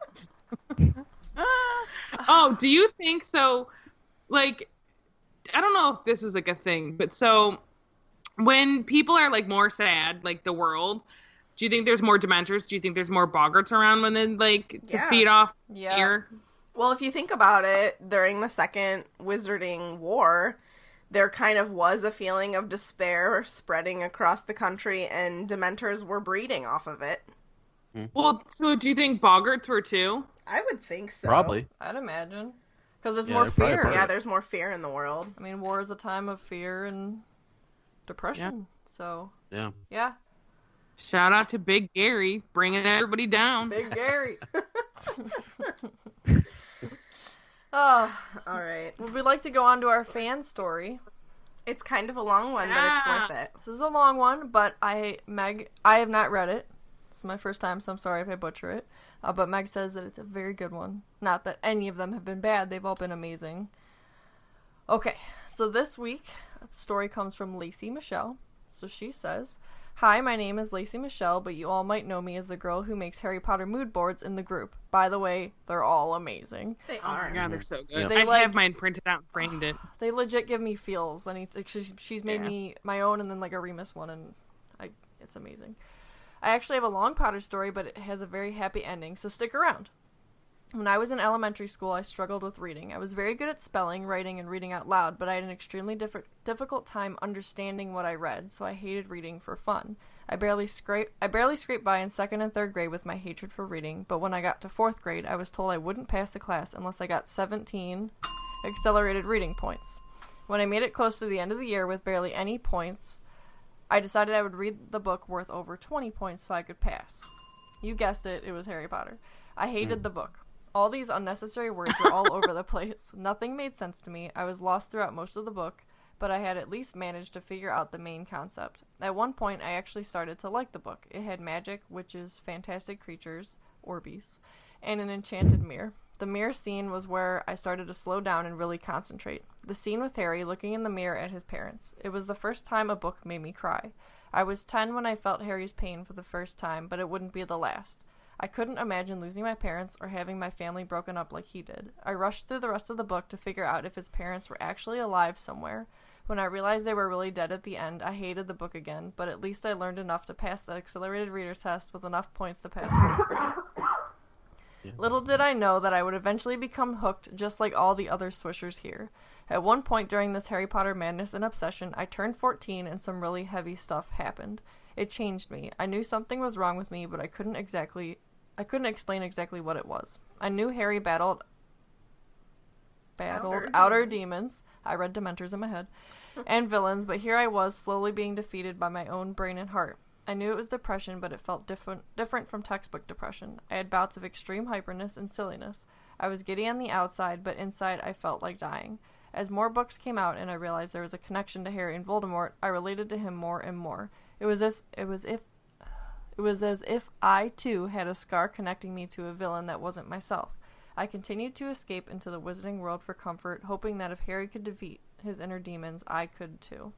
was. oh, do you think so? Like, I don't know if this was like a thing, but so when people are like more sad, like the world, do you think there's more dementors? Do you think there's more boggarts around when they like to Yeah. feed off Yeah. air? Well, if you think about it, during the second Wizarding War, there kind of was a feeling of despair spreading across the country, and Dementors were breeding off of it. Well, so do you think Boggarts were too? I would think so. Probably. I'd imagine. Because there's Yeah, more fear. Yeah, there's more fear in the world. I mean, war is a time of fear and depression. So, Yeah. yeah. Shout out to Big Gary bringing everybody down. Big Gary. oh, All right. would we like to go on to our fan story? It's kind of a long one, but it's worth it. This is a long one, but I Meg I have not read it. It's my first time, so I'm sorry if I butcher it. Uh, but Meg says that it's a very good one. Not that any of them have been bad; they've all been amazing. Okay, so this week the story comes from Lacey Michelle. So she says, "Hi, my name is Lacey Michelle, but you all might know me as the girl who makes Harry Potter mood boards in the group. By the way, they're all amazing. They Oh my are. god, they're so good. Yeah. They I like- have mine printed out and framed it. They legit give me feels. I need to, she's she's made Yeah. me my own and then like a Remus one and I it's amazing. I actually have a long Potter story, but it has a very happy ending, so stick around. When I was in elementary school, I struggled with reading. I was very good at spelling, writing, and reading out loud, but I had an extremely diff- difficult time understanding what I read, so I hated reading for fun. I barely scrape I barely scraped by in second and third grade with my hatred for reading, but when I got to fourth grade, I was told I wouldn't pass the class unless I got 17 accelerated reading points. When I made it close to the end of the year with barely any points, I decided I would read the book worth over 20 points so I could pass. You guessed it, it was Harry Potter. I hated hmm. the book. All these unnecessary words were all over the place. Nothing made sense to me. I was lost throughout most of the book, but I had at least managed to figure out the main concept. At one point, I actually started to like the book. It had magic, witches, fantastic creatures, Orbeez, and an enchanted mirror. The mirror scene was where I started to slow down and really concentrate. The scene with Harry looking in the mirror at his parents. It was the first time a book made me cry. I was 10 when I felt Harry's pain for the first time, but it wouldn't be the last. I couldn't imagine losing my parents or having my family broken up like he did. I rushed through the rest of the book to figure out if his parents were actually alive somewhere. When I realized they were really dead at the end, I hated the book again, but at least I learned enough to pass the accelerated reader test with enough points to pass fourth grade. Little did I know that I would eventually become hooked just like all the other swishers here. At one point during this Harry Potter madness and obsession, I turned 14 and some really heavy stuff happened. It changed me. I knew something was wrong with me, but I couldn't exactly I couldn't explain exactly what it was. I knew Harry battled battled Outer outer, demons. I read Dementors in my head. and villains, but here I was slowly being defeated by my own brain and heart. I knew it was depression, but it felt different different from textbook depression. I had bouts of extreme hyperness and silliness. I was giddy on the outside, but inside I felt like dying. As more books came out and I realized there was a connection to Harry and Voldemort, I related to him more and more. It was as it was if it was as if I too had a scar connecting me to a villain that wasn't myself. I continued to escape into the wizarding world for comfort, hoping that if Harry could defeat his inner demons, I could too.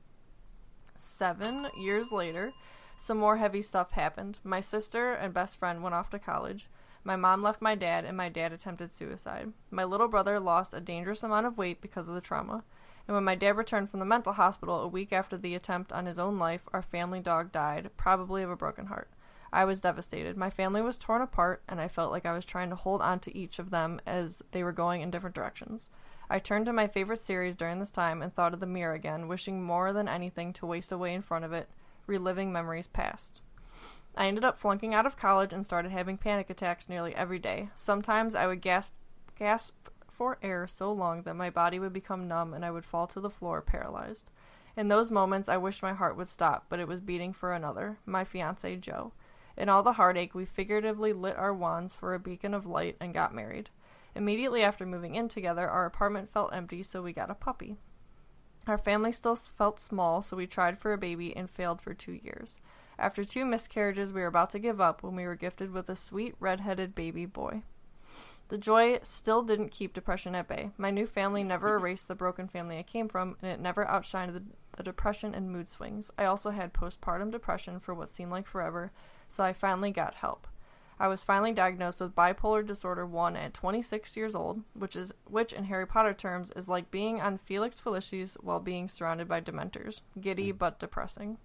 Seven years later, some more heavy stuff happened. My sister and best friend went off to college. My mom left my dad, and my dad attempted suicide. My little brother lost a dangerous amount of weight because of the trauma. And when my dad returned from the mental hospital a week after the attempt on his own life, our family dog died, probably of a broken heart. I was devastated. My family was torn apart, and I felt like I was trying to hold on to each of them as they were going in different directions. I turned to my favorite series during this time and thought of the mirror again, wishing more than anything to waste away in front of it, reliving memories past. I ended up flunking out of college and started having panic attacks nearly every day. Sometimes I would gasp gasp for air so long that my body would become numb and I would fall to the floor paralyzed. In those moments I wished my heart would stop, but it was beating for another, my fiance Joe. In all the heartache, we figuratively lit our wands for a beacon of light and got married. Immediately after moving in together, our apartment felt empty, so we got a puppy. Our family still felt small, so we tried for a baby and failed for two years. After two miscarriages, we were about to give up when we were gifted with a sweet red-headed baby boy. The joy still didn't keep depression at bay. My new family never erased the broken family I came from, and it never outshined the, the depression and mood swings. I also had postpartum depression for what seemed like forever, so I finally got help. I was finally diagnosed with bipolar disorder 1 at 26 years old, which is which in Harry Potter terms is like being on Felix Felicis while being surrounded by dementors. Giddy hmm. but depressing.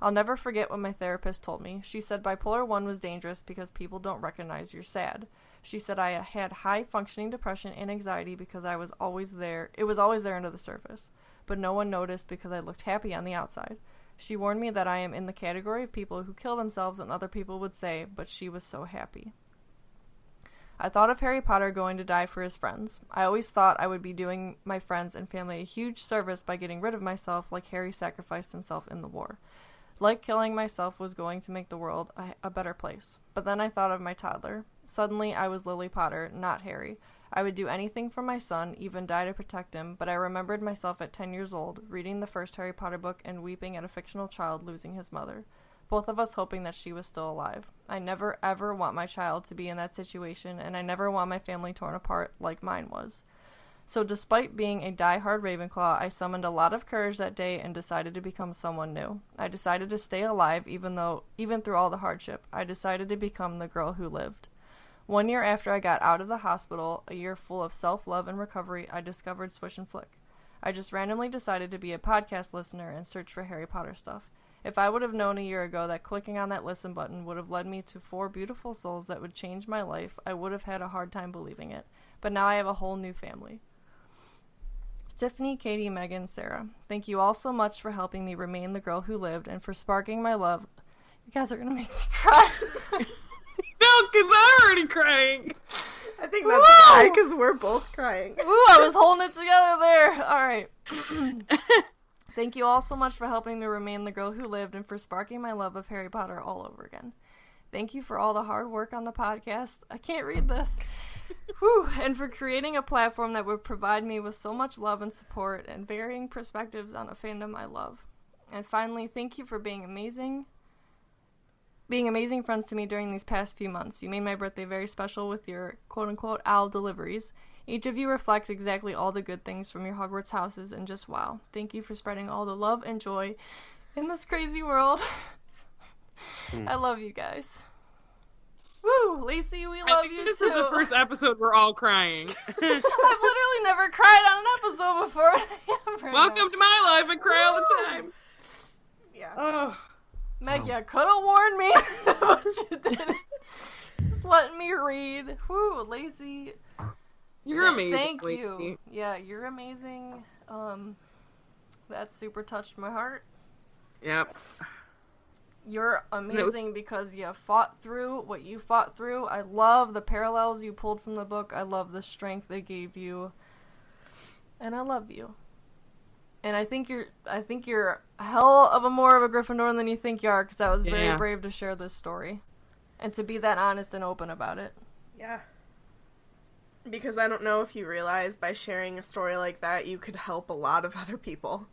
I'll never forget what my therapist told me. She said bipolar 1 was dangerous because people don't recognize you're sad. She said I had high functioning depression and anxiety because I was always there. It was always there under the surface, but no one noticed because I looked happy on the outside. She warned me that I am in the category of people who kill themselves, and other people would say, but she was so happy. I thought of Harry Potter going to die for his friends. I always thought I would be doing my friends and family a huge service by getting rid of myself like Harry sacrificed himself in the war. Like killing myself was going to make the world a, a better place. But then I thought of my toddler. Suddenly I was Lily Potter, not Harry. I would do anything for my son, even die to protect him, but I remembered myself at 10 years old, reading the first Harry Potter book and weeping at a fictional child losing his mother both of us hoping that she was still alive. I never ever want my child to be in that situation, and I never want my family torn apart like mine was. So, despite being a die-hard Ravenclaw, I summoned a lot of courage that day and decided to become someone new. I decided to stay alive even though even through all the hardship. I decided to become the girl who lived. One year after I got out of the hospital, a year full of self-love and recovery, I discovered Swish and Flick. I just randomly decided to be a podcast listener and search for Harry Potter stuff. If I would have known a year ago that clicking on that listen button would have led me to four beautiful souls that would change my life, I would have had a hard time believing it. But now I have a whole new family. Tiffany, Katie, Megan, Sarah, thank you all so much for helping me remain the girl who lived and for sparking my love. You guys are gonna make me cry. no, because I'm already crying. I think that's Whoa! why, because we're both crying. Ooh, I was holding it together there. All right. Thank you all so much for helping me remain the girl who lived and for sparking my love of Harry Potter all over again. Thank you for all the hard work on the podcast. I can't read this. Whew, and for creating a platform that would provide me with so much love and support and varying perspectives on a fandom I love. And finally, thank you for being amazing. Being amazing friends to me during these past few months. You made my birthday very special with your quote unquote owl deliveries. Each of you reflects exactly all the good things from your Hogwarts houses, and just wow. Thank you for spreading all the love and joy in this crazy world. Hmm. I love you guys. Woo! Lacey, we I love think you this too. is the first episode we're all crying. I've literally never cried on an episode before. I am Welcome to my life. I cry all the time. Yeah. Oh, now. Meg, you could have warned me, but you didn't. Just letting me read. Woo, Lacey. you're Yeah, amazing. Thank Lacey. you. Yeah, you're amazing. Um, that super touched my heart. Yep. You're was- amazing because you fought through what you fought through. I love the parallels you pulled from the book. I love the strength they gave you. And I love you. And I think you're I think you're a hell of a more of a Gryffindor than you think you are because that was very Yeah. brave to share this story. And to be that honest and open about it. Yeah. Because I don't know if you realize by sharing a story like that, you could help a lot of other people.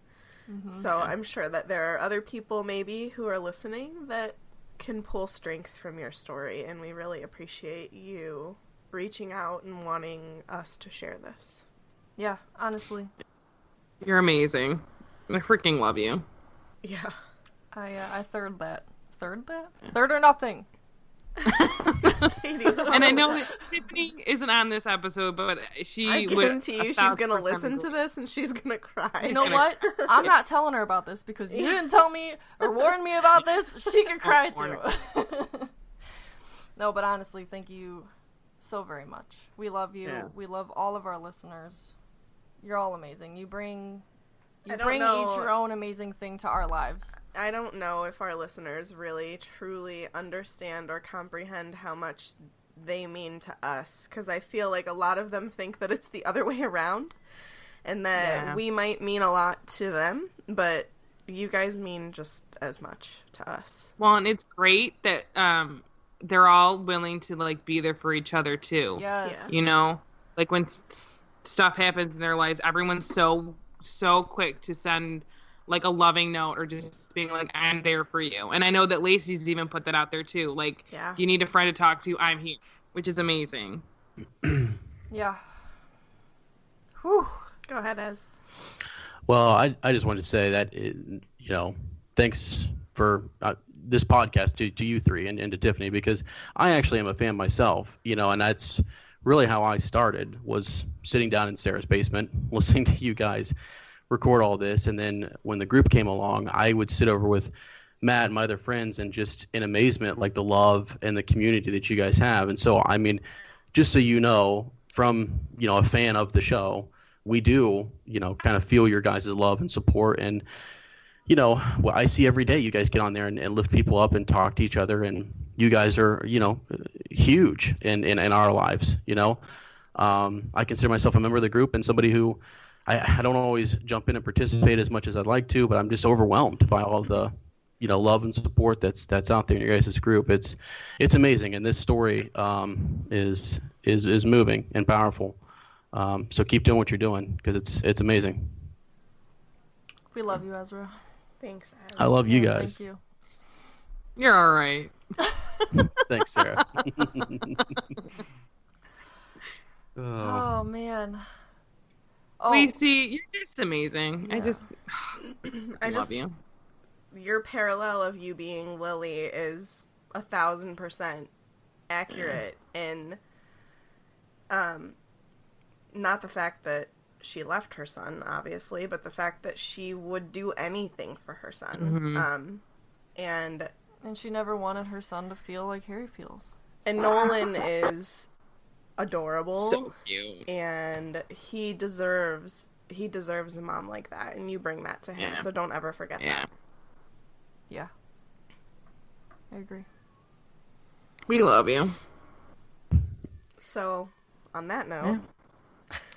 Mm-hmm. So I'm sure that there are other people maybe who are listening that can pull strength from your story, and we really appreciate you reaching out and wanting us to share this. Yeah, honestly. You're amazing. I freaking love you. Yeah. I uh, I third that. Third that? Third or nothing. And I know that Tiffany isn't on this episode, but she I guarantee a you she's gonna listen to this and she's gonna cry. You know what? I'm not telling her about this because you didn't tell me or warn me about this. She could cry too. no, but honestly, thank you so very much. We love you. Yeah. We love all of our listeners. You're all amazing. You bring you bring know- each your own amazing thing to our lives. I don't know if our listeners really truly understand or comprehend how much they mean to us because I feel like a lot of them think that it's the other way around and that Yeah. we might mean a lot to them, but you guys mean just as much to us. Well, and it's great that um they're all willing to like be there for each other too. Yes. You know, like when s- stuff happens in their lives, everyone's so so quick to send like a loving note or just being like I'm there for you. And I know that Lacey's even put that out there too. Like Yeah. you need a friend to talk to, I'm here, which is amazing. Yeah. Whew. Go ahead, Ez. Well, I, I just wanted to say that, it, you know, thanks for uh, this podcast to, to you three and, and to Tiffany because I actually am a fan myself, you know, and that's really how I started was sitting down in Sarah's basement, listening to you guys record all this. And then when the group came along, I would sit over with Matt and my other friends and just in amazement, like the love and the community that you guys have. And so, I mean, just so you know, from you know a fan of the show, we do you know kind of feel your guys' love and support and you know, what I see every day you guys get on there and, and, lift people up and talk to each other, and you guys are, you know, huge in, in, in our lives. You know, um, I consider myself a member of the group and somebody who I, I don't always jump in and participate as much as I'd like to, but I'm just overwhelmed by all of the, you know, love and support that's that's out there in your guys' group. It's it's amazing, and this story um, is is is moving and powerful. Um, so keep doing what you're doing because it's it's amazing. We love you, Ezra. Thanks. Az. I love you guys. Thank you. You're all right. Thanks, Sarah. oh, Oh man. Oh, We see you're just amazing. I just I love just you. your parallel of you being Lily is a thousand percent accurate in um not the fact that she left her son, obviously, but the fact that she would do anything for her son. Mhm. Um and and she never wanted her son to feel like Harry feels. and Nolan is adorable So cute. and he deserves he deserves a mom like that and you bring that to him. Yeah. So don't ever forget Yeah. that. Yeah. I agree. We love you. So on that note,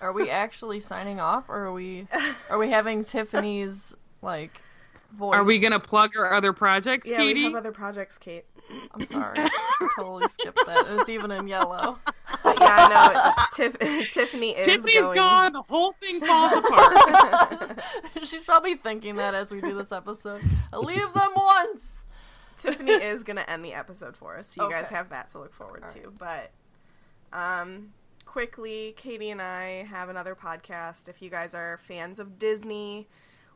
Are we actually signing off, or are we are we having Tiffany's like voice? Are we gonna plug our other projects, yeah, Katie? we have other projects, Kate. I'm sorry, I totally skipped that. It's even in yellow. But yeah, I know. Tiff- Tiffany is Tiffany's going. gone. The whole thing falls apart. She's probably thinking that as we do this episode. Leave them once. Tiffany is gonna end the episode for us, so you guys have that to look forward to. But, um, quickly, Katie and I have another podcast. If you guys are fans of Disney,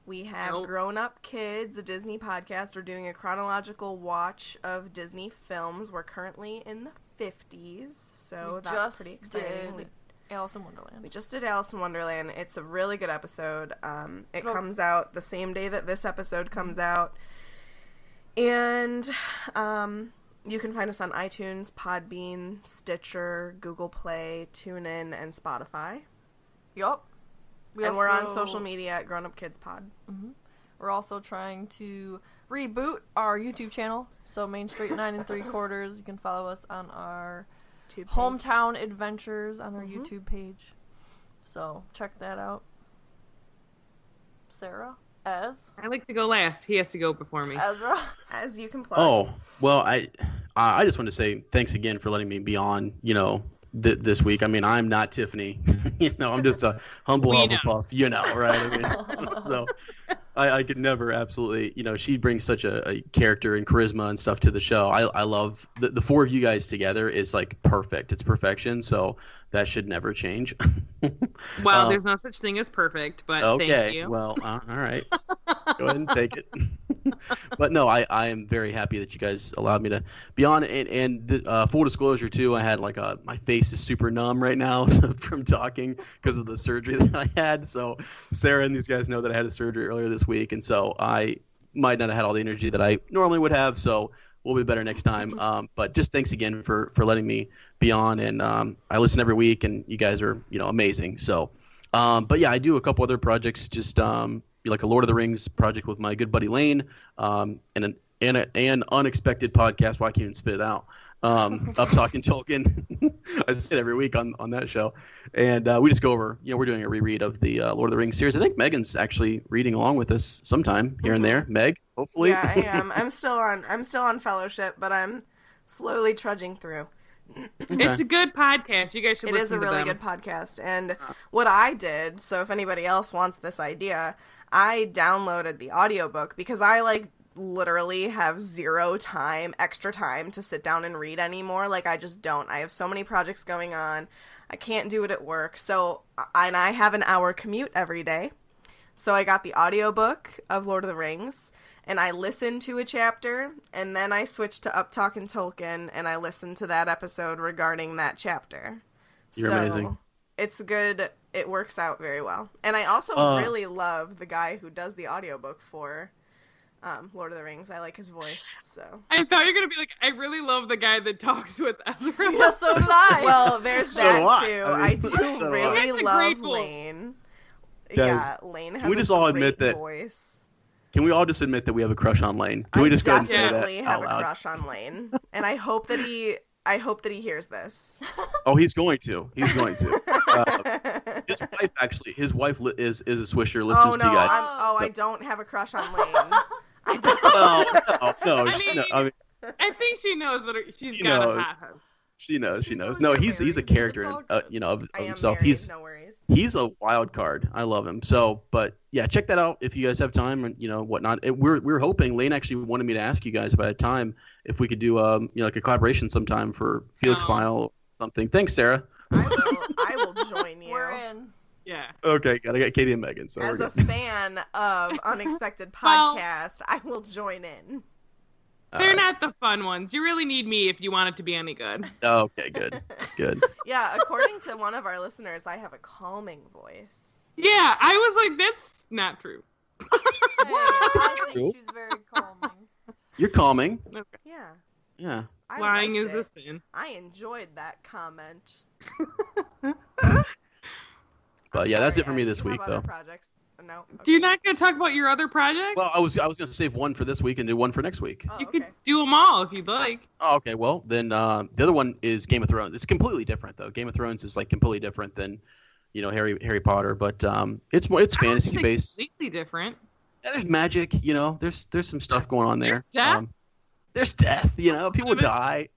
we have Nope. Grown Up Kids, a Disney podcast. We're doing a chronological watch of Disney films. We're currently in the fifties, so We that's pretty exciting. did Alice in Wonderland. We just did Alice in Wonderland. It's a really good episode. Um, it comes out the same day that this episode comes out. And um, you can find us on iTunes, Podbean, Stitcher, Google Play, TuneIn, and Spotify. Yup. We and we're on social media at Grown Up Kids Pod. We're also trying to reboot our YouTube channel. So Main Street Nine and Three Quarters. You can follow us on our Two page. hometown adventures on our Mm-hmm. YouTube page. So check that out. Sarah, Ez, I like to go last. He has to go before me. Ezra. As you can play. Oh well, I I just want to say thanks again for letting me be on. You know, th- this week. I mean, I'm not Tiffany. you know, I'm just a humble. Hufflepuff. You know, right? I mean, so I, I could never absolutely. You know, she brings such a, a character and charisma and stuff to the show. I I love the the four of you guys together is like perfect. It's perfection. So that should never change. Well, Um, there's no such thing as perfect, but okay. thank you. Well, uh, all right. Go ahead and take it. but no, I, I am very happy that you guys allowed me to be on. And, and the, uh, full disclosure too, I had like a my face is super numb right now from talking because of the surgery that I had. So Sarah and these guys know that I had a surgery earlier this week, and so I might not have had all the energy that I normally would have. So we'll be better next time. Um, but just thanks again for for letting me be on. And um, I listen every week, and you guys are you know amazing. So. Um, but yeah, I do a couple other projects, just um, like a Lord of the Rings project with my good buddy Lane, um, and an and a, an unexpected podcast. Why I can't even spit it out? Um, up talking Tolkien. I say it every week on on that show, and uh, we just go over. You know, we're doing a reread of the uh, Lord of the Rings series. I think Megan's actually reading along with us sometime here and there. Meg, hopefully. Yeah, I am. I'm still on. I'm still on fellowship, but I'm slowly trudging through. It's a good podcast. You guys should It listen is a to really them. good podcast. And what I did, so if anybody else wants this idea, I downloaded the audiobook because I like literally have zero time, extra time to sit down and read anymore. Like I just don't. I have so many projects going on. I can't do it at work. So and I have an hour commute every day. So I got the audiobook of Lord of the Rings and I listened to a chapter and then I switched to Up Talk and Tolkien and I listened to that episode regarding that chapter. You're amazing. It's good. It works out very well. And I also Uh, really love the guy who does the audiobook for um, Lord of the Rings. I like his voice. So I thought you were gonna be like, I really love the guy that talks with Ezra. Yeah, so did I. well, there's So that do I. too. I I, do so do I. really love. Lane. Guys, yeah, Lane has we a just all great admit that- voice. Can we all just admit that we have a crush on Lane? Can we just go ahead and say that definitely have out a crush on Lane, and I hope that he. I hope that he hears this. Oh, he's going to. He's going to. Uh, his wife actually, his wife li- is is a Swisher. Listens oh no! to you guys. I'm, oh, I don't have a crush on Lane. I don't. No, no, no. I she, mean- no, I mean, I think she knows that her- she's She got knows. a hot husband. she knows. She She knows. knows No, you're he's he's a character, It's all uh, you know, of, of himself. married. He's no worries. he's a wild card. I love him. So, but yeah, check that out if you guys have time and you know whatnot. It, we're we're hoping Lane actually wanted me to ask you guys if I had time if we could do um you know like a collaboration sometime for Felix No. File something. Thanks, Sarah. I will. I will join you. We're in. Yeah. Okay, gotta get Katie and Megan. So As we're a fan of Unexpected Well- Podcast, I will join in. They're Uh, not the fun ones. You really need me if you want it to be any good. Okay, good, good. Yeah, according to one of our listeners, I have a calming voice. Yeah, I was like, that's not true. Hey, I True. she's very calming. You're calming. Yeah. Yeah. I Lying is it. a sin. I enjoyed that comment. But I'm yeah, that's it for me this week, though. Projects? No. Do you Okay. not going to talk about your other project? Well, I was I was gonna save one for this week and do one for next week. Oh, you okay. could do them all if you'd like. Oh, okay. Well, then uh, the other one is Game of Thrones. It's completely different though. Game of Thrones is like completely different than, you know, Harry Harry Potter. But um, it's more it's I fantasy think based. Completely different. Yeah, there's magic. You know, there's there's some stuff going on there. There's death? Um, there's death. You know, people die.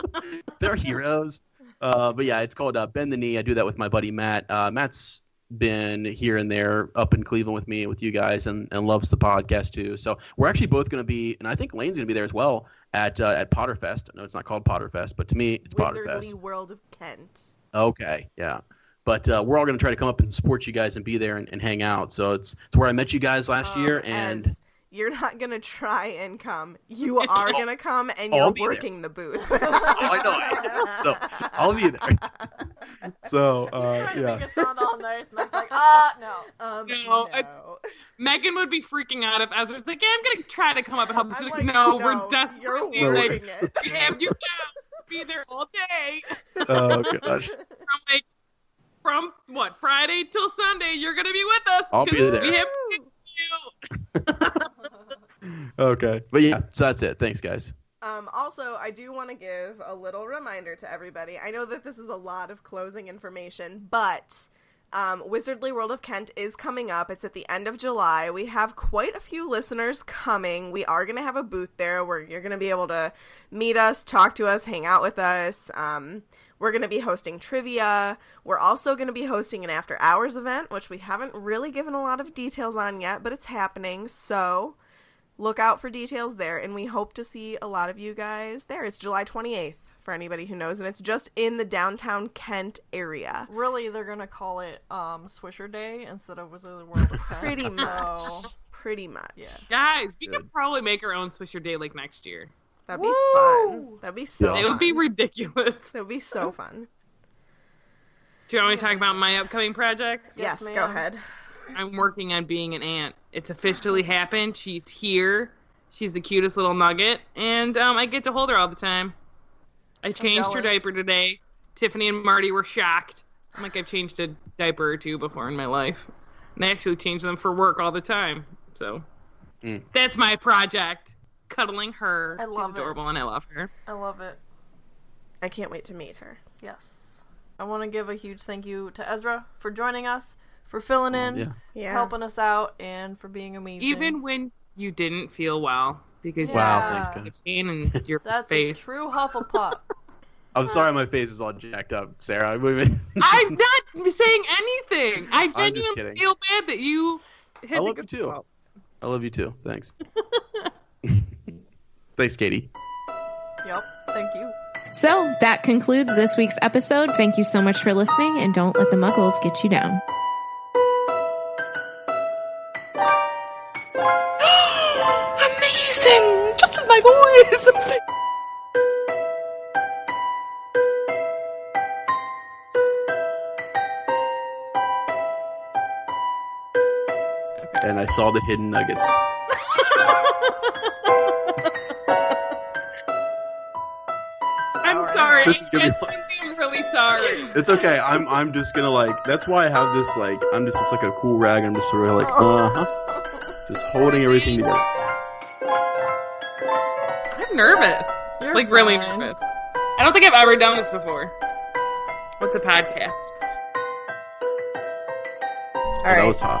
They're heroes. Uh, but yeah, it's called uh, Bend the Knee. I do that with my buddy Matt. Uh, Matt's been here and there up in Cleveland with me and with you guys, and, and loves the podcast too. So we're actually both going to be, and I think Lane's going to be there as well at uh, at Potterfest. No, it's not called Potterfest, but to me, it's Potterfest. Wizardly World of Kent. Okay, yeah. But uh, we're all going to try to come up and support you guys and be there and, and hang out. So it's it's where I met you guys last Um, year, and as you're not gonna try and come. You are gonna come, and Oh, I'll you're be there. working the booth. oh, I know, I know. So I'll be there. So uh, yeah, make it sound all nice, and I was like, ah, no. Um, No, I- Megan would be freaking out if Ezra was like, yeah, I'm going to try to come up and help. She's I'm like, like, no, no, we're You're desperately We're- like, it. we have you down. Be there all day. oh gosh, From like, from what, Friday till Sunday, you're going to be with us. I'll be 'cause there. We have you. okay. But yeah, so that's it. Thanks, guys. Um, also, I do want to give a little reminder to everybody. I know that this is a lot of closing information, but um, Wizardly World of Kent is coming up. It's at the end of July. We have quite a few listeners coming. We are going to have a booth there where you're going to be able to meet us, talk to us, hang out with us. Um, we're going to be hosting trivia. We're also going to be hosting an after hours event, which we haven't really given a lot of details on yet, but it's happening. So look out for details there and we hope to see a lot of you guys there it's july 28th for anybody who knows and it's just in the downtown kent area Really, they're gonna call it um, Swisher Day instead of Wizard of the World of Kent. pretty so, much pretty much Yeah. Guys, we Good. could probably make our own Swisher Day like next year. That'd be Woo! fun that'd be so Yeah. It would be ridiculous. that'd be so fun Do you want me to talk about my upcoming project? yes, Yes, go ahead I'm working on being an aunt. It's officially happened. She's here. She's the cutest little nugget, and um, I get to hold her all the time. I changed her diaper today. Tiffany and Marty were shocked. I'm like, I've changed a diaper or two before in my life, and I actually change them for work all the time. So Mm. that's my project. Cuddling her. I love She's it. adorable, and I love her. I love it. i can't wait to meet her Yes. I want to give a huge thank you to Ezra for joining us, for filling in, Yeah. yeah helping us out, and for being amazing. Even when you didn't feel well, because Wow. Thanks, guys. pain in your That's a face. true Hufflepuff. I'm sorry, my face is all jacked up, Sarah. I mean- I'm not saying anything. I just genuinely kidding. feel bad that you. Had I love you too. out. I love you too. Thanks. Thanks, Katie. yep. Thank you. So that concludes this week's episode. Thank you so much for listening, and don't let the muggles get you down. Amazing! Just with my voice. And I saw the hidden nuggets. sorry. This is gonna be- Genuinely, I'm really sorry. It's okay. I'm I'm just gonna like. That's why I have this like. I'm just it's like a cool rag. I'm just sort of like uh huh, just holding everything together. I'm nervous. You're like really nervous. I don't think I've ever done this before. What's a podcast? All That right. was hot.